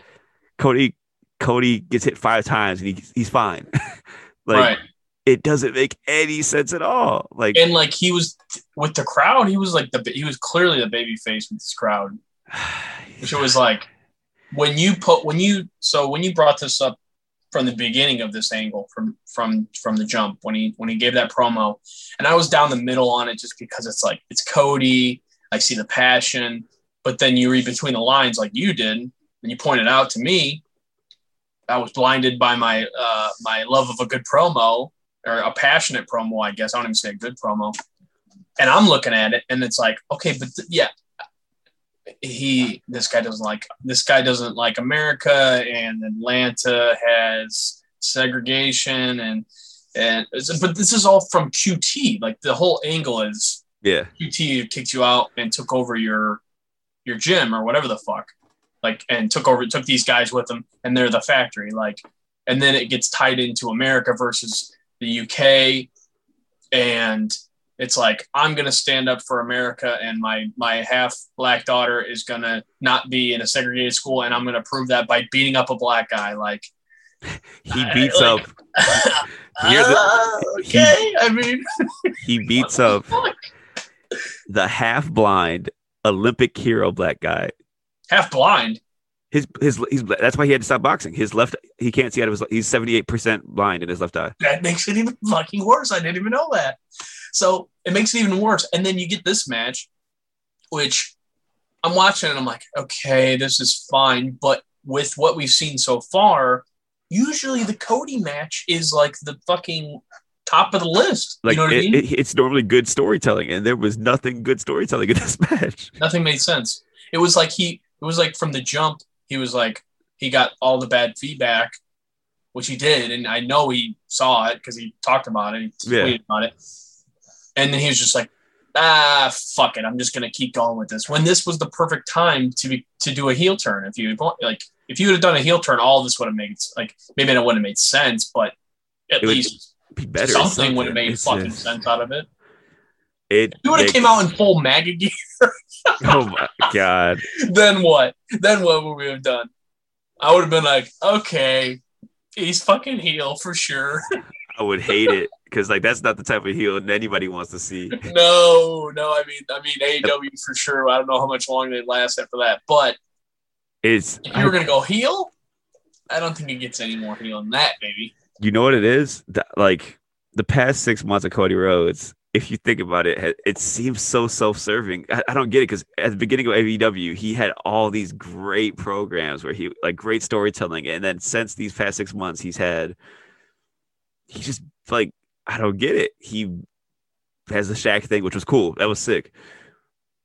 Cody Cody gets hit five times and he, he's fine. like right. it doesn't make any sense at all. Like And like he was with the crowd, he was like the he was clearly the baby face with this crowd. Which it was like when you put when you so when you brought this up from the beginning of this angle from from from the jump when he when he gave that promo and I was down the middle on it just because it's like it's Cody I see the passion but then you read between the lines like you did and you pointed out to me I was blinded by my uh my love of a good promo or a passionate promo I guess. I don't even say a good promo. And I'm looking at it and it's like okay but th- yeah he this guy doesn't like this guy doesn't like America and Atlanta has segregation and and but this is all from QT like the whole angle is yeah, QT kicked you out and took over your your gym or whatever the fuck. Like and took over took these guys with them and they're the factory. Like and then it gets tied into America versus the UK and it's like I'm gonna stand up for America, and my my half black daughter is gonna not be in a segregated school, and I'm gonna prove that by beating up a black guy. Like he I- beats like- up the- ah, okay, I mean, he beats up the half blind Olympic hero black guy. half blind. His his he's that's why he had to stop boxing. His left he can't see out of his he's seventy eight percent blind in his left eye. That makes it even fucking worse. I didn't even know that. So it makes it even worse. And then you get this match, which I'm watching and I'm like, okay, this is fine. But with what we've seen so far, usually the Cody match is like the fucking top of the list. Like you know what it, I mean? it- it's normally good storytelling, and there was nothing good storytelling in this match. Nothing made sense. It was like he, it was like from the jump, he was like, he got all the bad feedback, which he did. And I know he saw it because he talked about it, he Yeah. about it. And then he was just like, ah, fuck it. I'm just going to keep going with this. When this was the perfect time to be, to do a heel turn. If you like, if you would have done a heel turn, all this would have made like, maybe it wouldn't have made sense, but at It least Be better. something would have made It's fucking just- sense out of it. It If he would have came out in full MAGA gear, Oh my god! then what? Then what would we have done? I would have been like, okay, he's fucking heel for sure. I would hate it because like that's not the type of heel anybody wants to see. no, no, I mean, I mean AEW for sure. I don't know how much longer they last after that, but It's if you were gonna go heel, I don't think it gets any more heel than that, baby. you know what it is like the past six months of cody rhodes if you think about it it seems so self-serving. I, don't get it because at the beginning of aew he had all these great programs where he like great storytelling and then since these past six months he's had he just like i don't get it. He has the Shaq thing which was cool. That was sick.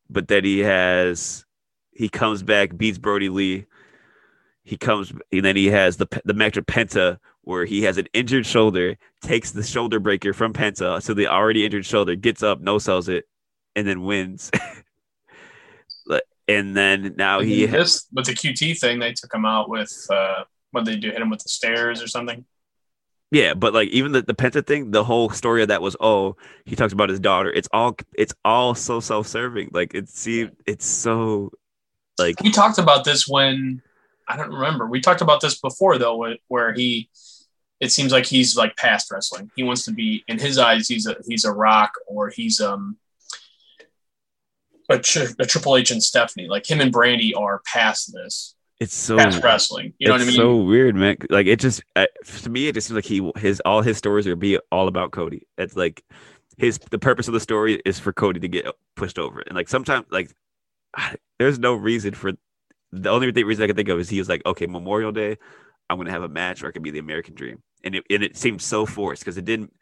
But then he has he comes back beats Brodie Lee. He comes and then he has the the with Penta where he has an injured shoulder, takes the shoulder breaker from Penta, so the already injured shoulder gets up, no sells it, and then wins. And then now And he this with the QT thing, they took him out with uh, what they do? Hit him with the stairs or something? Yeah, but like even the, the Penta thing, the whole story of that was oh, he talks about his daughter. It's all it's all so self serving. Like it's see it's so like We talked about this when I don't remember. We talked about this before though, where, he. It seems like he's like past wrestling. He wants to be in his eyes. He's a he's a Rock or he's um a, tri- a Triple H and Stephanie. Like him and Brandi are past this, it's so past wrestling. You know what I it's mean? so weird, man. Like it just uh, to me, it just seems like he his all his stories are be all about Cody. It's like his the purpose of the story is for Cody to get pushed over, and like sometimes like there's no reason for the only thing- reason I can think of is he was like, okay, Memorial Day, I'm gonna have a match where I can be the American Dream, and it and it seemed so forced because it didn't.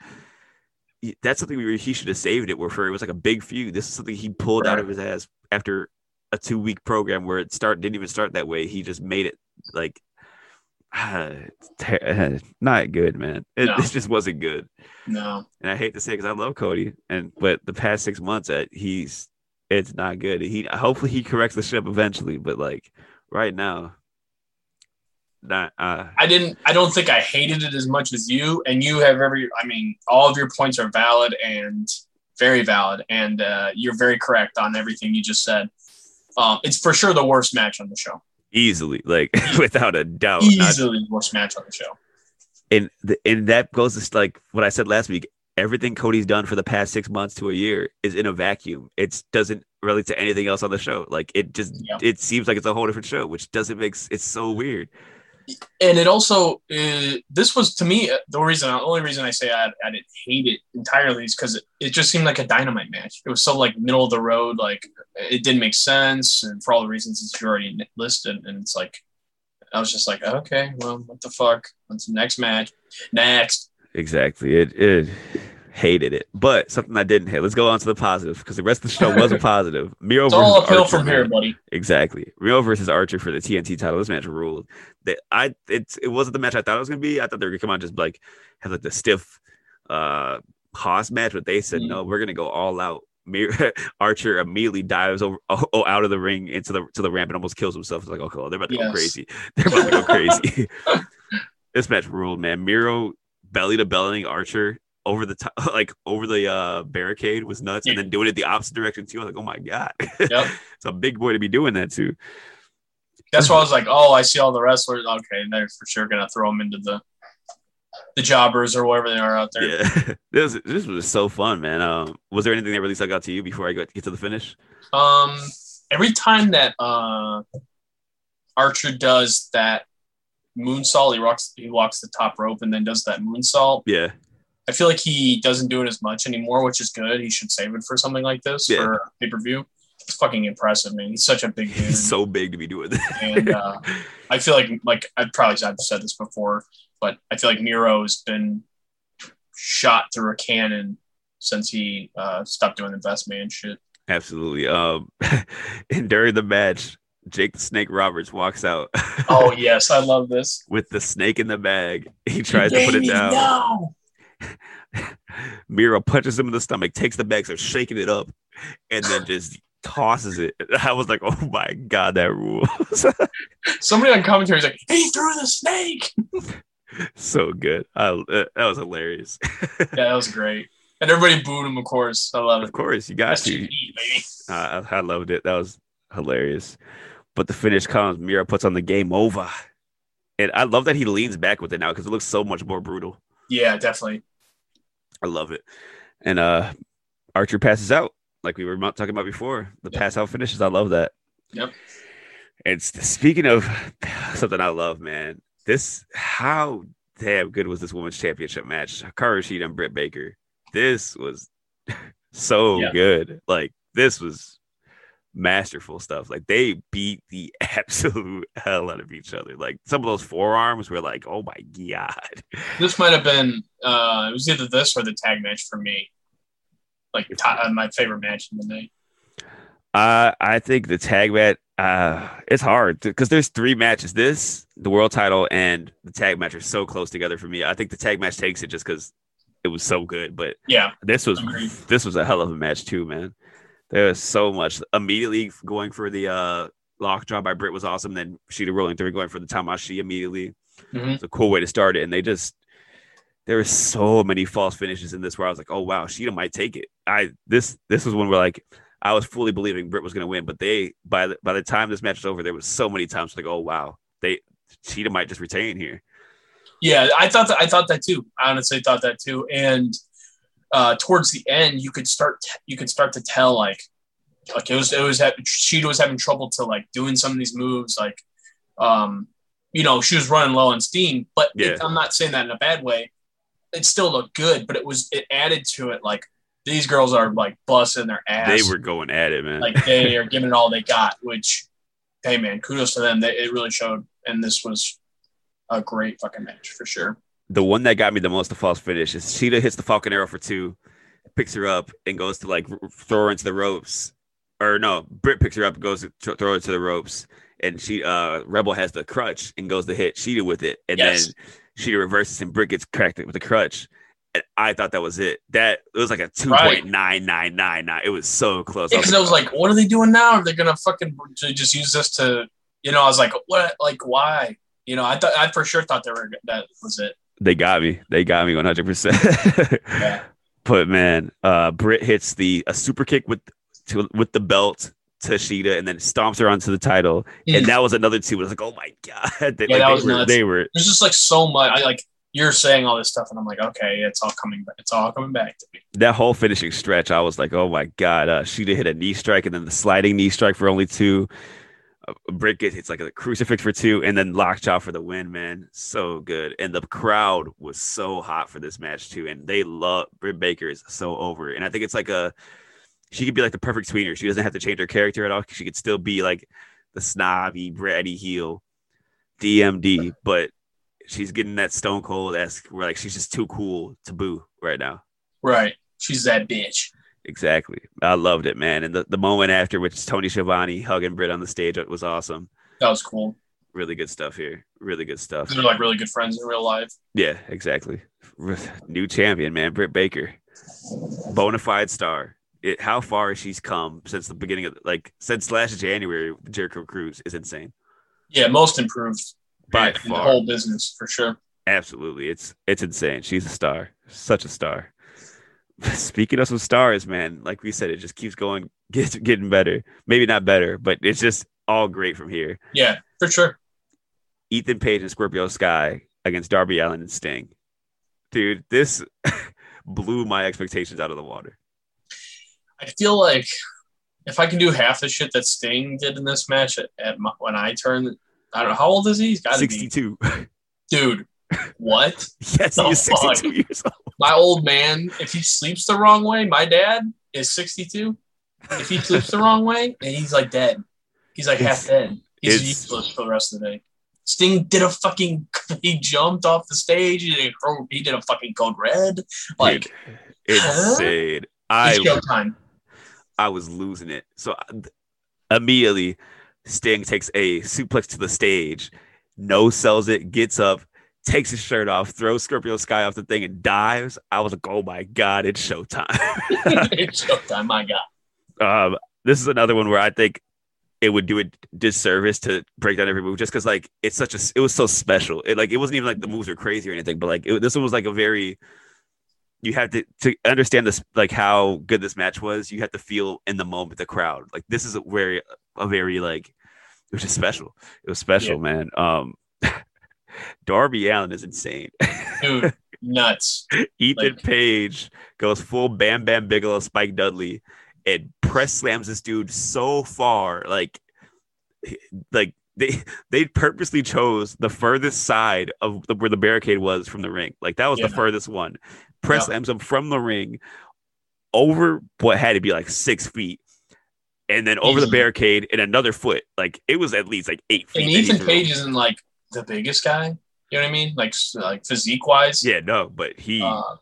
That's something where he should have saved it. Where for it was like a big feud. This is something he pulled out of his ass after a two week program where it start didn't even start that way. He just made it like ter- not good, man. It, No. it just wasn't good. no. And I hate to say it because I love Cody, and but the past six months, uh, he's it's not good. He hopefully he corrects the ship eventually, but like right now, not. Uh, I didn't. I don't think I hated it as much as you. And you have every. I mean, all of your points are valid and very valid, and uh, you're very correct on everything you just said. Um, it's for sure the worst match on the show. easily, like without a doubt, not- Easily the worst match on the show. and the, and that goes to like what I said last week. Everything Cody's done for the past six months to a year is in a vacuum. It doesn't relate to anything else on the show. Like it just it seems like it's a whole different show, which doesn't make it's so weird. And it also uh, this was to me uh, the reason. The only reason I say I, I didn't hate it entirely is because it, it just seemed like a dynamite match. It was so like middle of the road. Like it didn't make sense, and for all the reasons that you already listed. And it's like I was just like, okay, well, what the fuck? What's the next match? Next. Exactly. It it hated it, but something I didn't hate. Let's go on to the positive because the rest of the show wasn't positive. Miro It's all uphill Archer, from here, buddy. Exactly. Miro versus Archer for the TNT title. This match ruled. That I it's it wasn't the match I thought it was gonna be. I thought they were gonna come out just like have like the stiff uh hoss match, but they said Mhm. no, we're gonna go all out. Mir- Archer immediately dives over oh, out of the ring into the to the ramp and almost kills himself. It's like, okay, they're about to go crazy. They're about to go crazy. this match ruled, man. Miro belly to bellying Archer over the top, like over the uh barricade was nuts, and then doing it the opposite direction too. I was like, oh my god, Yep. it's a big boy to be doing that too. That's why I was like, oh, I see all the wrestlers. Okay, they're for sure gonna throw them into the the jobbers or whatever they are out there. Yeah, this this was so fun, man. Um, was there anything that really stuck out to you before I got get to the finish? Um, every time that uh, Archer does that moonsault, he walks he walks the top rope and then does that moonsault. Yeah, I feel like he doesn't do it as much anymore, which is good. He should save it for something like this Yeah. for pay per view. It's fucking impressive, man. He's such a big dude, he's so big to be doing that. and uh, I feel like like I've probably I've said this before, but I feel like Miro has been shot through a cannon since he uh, stopped doing the best man shit. Absolutely. Um, and during the match, Jake the Snake Roberts walks out. Oh yes, I love this. with the snake in the bag. He tries to put it down. No. Miro punches him in the stomach, takes the bag, starts shaking it up, and then just tosses it. I was like, oh my god, that rules. Somebody on commentary is like, he threw the snake. so good. I, uh, that was hilarious. Yeah, that was great. And everybody booed him, of course. I love of course, you got That's to. Uh, I I loved it. That was hilarious. But the finish comes. Miro puts on the game over. And I love that he leans back with it now because it looks so much more brutal. Yeah, definitely. I love it. And uh Archer passes out, like we were talking about before. The Yep. pass out finishes. I love that. Yep. And s- speaking of something I love, man, this how damn good was this women's championship match? Hikaru Shida and Britt Baker. This was so Yeah. good. Like this was masterful stuff. Like they beat the absolute hell out of each other. Like some of those forearms were like, oh my god. This might have been, uh, it was either this or the tag match for me. Like ta- uh, my favorite match in the night. Uh, I think the tag match, uh, it's hard because there's three matches. This, the world title, and the tag match are so close together for me. I think the tag match takes it just because it was so good. But Yeah, this was Agreed. this was a hell of a match too, man. There was so much. Immediately going for the uh, lockjaw by Britt was awesome. Then Shida rolling through, going for the Tamashi immediately. Mhm. It's a cool way to start it. And they just there were so many false finishes in this where I was like, oh wow, Shida might take it. I this this was one where like I was fully believing Britt was gonna win, but they by the by the time this match was over, there was so many times like, oh wow, they Shida might just retain here. Yeah, I thought that. I thought that too. I honestly thought that too. And uh, towards the end, you could start. You could start to tell like, like it was. It was. Shida was having trouble to like doing some of these moves. Like, um, you know, she was running low on steam. But it- I'm not saying that in a bad way. It still looked good, but it was. It added to it. Like these girls are like busting their ass. They were going at it, man. like they are giving it all they got. Which, hey man, kudos to them. They, it really showed. And this was a great fucking match for sure. The one that got me the most the false finish is Shida hits the Falcon Arrow for two, picks her up and goes to like throw her into the ropes. Or no, Britt picks her up, goes to throw her to the ropes, and she uh Rebel has the crutch and goes to hit Shida with it, and Yes. then Shida reverses and Britt gets cracked with the crutch. And I thought that was it. That it was like a two point nine nine nine nine. It was so close. Yeah, because I was like, what are they doing now? Are they gonna fucking just use this to, you know? I was like, what? Like, why? You know, I thought I for sure thought they were that was it. They got me. They got me one hundred percent. But man, uh, Britt hits the a super kick with to, with the belt to Shida and then stomps her onto the title. And that was another two. It was like, oh my god, they. Yeah, like, that they was were, nuts. they were There's just like so much. I like you're saying all this stuff, and I'm like, okay, it's all coming. back. It's all coming back to me. that whole finishing stretch. I was like, oh my god, uh, Shida hit a knee strike and then the sliding knee strike for only two. Britt gets it's like a crucifix for two, and then lockjaw for the win. Man, so good. And the crowd was so hot for this match too, and they love Britt Baker is so over. And I think it's like a she could be like the perfect tweener. She doesn't have to change her character at all. She could still be like the snobby, bratty heel, DMD, but she's getting that Stone Cold esque where like she's just too cool to boo right now. Right. She's that bitch. Exactly. I loved it, man. And the, the moment after, which is Tony Schiavone hugging Britt on the stage, it was awesome. That was cool. Really good stuff here. Really good stuff. They're like really good friends in real life. Yeah, exactly. New champion, man. Britt Baker, bona fide star. It, how far she's come since the beginning of like since last January, Jericho Cruise is insane. Yeah, most improved By in the far. whole business for sure. Absolutely, it's it's insane. She's a star, such a star. Speaking of some stars, man, like we said, it just keeps going, gets getting better. Maybe not better, but it's just all great from here. Yeah, for sure. Ethan Page and Scorpio Sky against Darby Allin and Sting. Dude, this blew my expectations out of the water. I feel like if I can do half the shit that Sting did in this match at, at my, when I turned, I don't know how old is he? He's got to be, 62. dude. What? yes, he The is fuck? years old. My old man, if he sleeps the wrong way, my dad is 62. If he sleeps the wrong way, and he's like dead. He's like half dead. He's useless for the rest of the day. Sting did a fucking. He jumped off the stage. He did a, he did a fucking code red. Like Dude, huh? insane. I showtime. I was losing it. So uh, I- immediately, Sting takes a suplex to the stage, no sells it, gets up, takes his shirt off, throws Scorpio Sky off the thing, and dives. I was like, oh my God, it's showtime. it's showtime. My God. um, this is another one where I think it would do a disservice to break down every move just because like it's such a it was so special. It like it wasn't even like the moves were crazy or anything, but like it, this one was like a very you have to to understand this like how good this match was. You have to feel in the moment the crowd. Like this is a very a very like it was just special. It was special, Yeah. man. Um, Darby Allin is insane. Dude, nuts. Ethan Like- Page goes full Bam Bam Bigelow, Spike Dudley, and press slams this dude so far, like, like they they purposely chose the furthest side of the, where the barricade was from the ring. Like that was the furthest one. Press Yeah. slams him from the ring over what had to be like six feet. And then over the barricade and another foot. Like it was at least like eight feet. And Ethan. Page isn't like the biggest guy. You know what I mean? Like like physique wise. Yeah, no, but he Uh,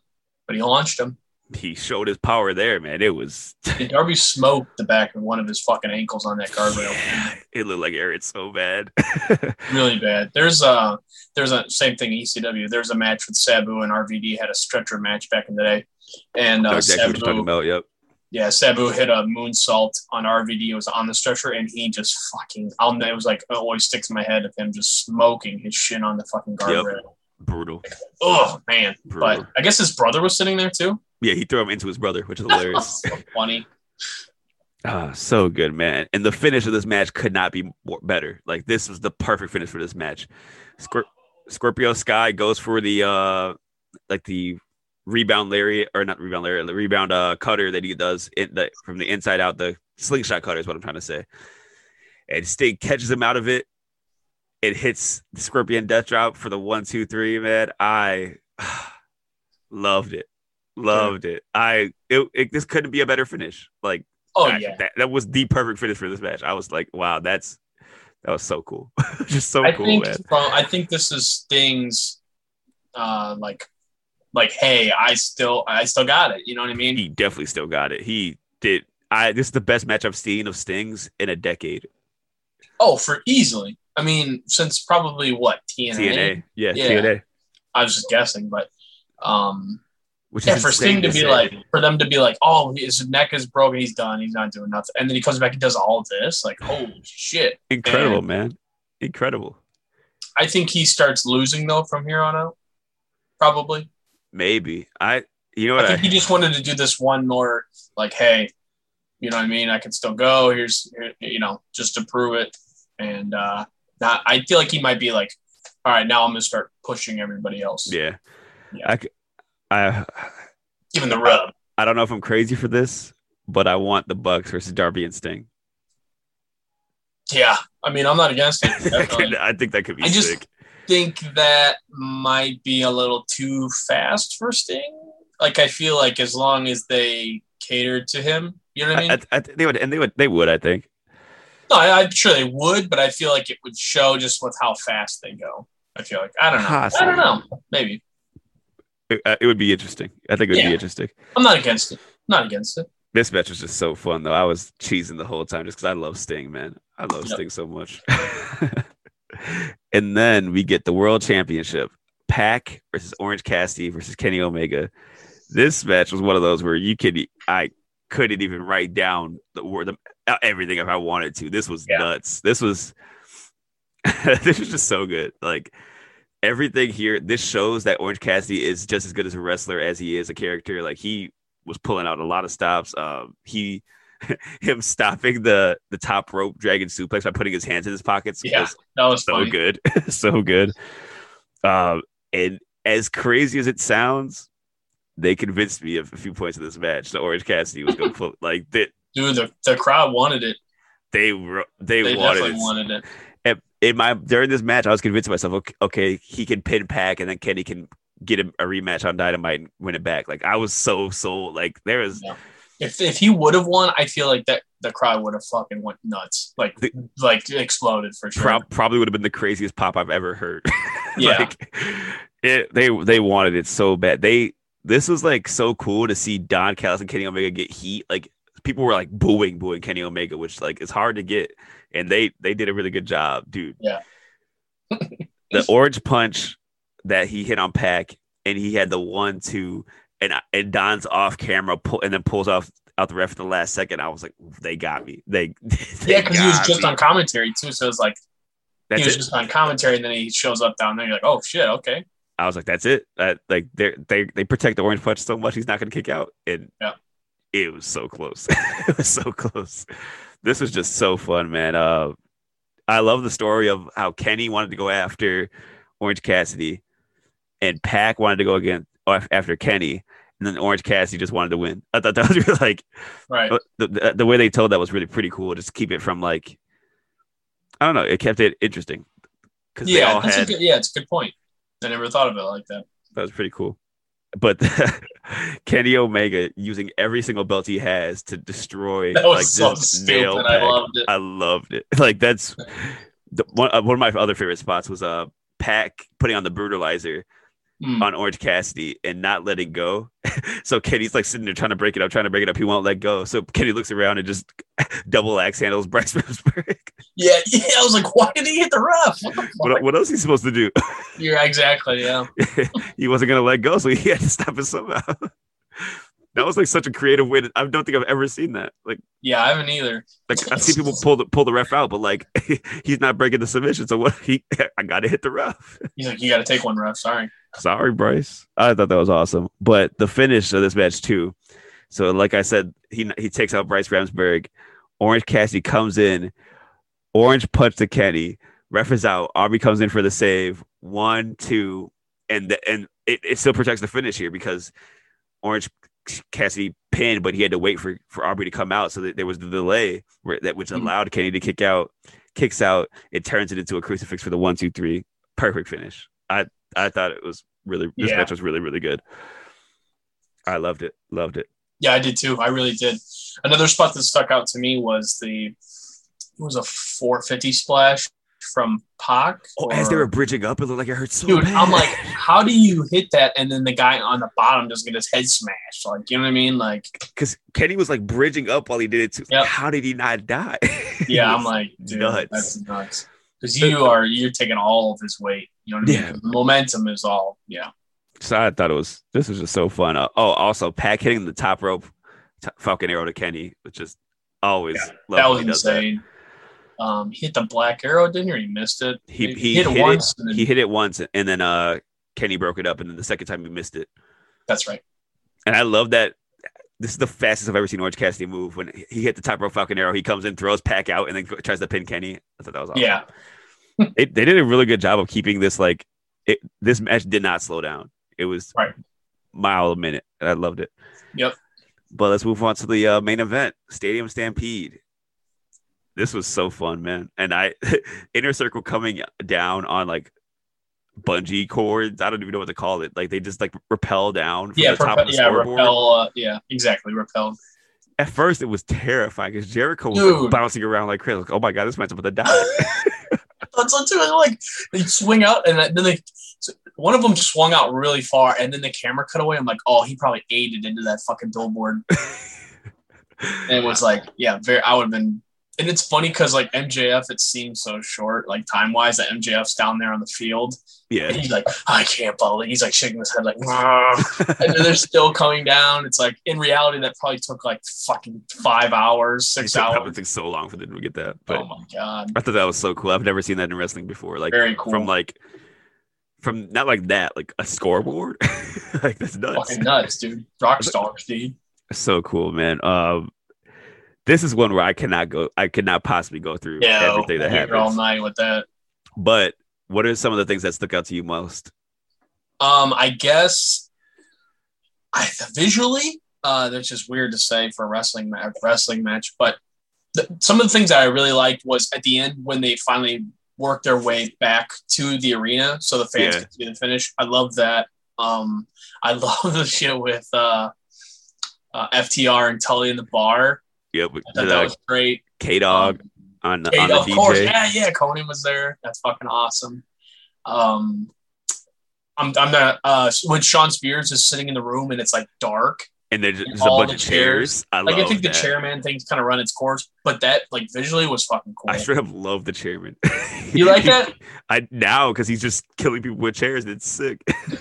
but he launched him. he showed his power there, man. It was Darby smoked the back of one of his fucking ankles on that guardrail. Yeah, it looked like hurt so bad. Really bad. There's a there's a same thing ECW. There's a match with Sabu and RVD had a stretcher match back in the day, and uh, exactly what you're talking Sabu about. Yep. Yeah, Sabu hit a moonsault on RVD. It was on the stretcher, and he just fucking. I'll. It was like it always sticks in my head of him just smoking his shin on the fucking guardrail. Brutal. Oh man! Brutal. But I guess his brother was sitting there too. Yeah, he threw him into his brother, which is hilarious. so funny. Ah, so good, man. And the finish of this match could not be more better. Like this was the perfect finish for this match. Scor- Scorpio Sky goes for the uh like the rebound Larry or not rebound Larry, the rebound uh cutter that he does in the from the inside out, the slingshot cutter is what I'm trying to say. And Sting catches him out of it. It hits the Scorpion Death Drop for the one, two, three, man. I loved it. Loved it. I it, it this couldn't be a better finish. Like Oh that, yeah. that, that was the perfect finish for this match. I was like, wow, that's that was so cool. Just so I cool, think man. from, I think this is Sting's uh like like hey I still I still got it you know what I mean He definitely still got it. He did. I this is the best match I've seen of Stings in a decade. oh for easily I mean since probably what TNA, TNA, yeah, Yeah. TNA. I was just guessing but um Which yeah is for Sting to be say. like for them to be like oh his neck is broken he's done he's not doing nothing and then he comes back and does all of this like holy shit incredible, man, incredible. I think he starts losing though from here on out probably Maybe I. You know what? I I, think he just wanted to do this one more, like, hey, you know what I mean? I can still go. Here's, you know, just to prove it. And uh, not, I feel like he might be like, all right, now I'm gonna start pushing everybody else. yeah, Yeah. I, I, Even the rub. I don't know if I'm crazy for this, but I want the Bucks versus Darby and Sting. Yeah, I mean, I'm not against it. I. I think that could be I just- sick. Think that might be a little too fast for Sting. Like, I feel like as long as they catered to him, you know what I mean? I, I, I, they would, and they would, they would. I think. no, I, I'm sure they would, but I feel like it would show just with how fast they go. I feel like I don't know. I don't know. Maybe. It, uh, it would be interesting. I think it would Yeah. be interesting. I'm not against it. not against it. This match was just so fun, though. I was cheesing the whole time just because I love Sting, man. I love Yep. Sting so much. and then we get the World Championship: Pac versus Orange Cassidy versus Kenny Omega. This match was one of those where you could, I couldn't even write down the word, the, uh, everything if I wanted to. This was Yeah. nuts. This was, this was just so good. Like everything here, this shows that Orange Cassidy is just as good as a wrestler as he is a character. Like he was pulling out a lot of stops. Um, he him stopping the the top rope dragon suplex by putting his hands in his pockets Yeah, was That was so funny. good, so good. Um, and as crazy as it sounds, they convinced me of a few points of this match. The Orange Cassidy was going to pull like that. Dude, the, the crowd wanted it. They were they, They wanted definitely it. wanted it. And in my during this match, I was convincing myself, okay, okay, he can pin Pac, and then Kenny can get a, a rematch on Dynamite and win it back. Like I was so sold. Like there was If if he would have won, I feel like that the crowd would have fucking went nuts. Like The- like exploded for sure. prob- probably would have been the craziest pop I've ever heard. Yeah. like it, they they wanted it so bad. They this was like so cool to see Don Callis and Kenny Omega get heat. Like people were like booing, booing Kenny Omega, which like is hard to get, and they they did a really good job, dude. Yeah. the orange punch that he hit on Pac, and he had the one two, and and Don's off camera pull, and then pulls off out the ref at the last second. I was like, they got me. They, they yeah, because he was just me. on commentary too. So it's like That's he was it. just on commentary, and then he shows up down there. You're like, oh shit, okay. I was like, that's it. That like they they they protect the orange punch so much he's not gonna kick out. And Yeah. it was so close. it was so close. This was just so fun, man. Uh I love the story of how Kenny wanted to go after Orange Cassidy and Pac wanted to go again after Kenny. And then Orange Cassidy just wanted to win. I thought that was really like Right. the, the, the way they told that was really pretty cool. Just keep it from like I don't know. It kept it interesting they Yeah, that's had a good, yeah, it's a good point. I never thought of it like that. That was pretty cool. But Kenny Omega using every single belt he has to destroy That was like so stupid. I loved it. I loved it. Like that's the, one, uh, one of my other favorite spots was uh Pac putting on the brutalizer Hmm. on Orange Cassidy and not letting go. so Kenny's like sitting there trying to break it up, trying to break it up. He won't let go. So Kenny looks around and just double axe handles Bryce Remsburg. Yeah, yeah. I was like, why did he hit the ref? What what, what else is he supposed to do? Yeah, exactly. Yeah. he wasn't gonna let go, so he had to stop it somehow. that was like such a creative way. To, I don't think I've ever seen that. Like, Yeah, I haven't either. like I've seen people pull the pull the ref out, but like he's not breaking the submission. So what? He I got to hit the ref. He's like, you got to take one, ref. Sorry. Sorry, Bryce. I thought that was awesome. But the finish of this match too. So like I said, he he takes out Bryce Remsburg. Orange Cassidy comes in. Orange punch to Kenny. Ref is out. Aubrey comes in for the save. One, two, and the, and it, it still protects the finish here because Orange Cassidy pinned, but he had to wait for for Aubrey to come out, so that there was the delay where that which Mhm. allowed Kenny to kick out. Kicks out. It turns it into a crucifix for the one, two, three. Perfect finish. I I thought it was really this Yeah. match was really really good. I loved it. Loved it. Yeah, I did too. I really did. Another spot that stuck out to me was the it was a 450 splash from Pac. Oh, as they were bridging up, it looked like it hurt so dude, bad. I'm like, how do you hit that and then the guy on the bottom just get his head smashed? Like, you know what I mean? Like, because Kenny was like bridging up while he did it too. Yep. How did he not die? yeah, I'm like, dude, nuts. that's nuts. Because you are you're taking all of his weight. You know what I mean? Yeah. The momentum is all. Yeah. So I thought it was this was just so fun. Uh, oh, also Pac hitting the top rope t- Falcon Arrow to Kenny, which is always love that was he that. insane. Um, he hit the black arrow, didn't he? Or he missed it. He he, hit, hit, it once. it. then, He hit it once, and then uh Kenny broke it up, and then the second time he missed it. that's right. And I love that. This is the fastest I've ever seen Orange Cassidy move. When he hit the top rope Falcon Arrow, he comes in, throws Pac out, and then tries to pin Kenny. I thought that was awesome. Yeah. it, they did a really good job of keeping this like it, this match did not slow down. It was Right. mile a minute. And I loved it. Yep. But let's move on to the uh, main event, Stadium Stampede. This was so fun, man. And I inner circle coming down on like bungee cords. I don't even know what to call it. Like they just like rappel down from Yeah, the top propel, of the yeah, scoreboard. repel. Uh, yeah, exactly, repel. At first, it was terrifying because Jericho was like, bouncing around like crazy. Like, oh my god, this man's about to die. That's what too. Like they swing out, and then they one of them swung out really far, and then the camera cut away. I'm like, oh, he probably aided into that fucking billboard. And it was like, yeah, very. I would have been. And it's funny because like MJF, it seems so short, like time wise, that MJF's down there on the field. yeah. And he's like, I can't believe. He's like shaking his head, like, and then they're still coming down. It's like in reality, that probably took like fucking five hours, six hours. took so long for them to get that. But oh my god, I thought that was so cool. I've never seen that in wrestling before. Like very cool. from like from not like that, like a scoreboard. like that's nuts. fucking nuts, dude. Rock stars, dude. So cool, man. Um this is one where I cannot go I could not possibly go through Yeah, everything that here all night with that. But what are some of the things that stuck out to you most? Um, I guess I visually, uh, that's just weird to say for a wrestling match, wrestling match. But the, some of the things that I really liked was at the end when they finally worked their way back to the arena, so the fans Yeah. could see the finish. I love that. Um, I love the shit with uh, uh, FTR and Tully in the bar. Thought that was great. K Dog Um, on the on the of course, DJ. yeah, yeah. Konnan was there. That's fucking awesome. Um, I'm, I'm not. Uh, when Shawn Spears is sitting in the room and it's like dark, And there's just all a bunch the of chairs. I like I think the chairman thing's kind of run its course, but that like visually was fucking cool. I straight up love the chairman. you like that? I now because he's just killing people with chairs. And it's sick.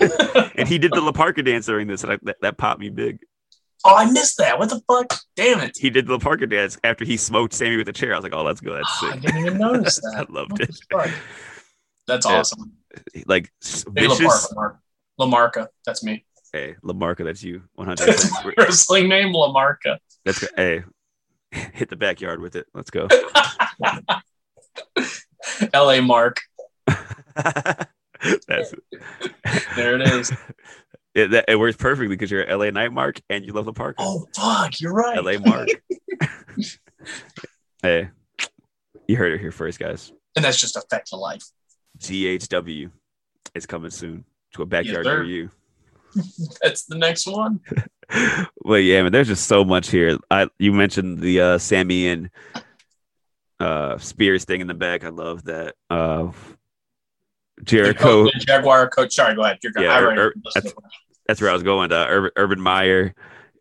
and he did the La dance during this, and I, that, that popped me big. Oh, I missed that. What the fuck? Damn it! He did the La Parka dance after he smoked Sammy with a chair. I was like, oh, let's go. That's Oh, I didn't even notice that. I loved What it. That's Yeah. awesome. Like Big vicious. Lamarca. Lamarca. That's me. Hey, Lamarca, that's you. One hundred That's percent. my wrestling name, Lamarca. Let's go. Hey, hit the backyard with it. Let's go. L.A. Mark. that's There it is. It. That, it works perfectly because you're LA Night Mark and you love the Parker. Oh fuck, you're right. LA Mark. hey, you heard it here first, guys. And that's just a fact of life. GHW is coming soon to a backyard sir. near you. That's the next one. Well, yeah, man, there's just so much here. I you mentioned the uh Sammy and uh Spears thing in the back. I love that. Uh Jericho, the Jaguar coach. Sorry, go ahead. You're. Yeah, I already listened to it. That's where I was going. Uh, Urban, Urban Meyer,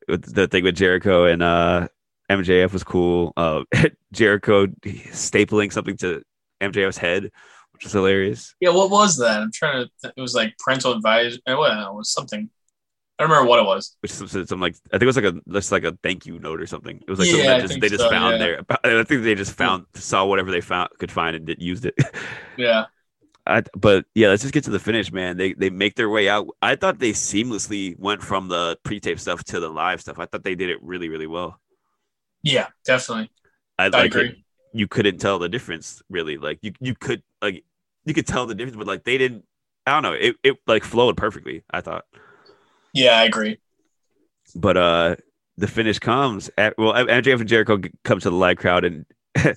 with the thing with Jericho and uh MJF was cool. Uh Jericho stapling something to MJF's head, which was hilarious. Yeah, what was that? I'm trying to. Th- it was like parental advice. Well, it was something. I don't remember what it was. which is some, some like I think it was like a just like a thank you note or something. It was like Yeah, something that just they just so, found yeah. there. I think they just found saw whatever they found could find and did, used it. Yeah. I, but yeah, let's just get to the finish, man. They they make their way out. I thought they seamlessly went from the pre-tape stuff to the live stuff. I thought they did it really really well. Yeah, definitely. I, I like agree. it. You couldn't tell the difference really. Like you you could like you could tell the difference, but like they didn't. I don't know. It it like flowed perfectly. I thought. Yeah, I agree. but uh the finish comes at well MJF and Jericho g- come to the live crowd and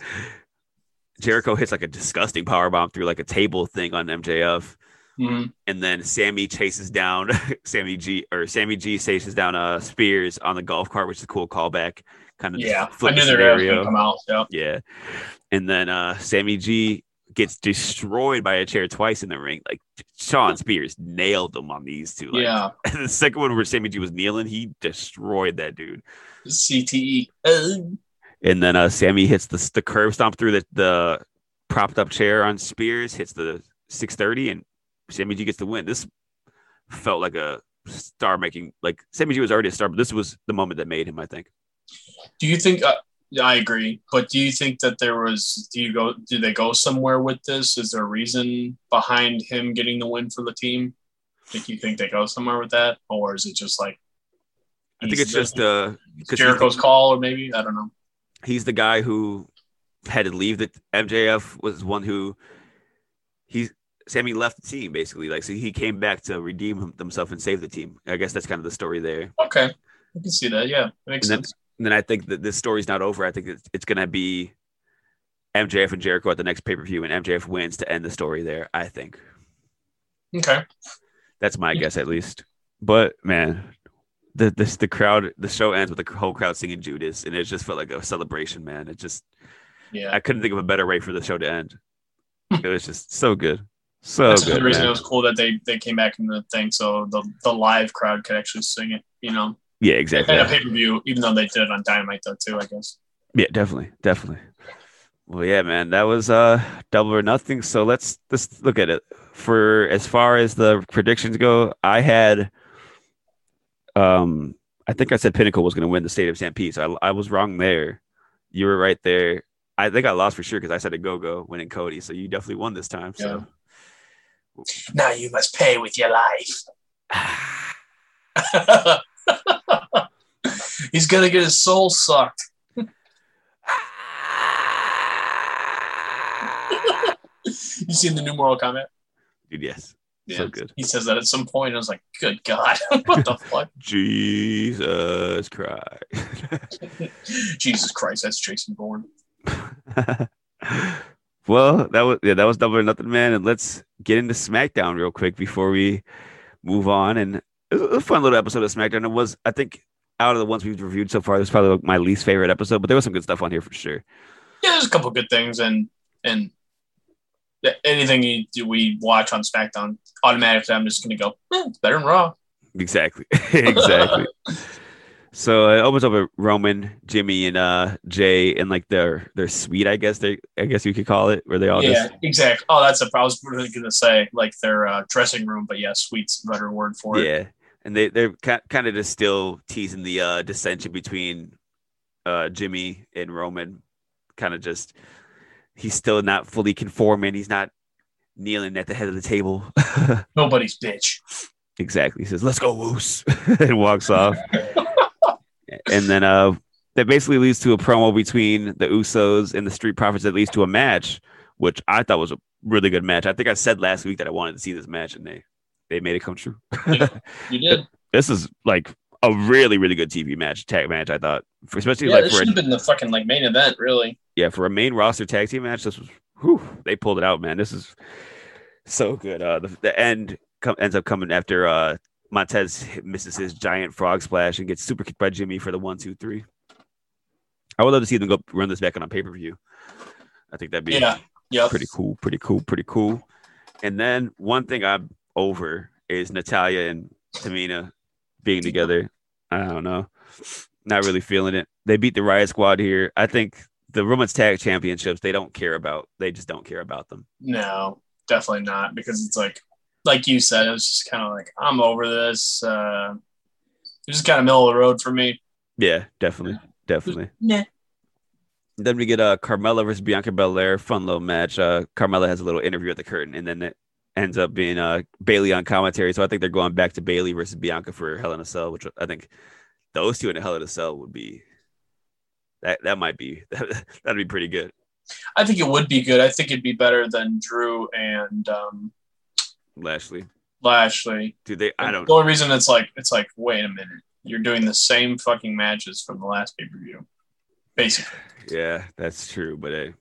Jericho hits like a disgusting power bomb through like a table thing on MJF Mhm. and then Sammy chases down Sammy G or Sammy G chases down uh Spears on the golf cart which is a cool callback kind of Yeah, I knew the they going to scenario come out. Yeah. yeah and then uh Sammy G gets destroyed by a chair twice in the ring like Shawn Spears nailed them on these two like, yeah. and the second one where Sammy G was kneeling he destroyed that dude CTE. And then uh, Sammy hits the the curb stomp through the, the propped up chair on Spears, hits the 630, and Sammy G gets the win. This felt like a star making, like Sammy G was already a star, but this was the moment that made him, I think. do you think? Uh, I agree. But do you think that there was? Do you go? Do they go somewhere with this? Is there a reason behind him getting the win for the team? Think you think they go somewhere with that, or is it just like? I think it's just uh, Jericho's the, call, or maybe I don't know. He's the guy who had to leave. That MJF was one who he Sammy left the team basically, like so he came back to redeem himself and save the team. I guess that's kind of the story there. Okay, I can see that. Yeah, it makes And then- sense. And then I think that this story's not over. I think it's, it's going to be MJF and Jericho at the next pay per view, and MJF wins to end the story there. I think Okay. that's my Yeah. guess at least. But man, the this the crowd, the show ends with the whole crowd singing Judas, and it just felt like a celebration. Man, it just Yeah. I couldn't think of a better way for the show to end. It was just so good, so That's good. the reason man. it was cool that they they came back in the thing, so the the live crowd could actually sing it. You know, Yeah, exactly. and a pay per view, even though they did it on Dynamite though too. I guess. Yeah, definitely, definitely. Well, yeah, man, that was uh double or nothing. So let's let's look at it. For as far as the predictions go, I had um I think I said Pinnacle was going to win the Stadium Stampede, so I, I was wrong there. You were right there. I think I lost for sure because I said Ogogo winning Cody, so you definitely won this time. So Now you must pay with your life. He's gonna get his soul sucked. You seen the new Mortal Kombat? dude, yes, Yeah. so good. He says that at some point. I was like, good God, what the fuck? Jesus Christ. Jesus Christ, that's Jason Bourne. well, that was yeah, that was double or nothing, man. And let's get into SmackDown real quick before we move on. And it was a fun little episode of SmackDown. It was, I think, out of the ones we've reviewed so far, this was probably like my least favorite episode, but there was some good stuff on here for sure. Yeah, there's a couple good things, and and anything you, do we watch on SmackDown, automatically I'm just gonna go, eh, it's better than Raw. Exactly, exactly. so it opens up with Roman, Jimmy, and uh Jey in like their their suite, I guess they, I guess you could call it, where they all yeah, just exactly. Oh, that's a. I was really gonna say like their uh, dressing room, but yeah, suite's a better word for it. Yeah, and they they're kind of just still teasing the uh, dissension between uh, Jimmy and Roman. Kind of just he's still not fully conforming. He's not kneeling at the head of the table. Nobody's bitch. exactly. He says, "Let's go, Woos," and walks off. and then uh, that basically leads to a promo between the Usos and the Street Profits that leads to a match, which I thought was a really good match. I think I said last week that I wanted to see this match, and they they made it come true. You did. this is like a really really good TV match tag match. I thought, for, especially Yeah, like this for should a, have been the fucking like main event, really. yeah for a main roster tag team match. This was whew, they pulled it out, man. This is so good. Uh, the, the end com- ends up coming after uh Montez misses his giant frog splash and gets super kicked by Jimmy for the one two three. I would love to see them go run this back on a pay per view. I think that'd be Yeah. Yep. pretty cool, pretty cool, pretty cool. And then one thing I'm over is Natalya and Tamina being together. I don't know. Not really feeling it. They beat the Riot Squad here. I think the women's tag championships, they don't care about. They just don't care about them. No, definitely not. Because it's like, like you said, it was just kind of like, I'm over this. Uh, It was kind of middle of the road for me. Yeah, definitely, definitely. Nah. Then we get uh Carmella versus Bianca Belair, fun little match. Uh, Carmella has a little interview at the curtain, and then it ends up being uh Bayley on commentary. So I think they're going back to Bayley versus Bianca for Hell in a Cell, which I think those two in a Hell in a Cell would be that that might be that'd be pretty good. I think it would be good. I think it'd be better than Drew and um, Lashley, Lashley. Do they I don't The only reason it's like it's like wait a minute, you're doing the same fucking matches from the last pay per view, basically. Yeah, that's true. But hey,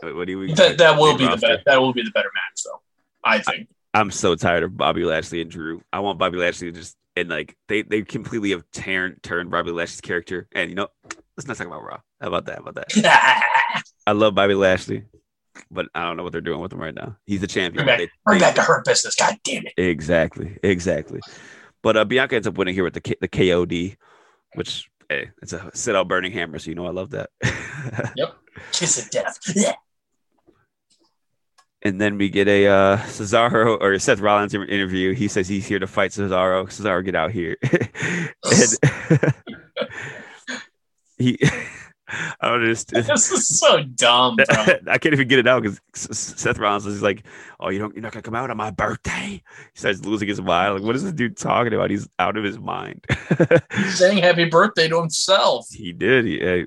what what do we? That that will be the better. That will be the better match, though. I think. I'm so tired of Bobby Lashley and Drew. I want Bobby Lashley to just and like they they completely have turned turned Bobby Lashley's character. And you know, let's not talk about Raw. How about that? How about that? I love Bobby Lashley, but I don't know what they're doing with him right now. He's the champion. Bring back, bring back the Hurt Business. God damn it. Exactly, exactly. But uh, Bianca ends up winning here with the K- the KOD, which hey, it's a sit out burning hammer. So you know I love that. Yep. Kiss of death. Yeah. And then we get a uh, Cesaro or Seth Rollins interview. He says he's here to fight Cesaro. Cesaro, get out here. and he, I don't just. This is so dumb, bro. I can't even get it out because Seth Rollins is like, "Oh, you don't, you're not gonna come out on my birthday." He starts losing his mind. Like, what is this dude talking about? He's out of his mind. He's saying happy birthday to himself. he did. He, eh,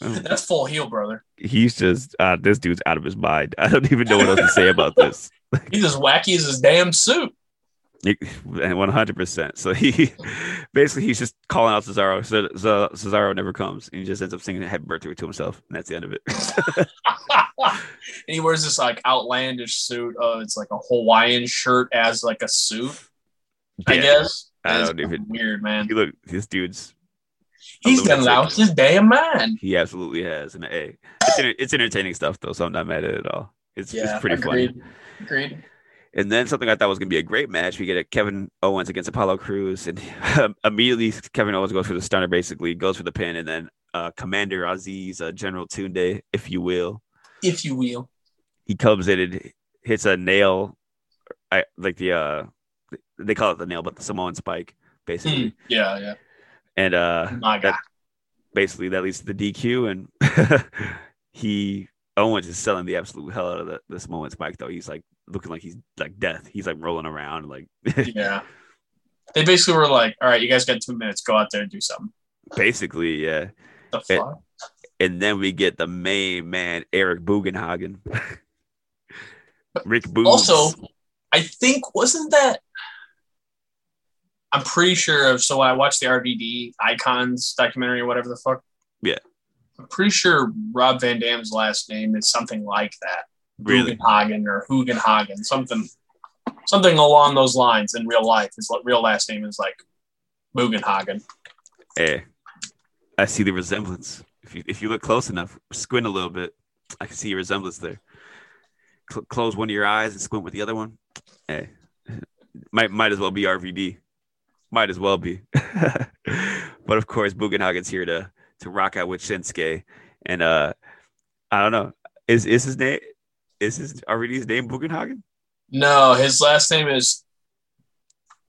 That's full heel, brother. he's just uh, this dude's out of his mind. I don't even know what else to say about this. He's as wacky as his damn suit. And one hundred percent. So he basically he's just calling out Cesaro. So, so Cesaro never comes, and he just ends up singing "Happy Birthday" to himself, and that's the end of it. and he wears this like outlandish suit. Oh, it's like a Hawaiian shirt as like a suit, I guess. I don't even- weird, man. You look, this dude's He's done lunatic. lost his damn mind. He absolutely has. And hey, it's, enter- it's entertaining stuff though, so I'm not mad at it at all. It's, it's pretty funny. agreed. Agreed. And then something I thought was gonna be a great match. We get a Kevin Owens against Apollo Crews, and immediately Kevin Owens goes for the stunner, basically goes for the pin, and then uh, Commander Azeez, uh, General Tunde, if you will, If you will. he comes in and hits a nail, I like the uh, they call it the nail, but the Samoan spike, basically, Hmm. Yeah, yeah. And uh, My God. that basically that leads to the DQ, and he Owens is selling the absolute hell out of the, the Samoan spike though. He's like looking like he's like death. He's like rolling around like yeah. They basically were like, all right, you guys got two minutes. Go out there and do something. basically, yeah. The fuck? And then we get the main man, Eric Bugenhagen. Rick Boogs. Also, I think, wasn't that. I'm pretty sure of. So I watched the RVD Icons documentary or whatever the fuck. Yeah. I'm pretty sure Rob Van Dam's last name is something like that. really Bugenhagen or Hugenhagen, something, something along those lines in real life. His real last name is like Bugenhagen. Hey, eh. I see the resemblance. If you if you look close enough, squint a little bit, I can see a resemblance there. Cl- close one of your eyes and squint with the other one. Hey, eh. might might as well be RVD. Might as well be. but of course, Bugenhagen's here to to rock out with Shinsuke, and uh, I don't know. Is is his name? Is his RVD's name Bugenhagen? No, his last name is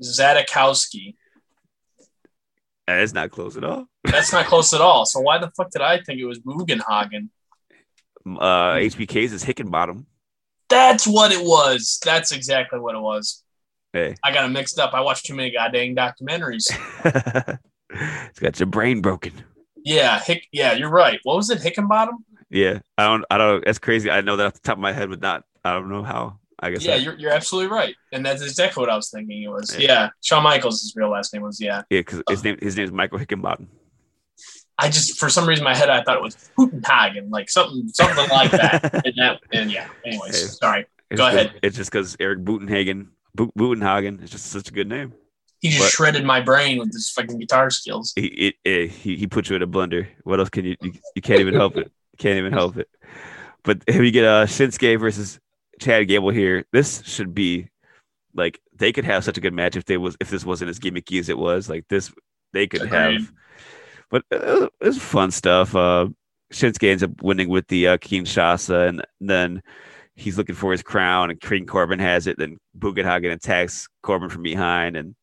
Zadakowski. That's not close at all. That's not close at all. So why the fuck did I think it was Bugenhagen? Uh, HBK's is Hickenbottom. That's what it was. That's exactly what it was. Hey. I got it mixed up. I watched too many goddamn documentaries. it's got your brain broken. Yeah, Hick. Yeah, you're right. What was it? Hickenbottom? Yeah, I don't. I don't. That's crazy. I know that off the top of my head, but not. I don't know how. I guess. Yeah, you're, you're absolutely right. And that's exactly what I was thinking it was. Yeah. Yeah. Shawn Michaels' his real last name was, yeah. yeah, because his uh. name his name is Michael Hickenbottom. I just, for some reason, in my head, I thought it was Putenhagen, like something something like that. And that, and yeah, anyways, sorry. It's Go just ahead. It's just because Eric Butenhagen, Bu- Butenhagen is just such a good name. He just What? shredded my brain with his fucking guitar skills. He it, it, he he put you in a blender. What else can you? You, you can't even help it. You can't even help it. But here we get uh Shinsuke versus Chad Gable here. This should be like they could have such a good match if they was if this wasn't as gimmicky as it was. Like this, they could Agreed. have. But uh, it's fun stuff. Uh, Shinsuke ends up winning with the uh, Kinshasa, and then he's looking for his crown, and King Corbin has it. Then Bugenhagen attacks Corbin from behind, and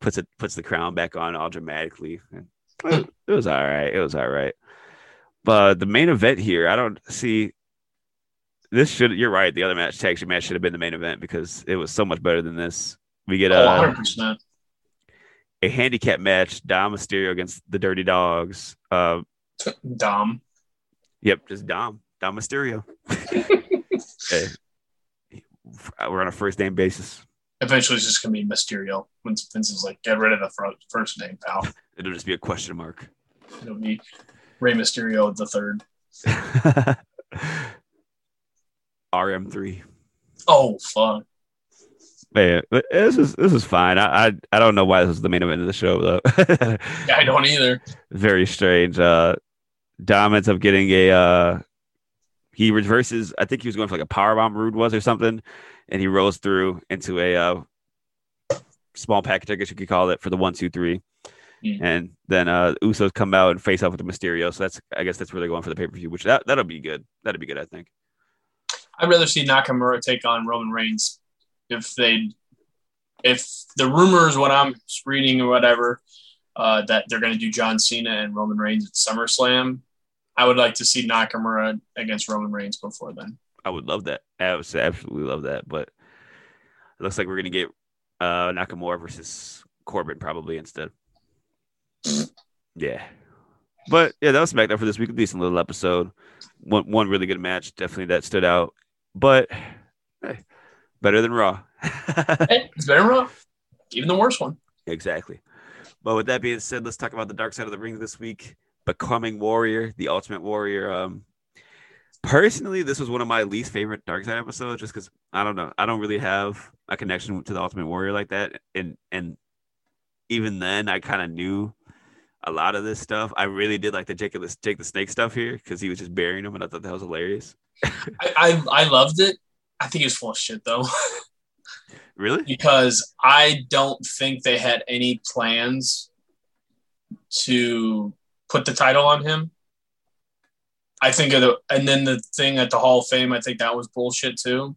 puts it puts the crown back on all dramatically. It, it was all right. It was all right. But the main event here, I don't see. This should. You're right. The other match, tag team match, should have been the main event because it was so much better than this. We get a 100%. a handicap match: Dom Mysterio against the Dirty Dawgs. Uh, Dom. Yep, just Dom. Dom Mysterio. Okay. We're on a first name basis. Eventually, it's just going to be Mysterio. When Vince is like, get rid of the fir- first name, pal. It'll just be a question mark. It'll be Rey Mysterio the third. RM3. Oh, fuck. Man, this is this is fine. I, I I don't know why this is the main event of the show though. I don't either. Very strange. Uh Dom ends up getting a uh he reverses I think he was going for like a power bomb Roode was or something, and he rolls through into a uh small package, I guess you could call it, for the one, two, three. Hmm. And then uh Usos come out and face off with the Mysterio. So that's I guess that's where they're going for the pay-per-view, which that that'll be good. That'll be good, I think. I'd rather see Nakamura take on Roman Reigns if they, if the rumors, what I'm reading or whatever, uh, that they're going to do John Cena and Roman Reigns at SummerSlam. I would like to see Nakamura against Roman Reigns before then. I would love that. I would absolutely love that. But it looks like we're gonna get uh Nakamura versus Corbin probably instead. Yeah. But yeah, that was SmackDown for this week. A decent little episode. One one really good match, definitely that stood out. But hey, better than Raw. Hey, it's better than Raw. Even the worst one. exactly. But with that being said, let's talk about the dark side of the ring this week. Becoming Warrior, the Ultimate Warrior. Um, personally, this was one of my least favorite Dark Side episodes, just because I don't know, I don't really have a connection to the Ultimate Warrior like that, and and even then, I kind of knew a lot of this stuff. I really did like the Jake the Jake the Snake stuff here because he was just burying him, and I thought that was hilarious. I, I, I loved it. I think it was full of shit though, Really? because I don't think they had any plans to put the title on him. I think of the, and then the thing at the Hall of Fame, I think that was bullshit too.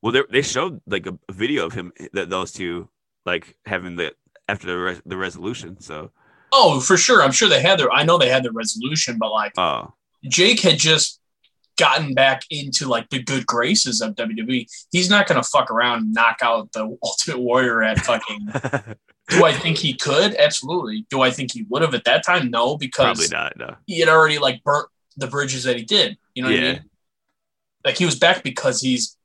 Well, they they showed like a, video of him that those two like having the after the res, the resolution. So, Oh, for sure. I'm sure they had their, I know they had the resolution, but like oh, Jake had just gotten back into like the good graces of WWE. He's not going to fuck around and knock out the Ultimate Warrior at fucking. do I think he could? Absolutely. Do I think he would have at that time? No, because probably not. No. he had already like burnt the bridges that he did. You know what I mean? Like he was back because he's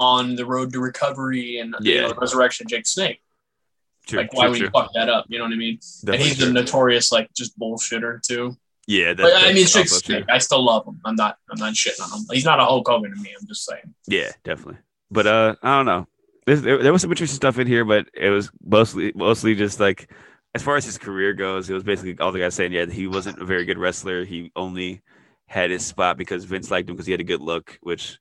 on the road to recovery and you Yeah. know, resurrection Jake Snake. True, like why true, would you fuck that up? You know what I mean? Definitely and he's true. a notorious like just bullshitter too. Yeah. That, I mean, Jake. Snake, I still love him. I'm not. I'm not shitting on him. He's not a Hulk Hogan to me. I'm just saying. Yeah, definitely. But uh, I don't know. There's, there, there was some interesting stuff in here, but it was mostly mostly just like as far as his career goes, it was basically all the guys saying, yeah, he wasn't a very good wrestler. He only had his spot because Vince liked him because he had a good look. Which,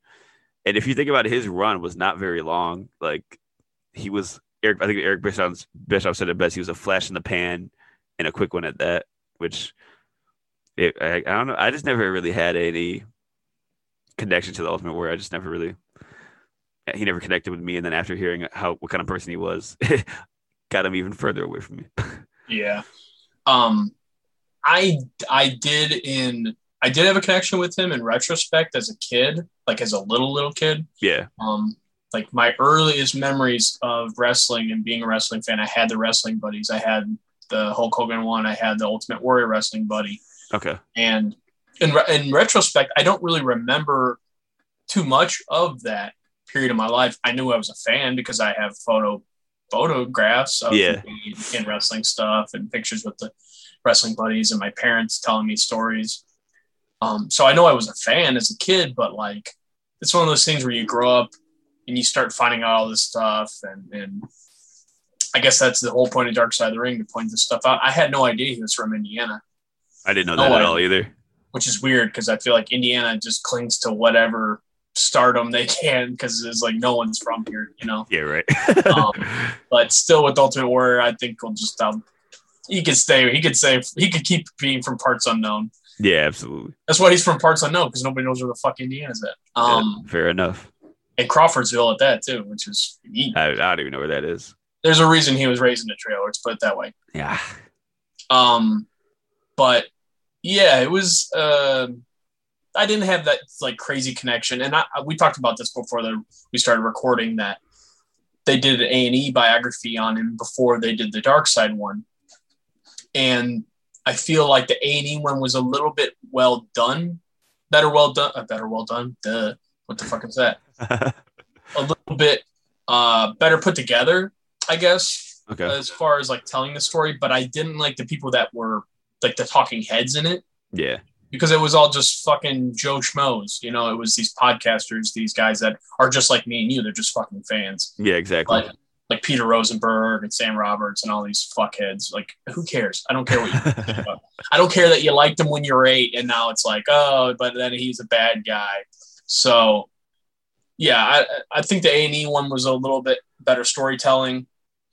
and if you think about it, his run was not very long. Like he was Eric. I think Eric Bischoff, Bischoff said it best. He was a flash in the pan and a quick one at that. Which it, I, I don't know. I just never really had any connection to the Ultimate Warrior. I just never really. He never connected with me, and then after hearing how what kind of person he was, got him even further away from me. Yeah. Um, I I did in I did have a connection with him in retrospect as a kid, like as a little little kid. yeah, Um, like my earliest memories of wrestling and being a wrestling fan, I had the wrestling buddies. I had the Hulk Hogan one. I had the Ultimate Warrior wrestling buddy. Okay, And in, re- in retrospect, I don't really remember too much of that period of my life. I knew I was a fan because I have photo photographs of Yeah. me in wrestling stuff and pictures with the wrestling buddies and my parents telling me stories. Um, so I know I was a fan as a kid, but like it's one of those things where you grow up and you start finding out all this stuff and, and I guess that's the whole point of Dark Side of the Ring to point this stuff out. I had no idea he was from Indiana I didn't know No that at all either. which is weird because I feel like Indiana just clings to whatever stardom they can because it's like no one's from here, you know. Yeah, right. Um, But still, with Ultimate Warrior, I think we'll just um, he could stay. He could say he could keep being from parts unknown. yeah, absolutely. That's why he's from parts unknown because nobody knows where the fuck Indiana's at. Um, yeah, fair enough. and Crawfordsville at that too, which is I, I don't even know where that is. there's a reason he was raised in a trailer. Let's put it that way. Yeah. Um, but yeah, it was. Uh, I didn't have that like crazy connection, and I, we talked about this before the, we started recording that they did an A and E biography on him before they did the Dark Side one, and I feel like the A and E one was a little bit well done, better well done, uh, better well done. Duh, what the fuck is that? a little bit uh, better put together, I guess, Okay. as far as like telling the story. But I didn't like the people that were like the talking heads in it yeah. because it was all just fucking Joe Schmoes. You know, it was these podcasters, these guys that are just like me and you. They're just fucking fans. Yeah. Exactly. Like like Peter Rosenberg and Sam Roberts and all these fuckheads. Like, who cares? I don't care what you I don't care that you liked him when you were eight and now it's like, oh, but then he's a bad guy. So yeah, I, I think the A and E one was a little bit better storytelling.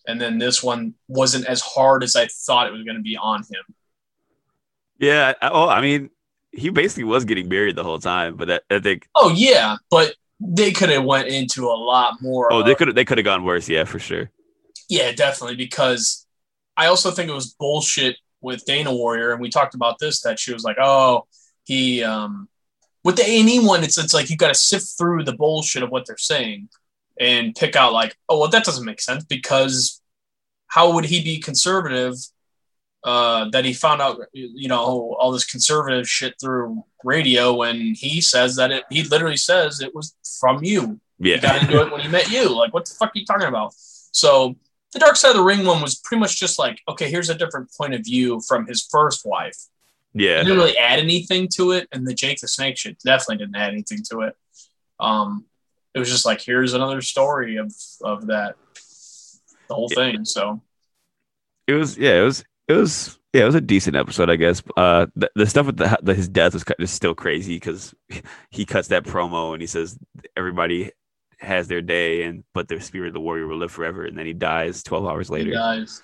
And then this one wasn't as hard as I thought it was going to be on him. Yeah. I- Oh, I mean, he basically was getting buried the whole time, but I, I think Oh yeah, but they could have went into a lot more. oh they could they could have gone worse. Yeah, for sure. Yeah, definitely. Because I also think it was bullshit with Dana Warrior, and we talked about this that she was like, "Oh, he um with the A and E one, it's it's like you got to sift through the bullshit of what they're saying and pick out like, oh, well, that doesn't make sense because how would he be conservative?" Uh, that he found out, you know, all this conservative shit through radio And he says that it, he literally says it was from you Yeah. he got into it when he met you. Like, what the fuck are you talking about? So the Dark Side of the Ring one was pretty much just like, okay, here's a different point of view from his first wife. It yeah. didn't really add anything to it, and the Jake the Snake shit definitely didn't add anything to it. Um, it was just like, here's another story of of that, the whole thing. So It was yeah. It was it was yeah. It was a decent episode, I guess. Uh, the, the stuff with the, the his death was kind of still crazy because he cuts that promo and he says everybody has their day and but their spirit of the warrior will live forever and then he dies 12 hours later guys,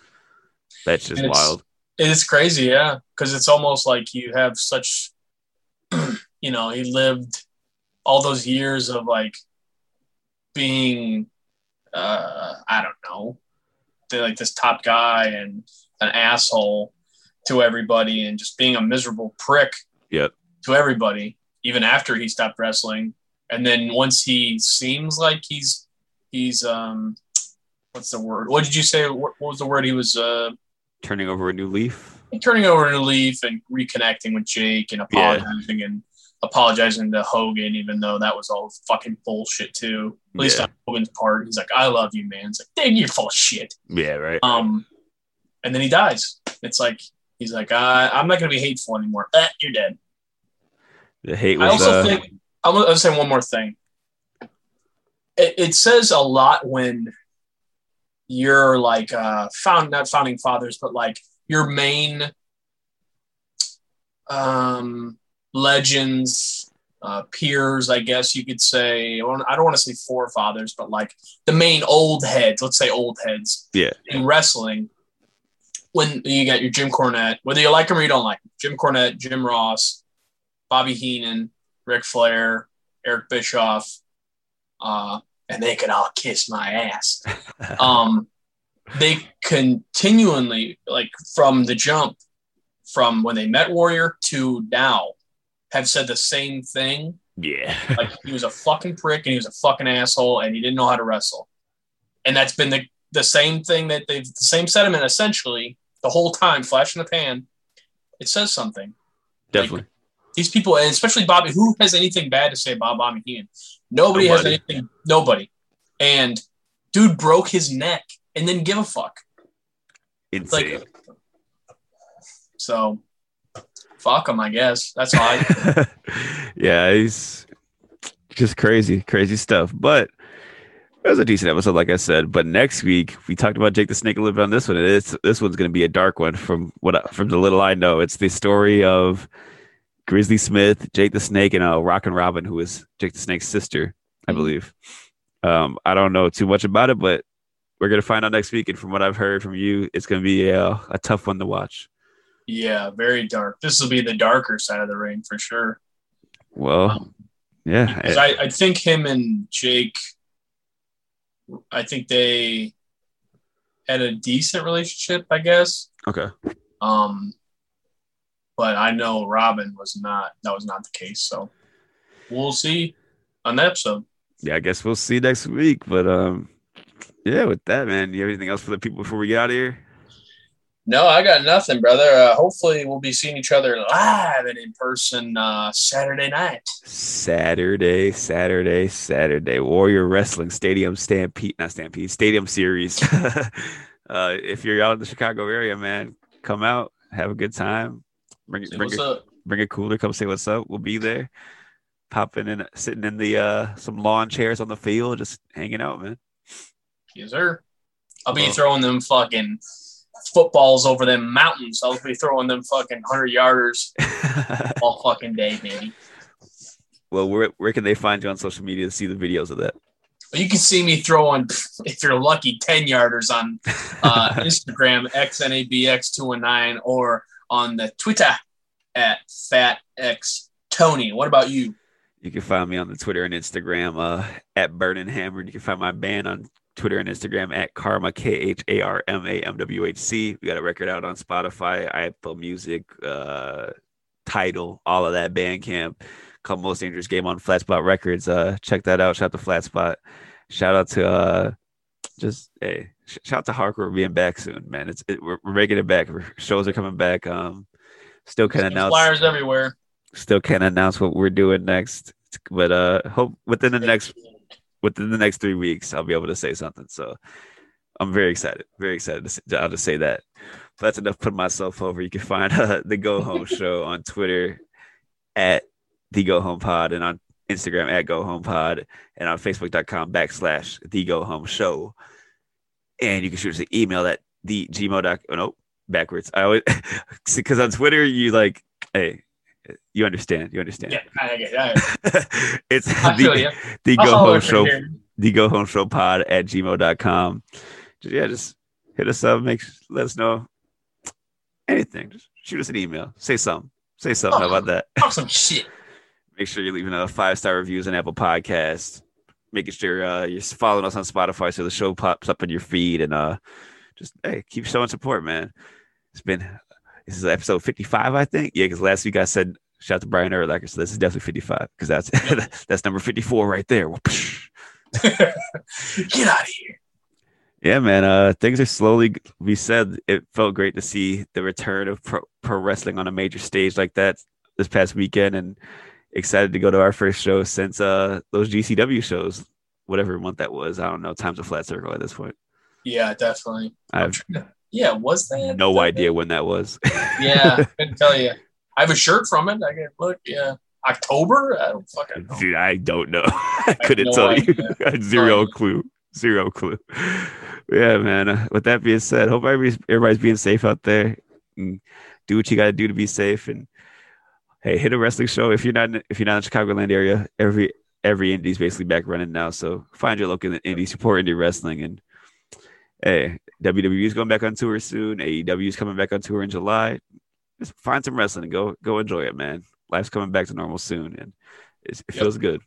that's just It's- wild it's crazy, yeah, because it's almost like you have such, you know, he lived all those years of like being, uh, I don't know, like this top guy and an asshole to everybody and just being a miserable prick Yep. to everybody, even after he stopped wrestling. And then once he seems like he's, he's, um, what's the word? What did you say? What what was the word he was, uh, turning over a new leaf turning over a new leaf and reconnecting with Jake and Yeah. apologizing and apologizing to Hogan, even though that was all fucking bullshit too. At least Yeah. on Hogan's part, he's like, "I love you, man." It's like, "Dang, you're full of shit." yeah right Um, and then he dies. It's like he's like, uh, "I'm not gonna be hateful anymore." Eh, you're dead. the hate Was, I also uh... think I'm gonna, say one more thing. It, it says a lot when you're like uh, found not founding fathers, but like your main um, legends, uh, peers, I guess you could say. I don't, I don't want to say forefathers, but like the main old heads. Let's say old heads. Yeah. In wrestling, when you got your Jim Cornette, whether you like him or you don't like him, Jim Cornette, Jim Ross, Bobby Heenan, Ric Flair, Eric Bischoff, uh, and they could all kiss my ass. Um, they continually, like from the jump, from when they met Warrior to now, have said the same thing. yeah Like he was a fucking prick and he was a fucking asshole and he didn't know how to wrestle. And that's been the, the same thing that they've, the same sentiment essentially the whole time, flash in the pan. It says something definitely these people, and especially Bobby, who has anything bad to say about Bobby Heenan? Nobody, has anything. Nobody. And dude broke his neck and didn't give a fuck. insane Like, so fuck him, I guess. That's all I. yeah he's just crazy crazy stuff but it was a decent episode like i said but next week we talked about jake the snake a little bit on this one and it's this one's going to be a dark one from what I, from the little i know it's the story of grizzly smith jake the snake and uh Rockin' Robin who is jake the snake's sister i Mhm. believe um i don't know too much about it but we're going to find out next week and from what i've heard from you it's going to be a, a tough one to watch yeah, very dark. This will be the darker side of the ring for sure. well yeah Because I, I think him and Jake, I think they had a decent relationship, I guess. Okay. Um, but I know Robin was not. That was not the case. So we'll see on the episode. Yeah, I guess we'll see next week. But um, yeah, with that, man, you have anything else for the people before we get out of here? No, I got nothing, brother. Uh, hopefully, we'll be seeing each other live and in person uh, Saturday night. Saturday, Saturday, Saturday. Warrior Wrestling Stadium Stampede, not Stampede, Stadium Series. uh, if you're out in the Chicago area, man, come out, have a good time. Bring, Say bring, a, bring a cooler, come say what's up. We'll be there. Popping in, sitting in the uh some lawn chairs on the field, just hanging out, man. Yes, sir. I'll be Well- throwing them fucking footballs over them mountains. I'll be throwing them fucking hundred yarders all fucking day, baby. well, where where can they find you on social media to see the videos of that? You can see me throwing, if you're lucky, ten yarders on uh, Instagram xnabx219 or on the Twitter at fatxtony. What about you? You can find me on the Twitter and Instagram uh, at Burning Hammered. You can find my band on Twitter and Instagram at Kharma K H A R M A M W H C. We got a record out on Spotify, Apple Music, uh, Tidal, all of that. Bandcamp called Most Dangerous Game on Flat Spot Records. Uh, check that out. Shout out to Flatspot. Shout out to uh, just hey, sh- shout out to Hardcore being back soon, man. It's it, we're, we're making it back. Shows are coming back. Um, still can't announce Flyers everywhere. still can't announce what we're doing next but uh hope within the next within the next three weeks i'll be able to say something. So i'm very excited very excited to say, i'll just say that. But that's enough putting myself over. You can find uh, the go home show on twitter at the go home pod and on instagram at go home pod and on facebook.com backslash the go home show. And you can shoot us an email at the dot oh no backwards. I always because on twitter you like hey you understand you understand. Yeah, I get it. it's I the, the I'll go home show the go home show pod at gmail.com just, yeah just hit us up make let us know anything. Just shoot us an email. Say something. Say something. How about that? Talk some shit. make sure you're leaving a five star reviews on apple podcast making sure uh, you're following us on spotify so the show pops up in your feed and uh just hey keep showing support man. It's been this is episode 55 i think yeah because last week i said shout out to brian Urlacher, so this is definitely 55 because that's that's number 54 right there Get out of here. Yeah, man. Uh, things are slowly. We said it felt great to see the return of pro, pro wrestling on a major stage like that this past weekend, and excited to go to our first show since uh those GCW shows, whatever month that was. I don't know. Time's a flat circle at this point. Yeah, definitely. I have Yeah, was that? no idea when that was. Yeah, couldn't tell you. I have a shirt from it. I can look. Yeah, October. I don't fucking know. Dude, I don't know. I couldn't no tell you. idea. I had zero Um, clue. Zero clue. Yeah, man. Uh, with that being said, hope everybody's, everybody's being safe out there. And do what you got to do to be safe. And hey, hit a wrestling show if you're not in, if you're not in the Chicagoland area. Every every indie's basically back running now. So find your local indie, support indie wrestling, and hey, WWE is going back on tour soon. AEW is coming back on tour in July. Just find some wrestling and go go enjoy it, man. Life's coming back to normal soon, and it Yep. feels good.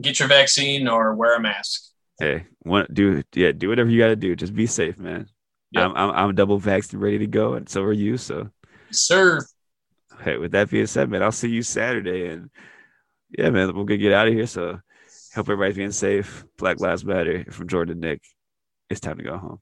Get your vaccine or wear a mask. Hey, want do yeah, do whatever you got to do. Just be safe, man. Yep. I'm, I'm I'm double vaxxed and ready to go, and so are you. So Sir, hey, with that being said, man, I'll see you Saturday, and yeah, man, we're gonna get out of here. So hope everybody's being safe. Black Lives Matter from Jordan Nick. It's time to go home.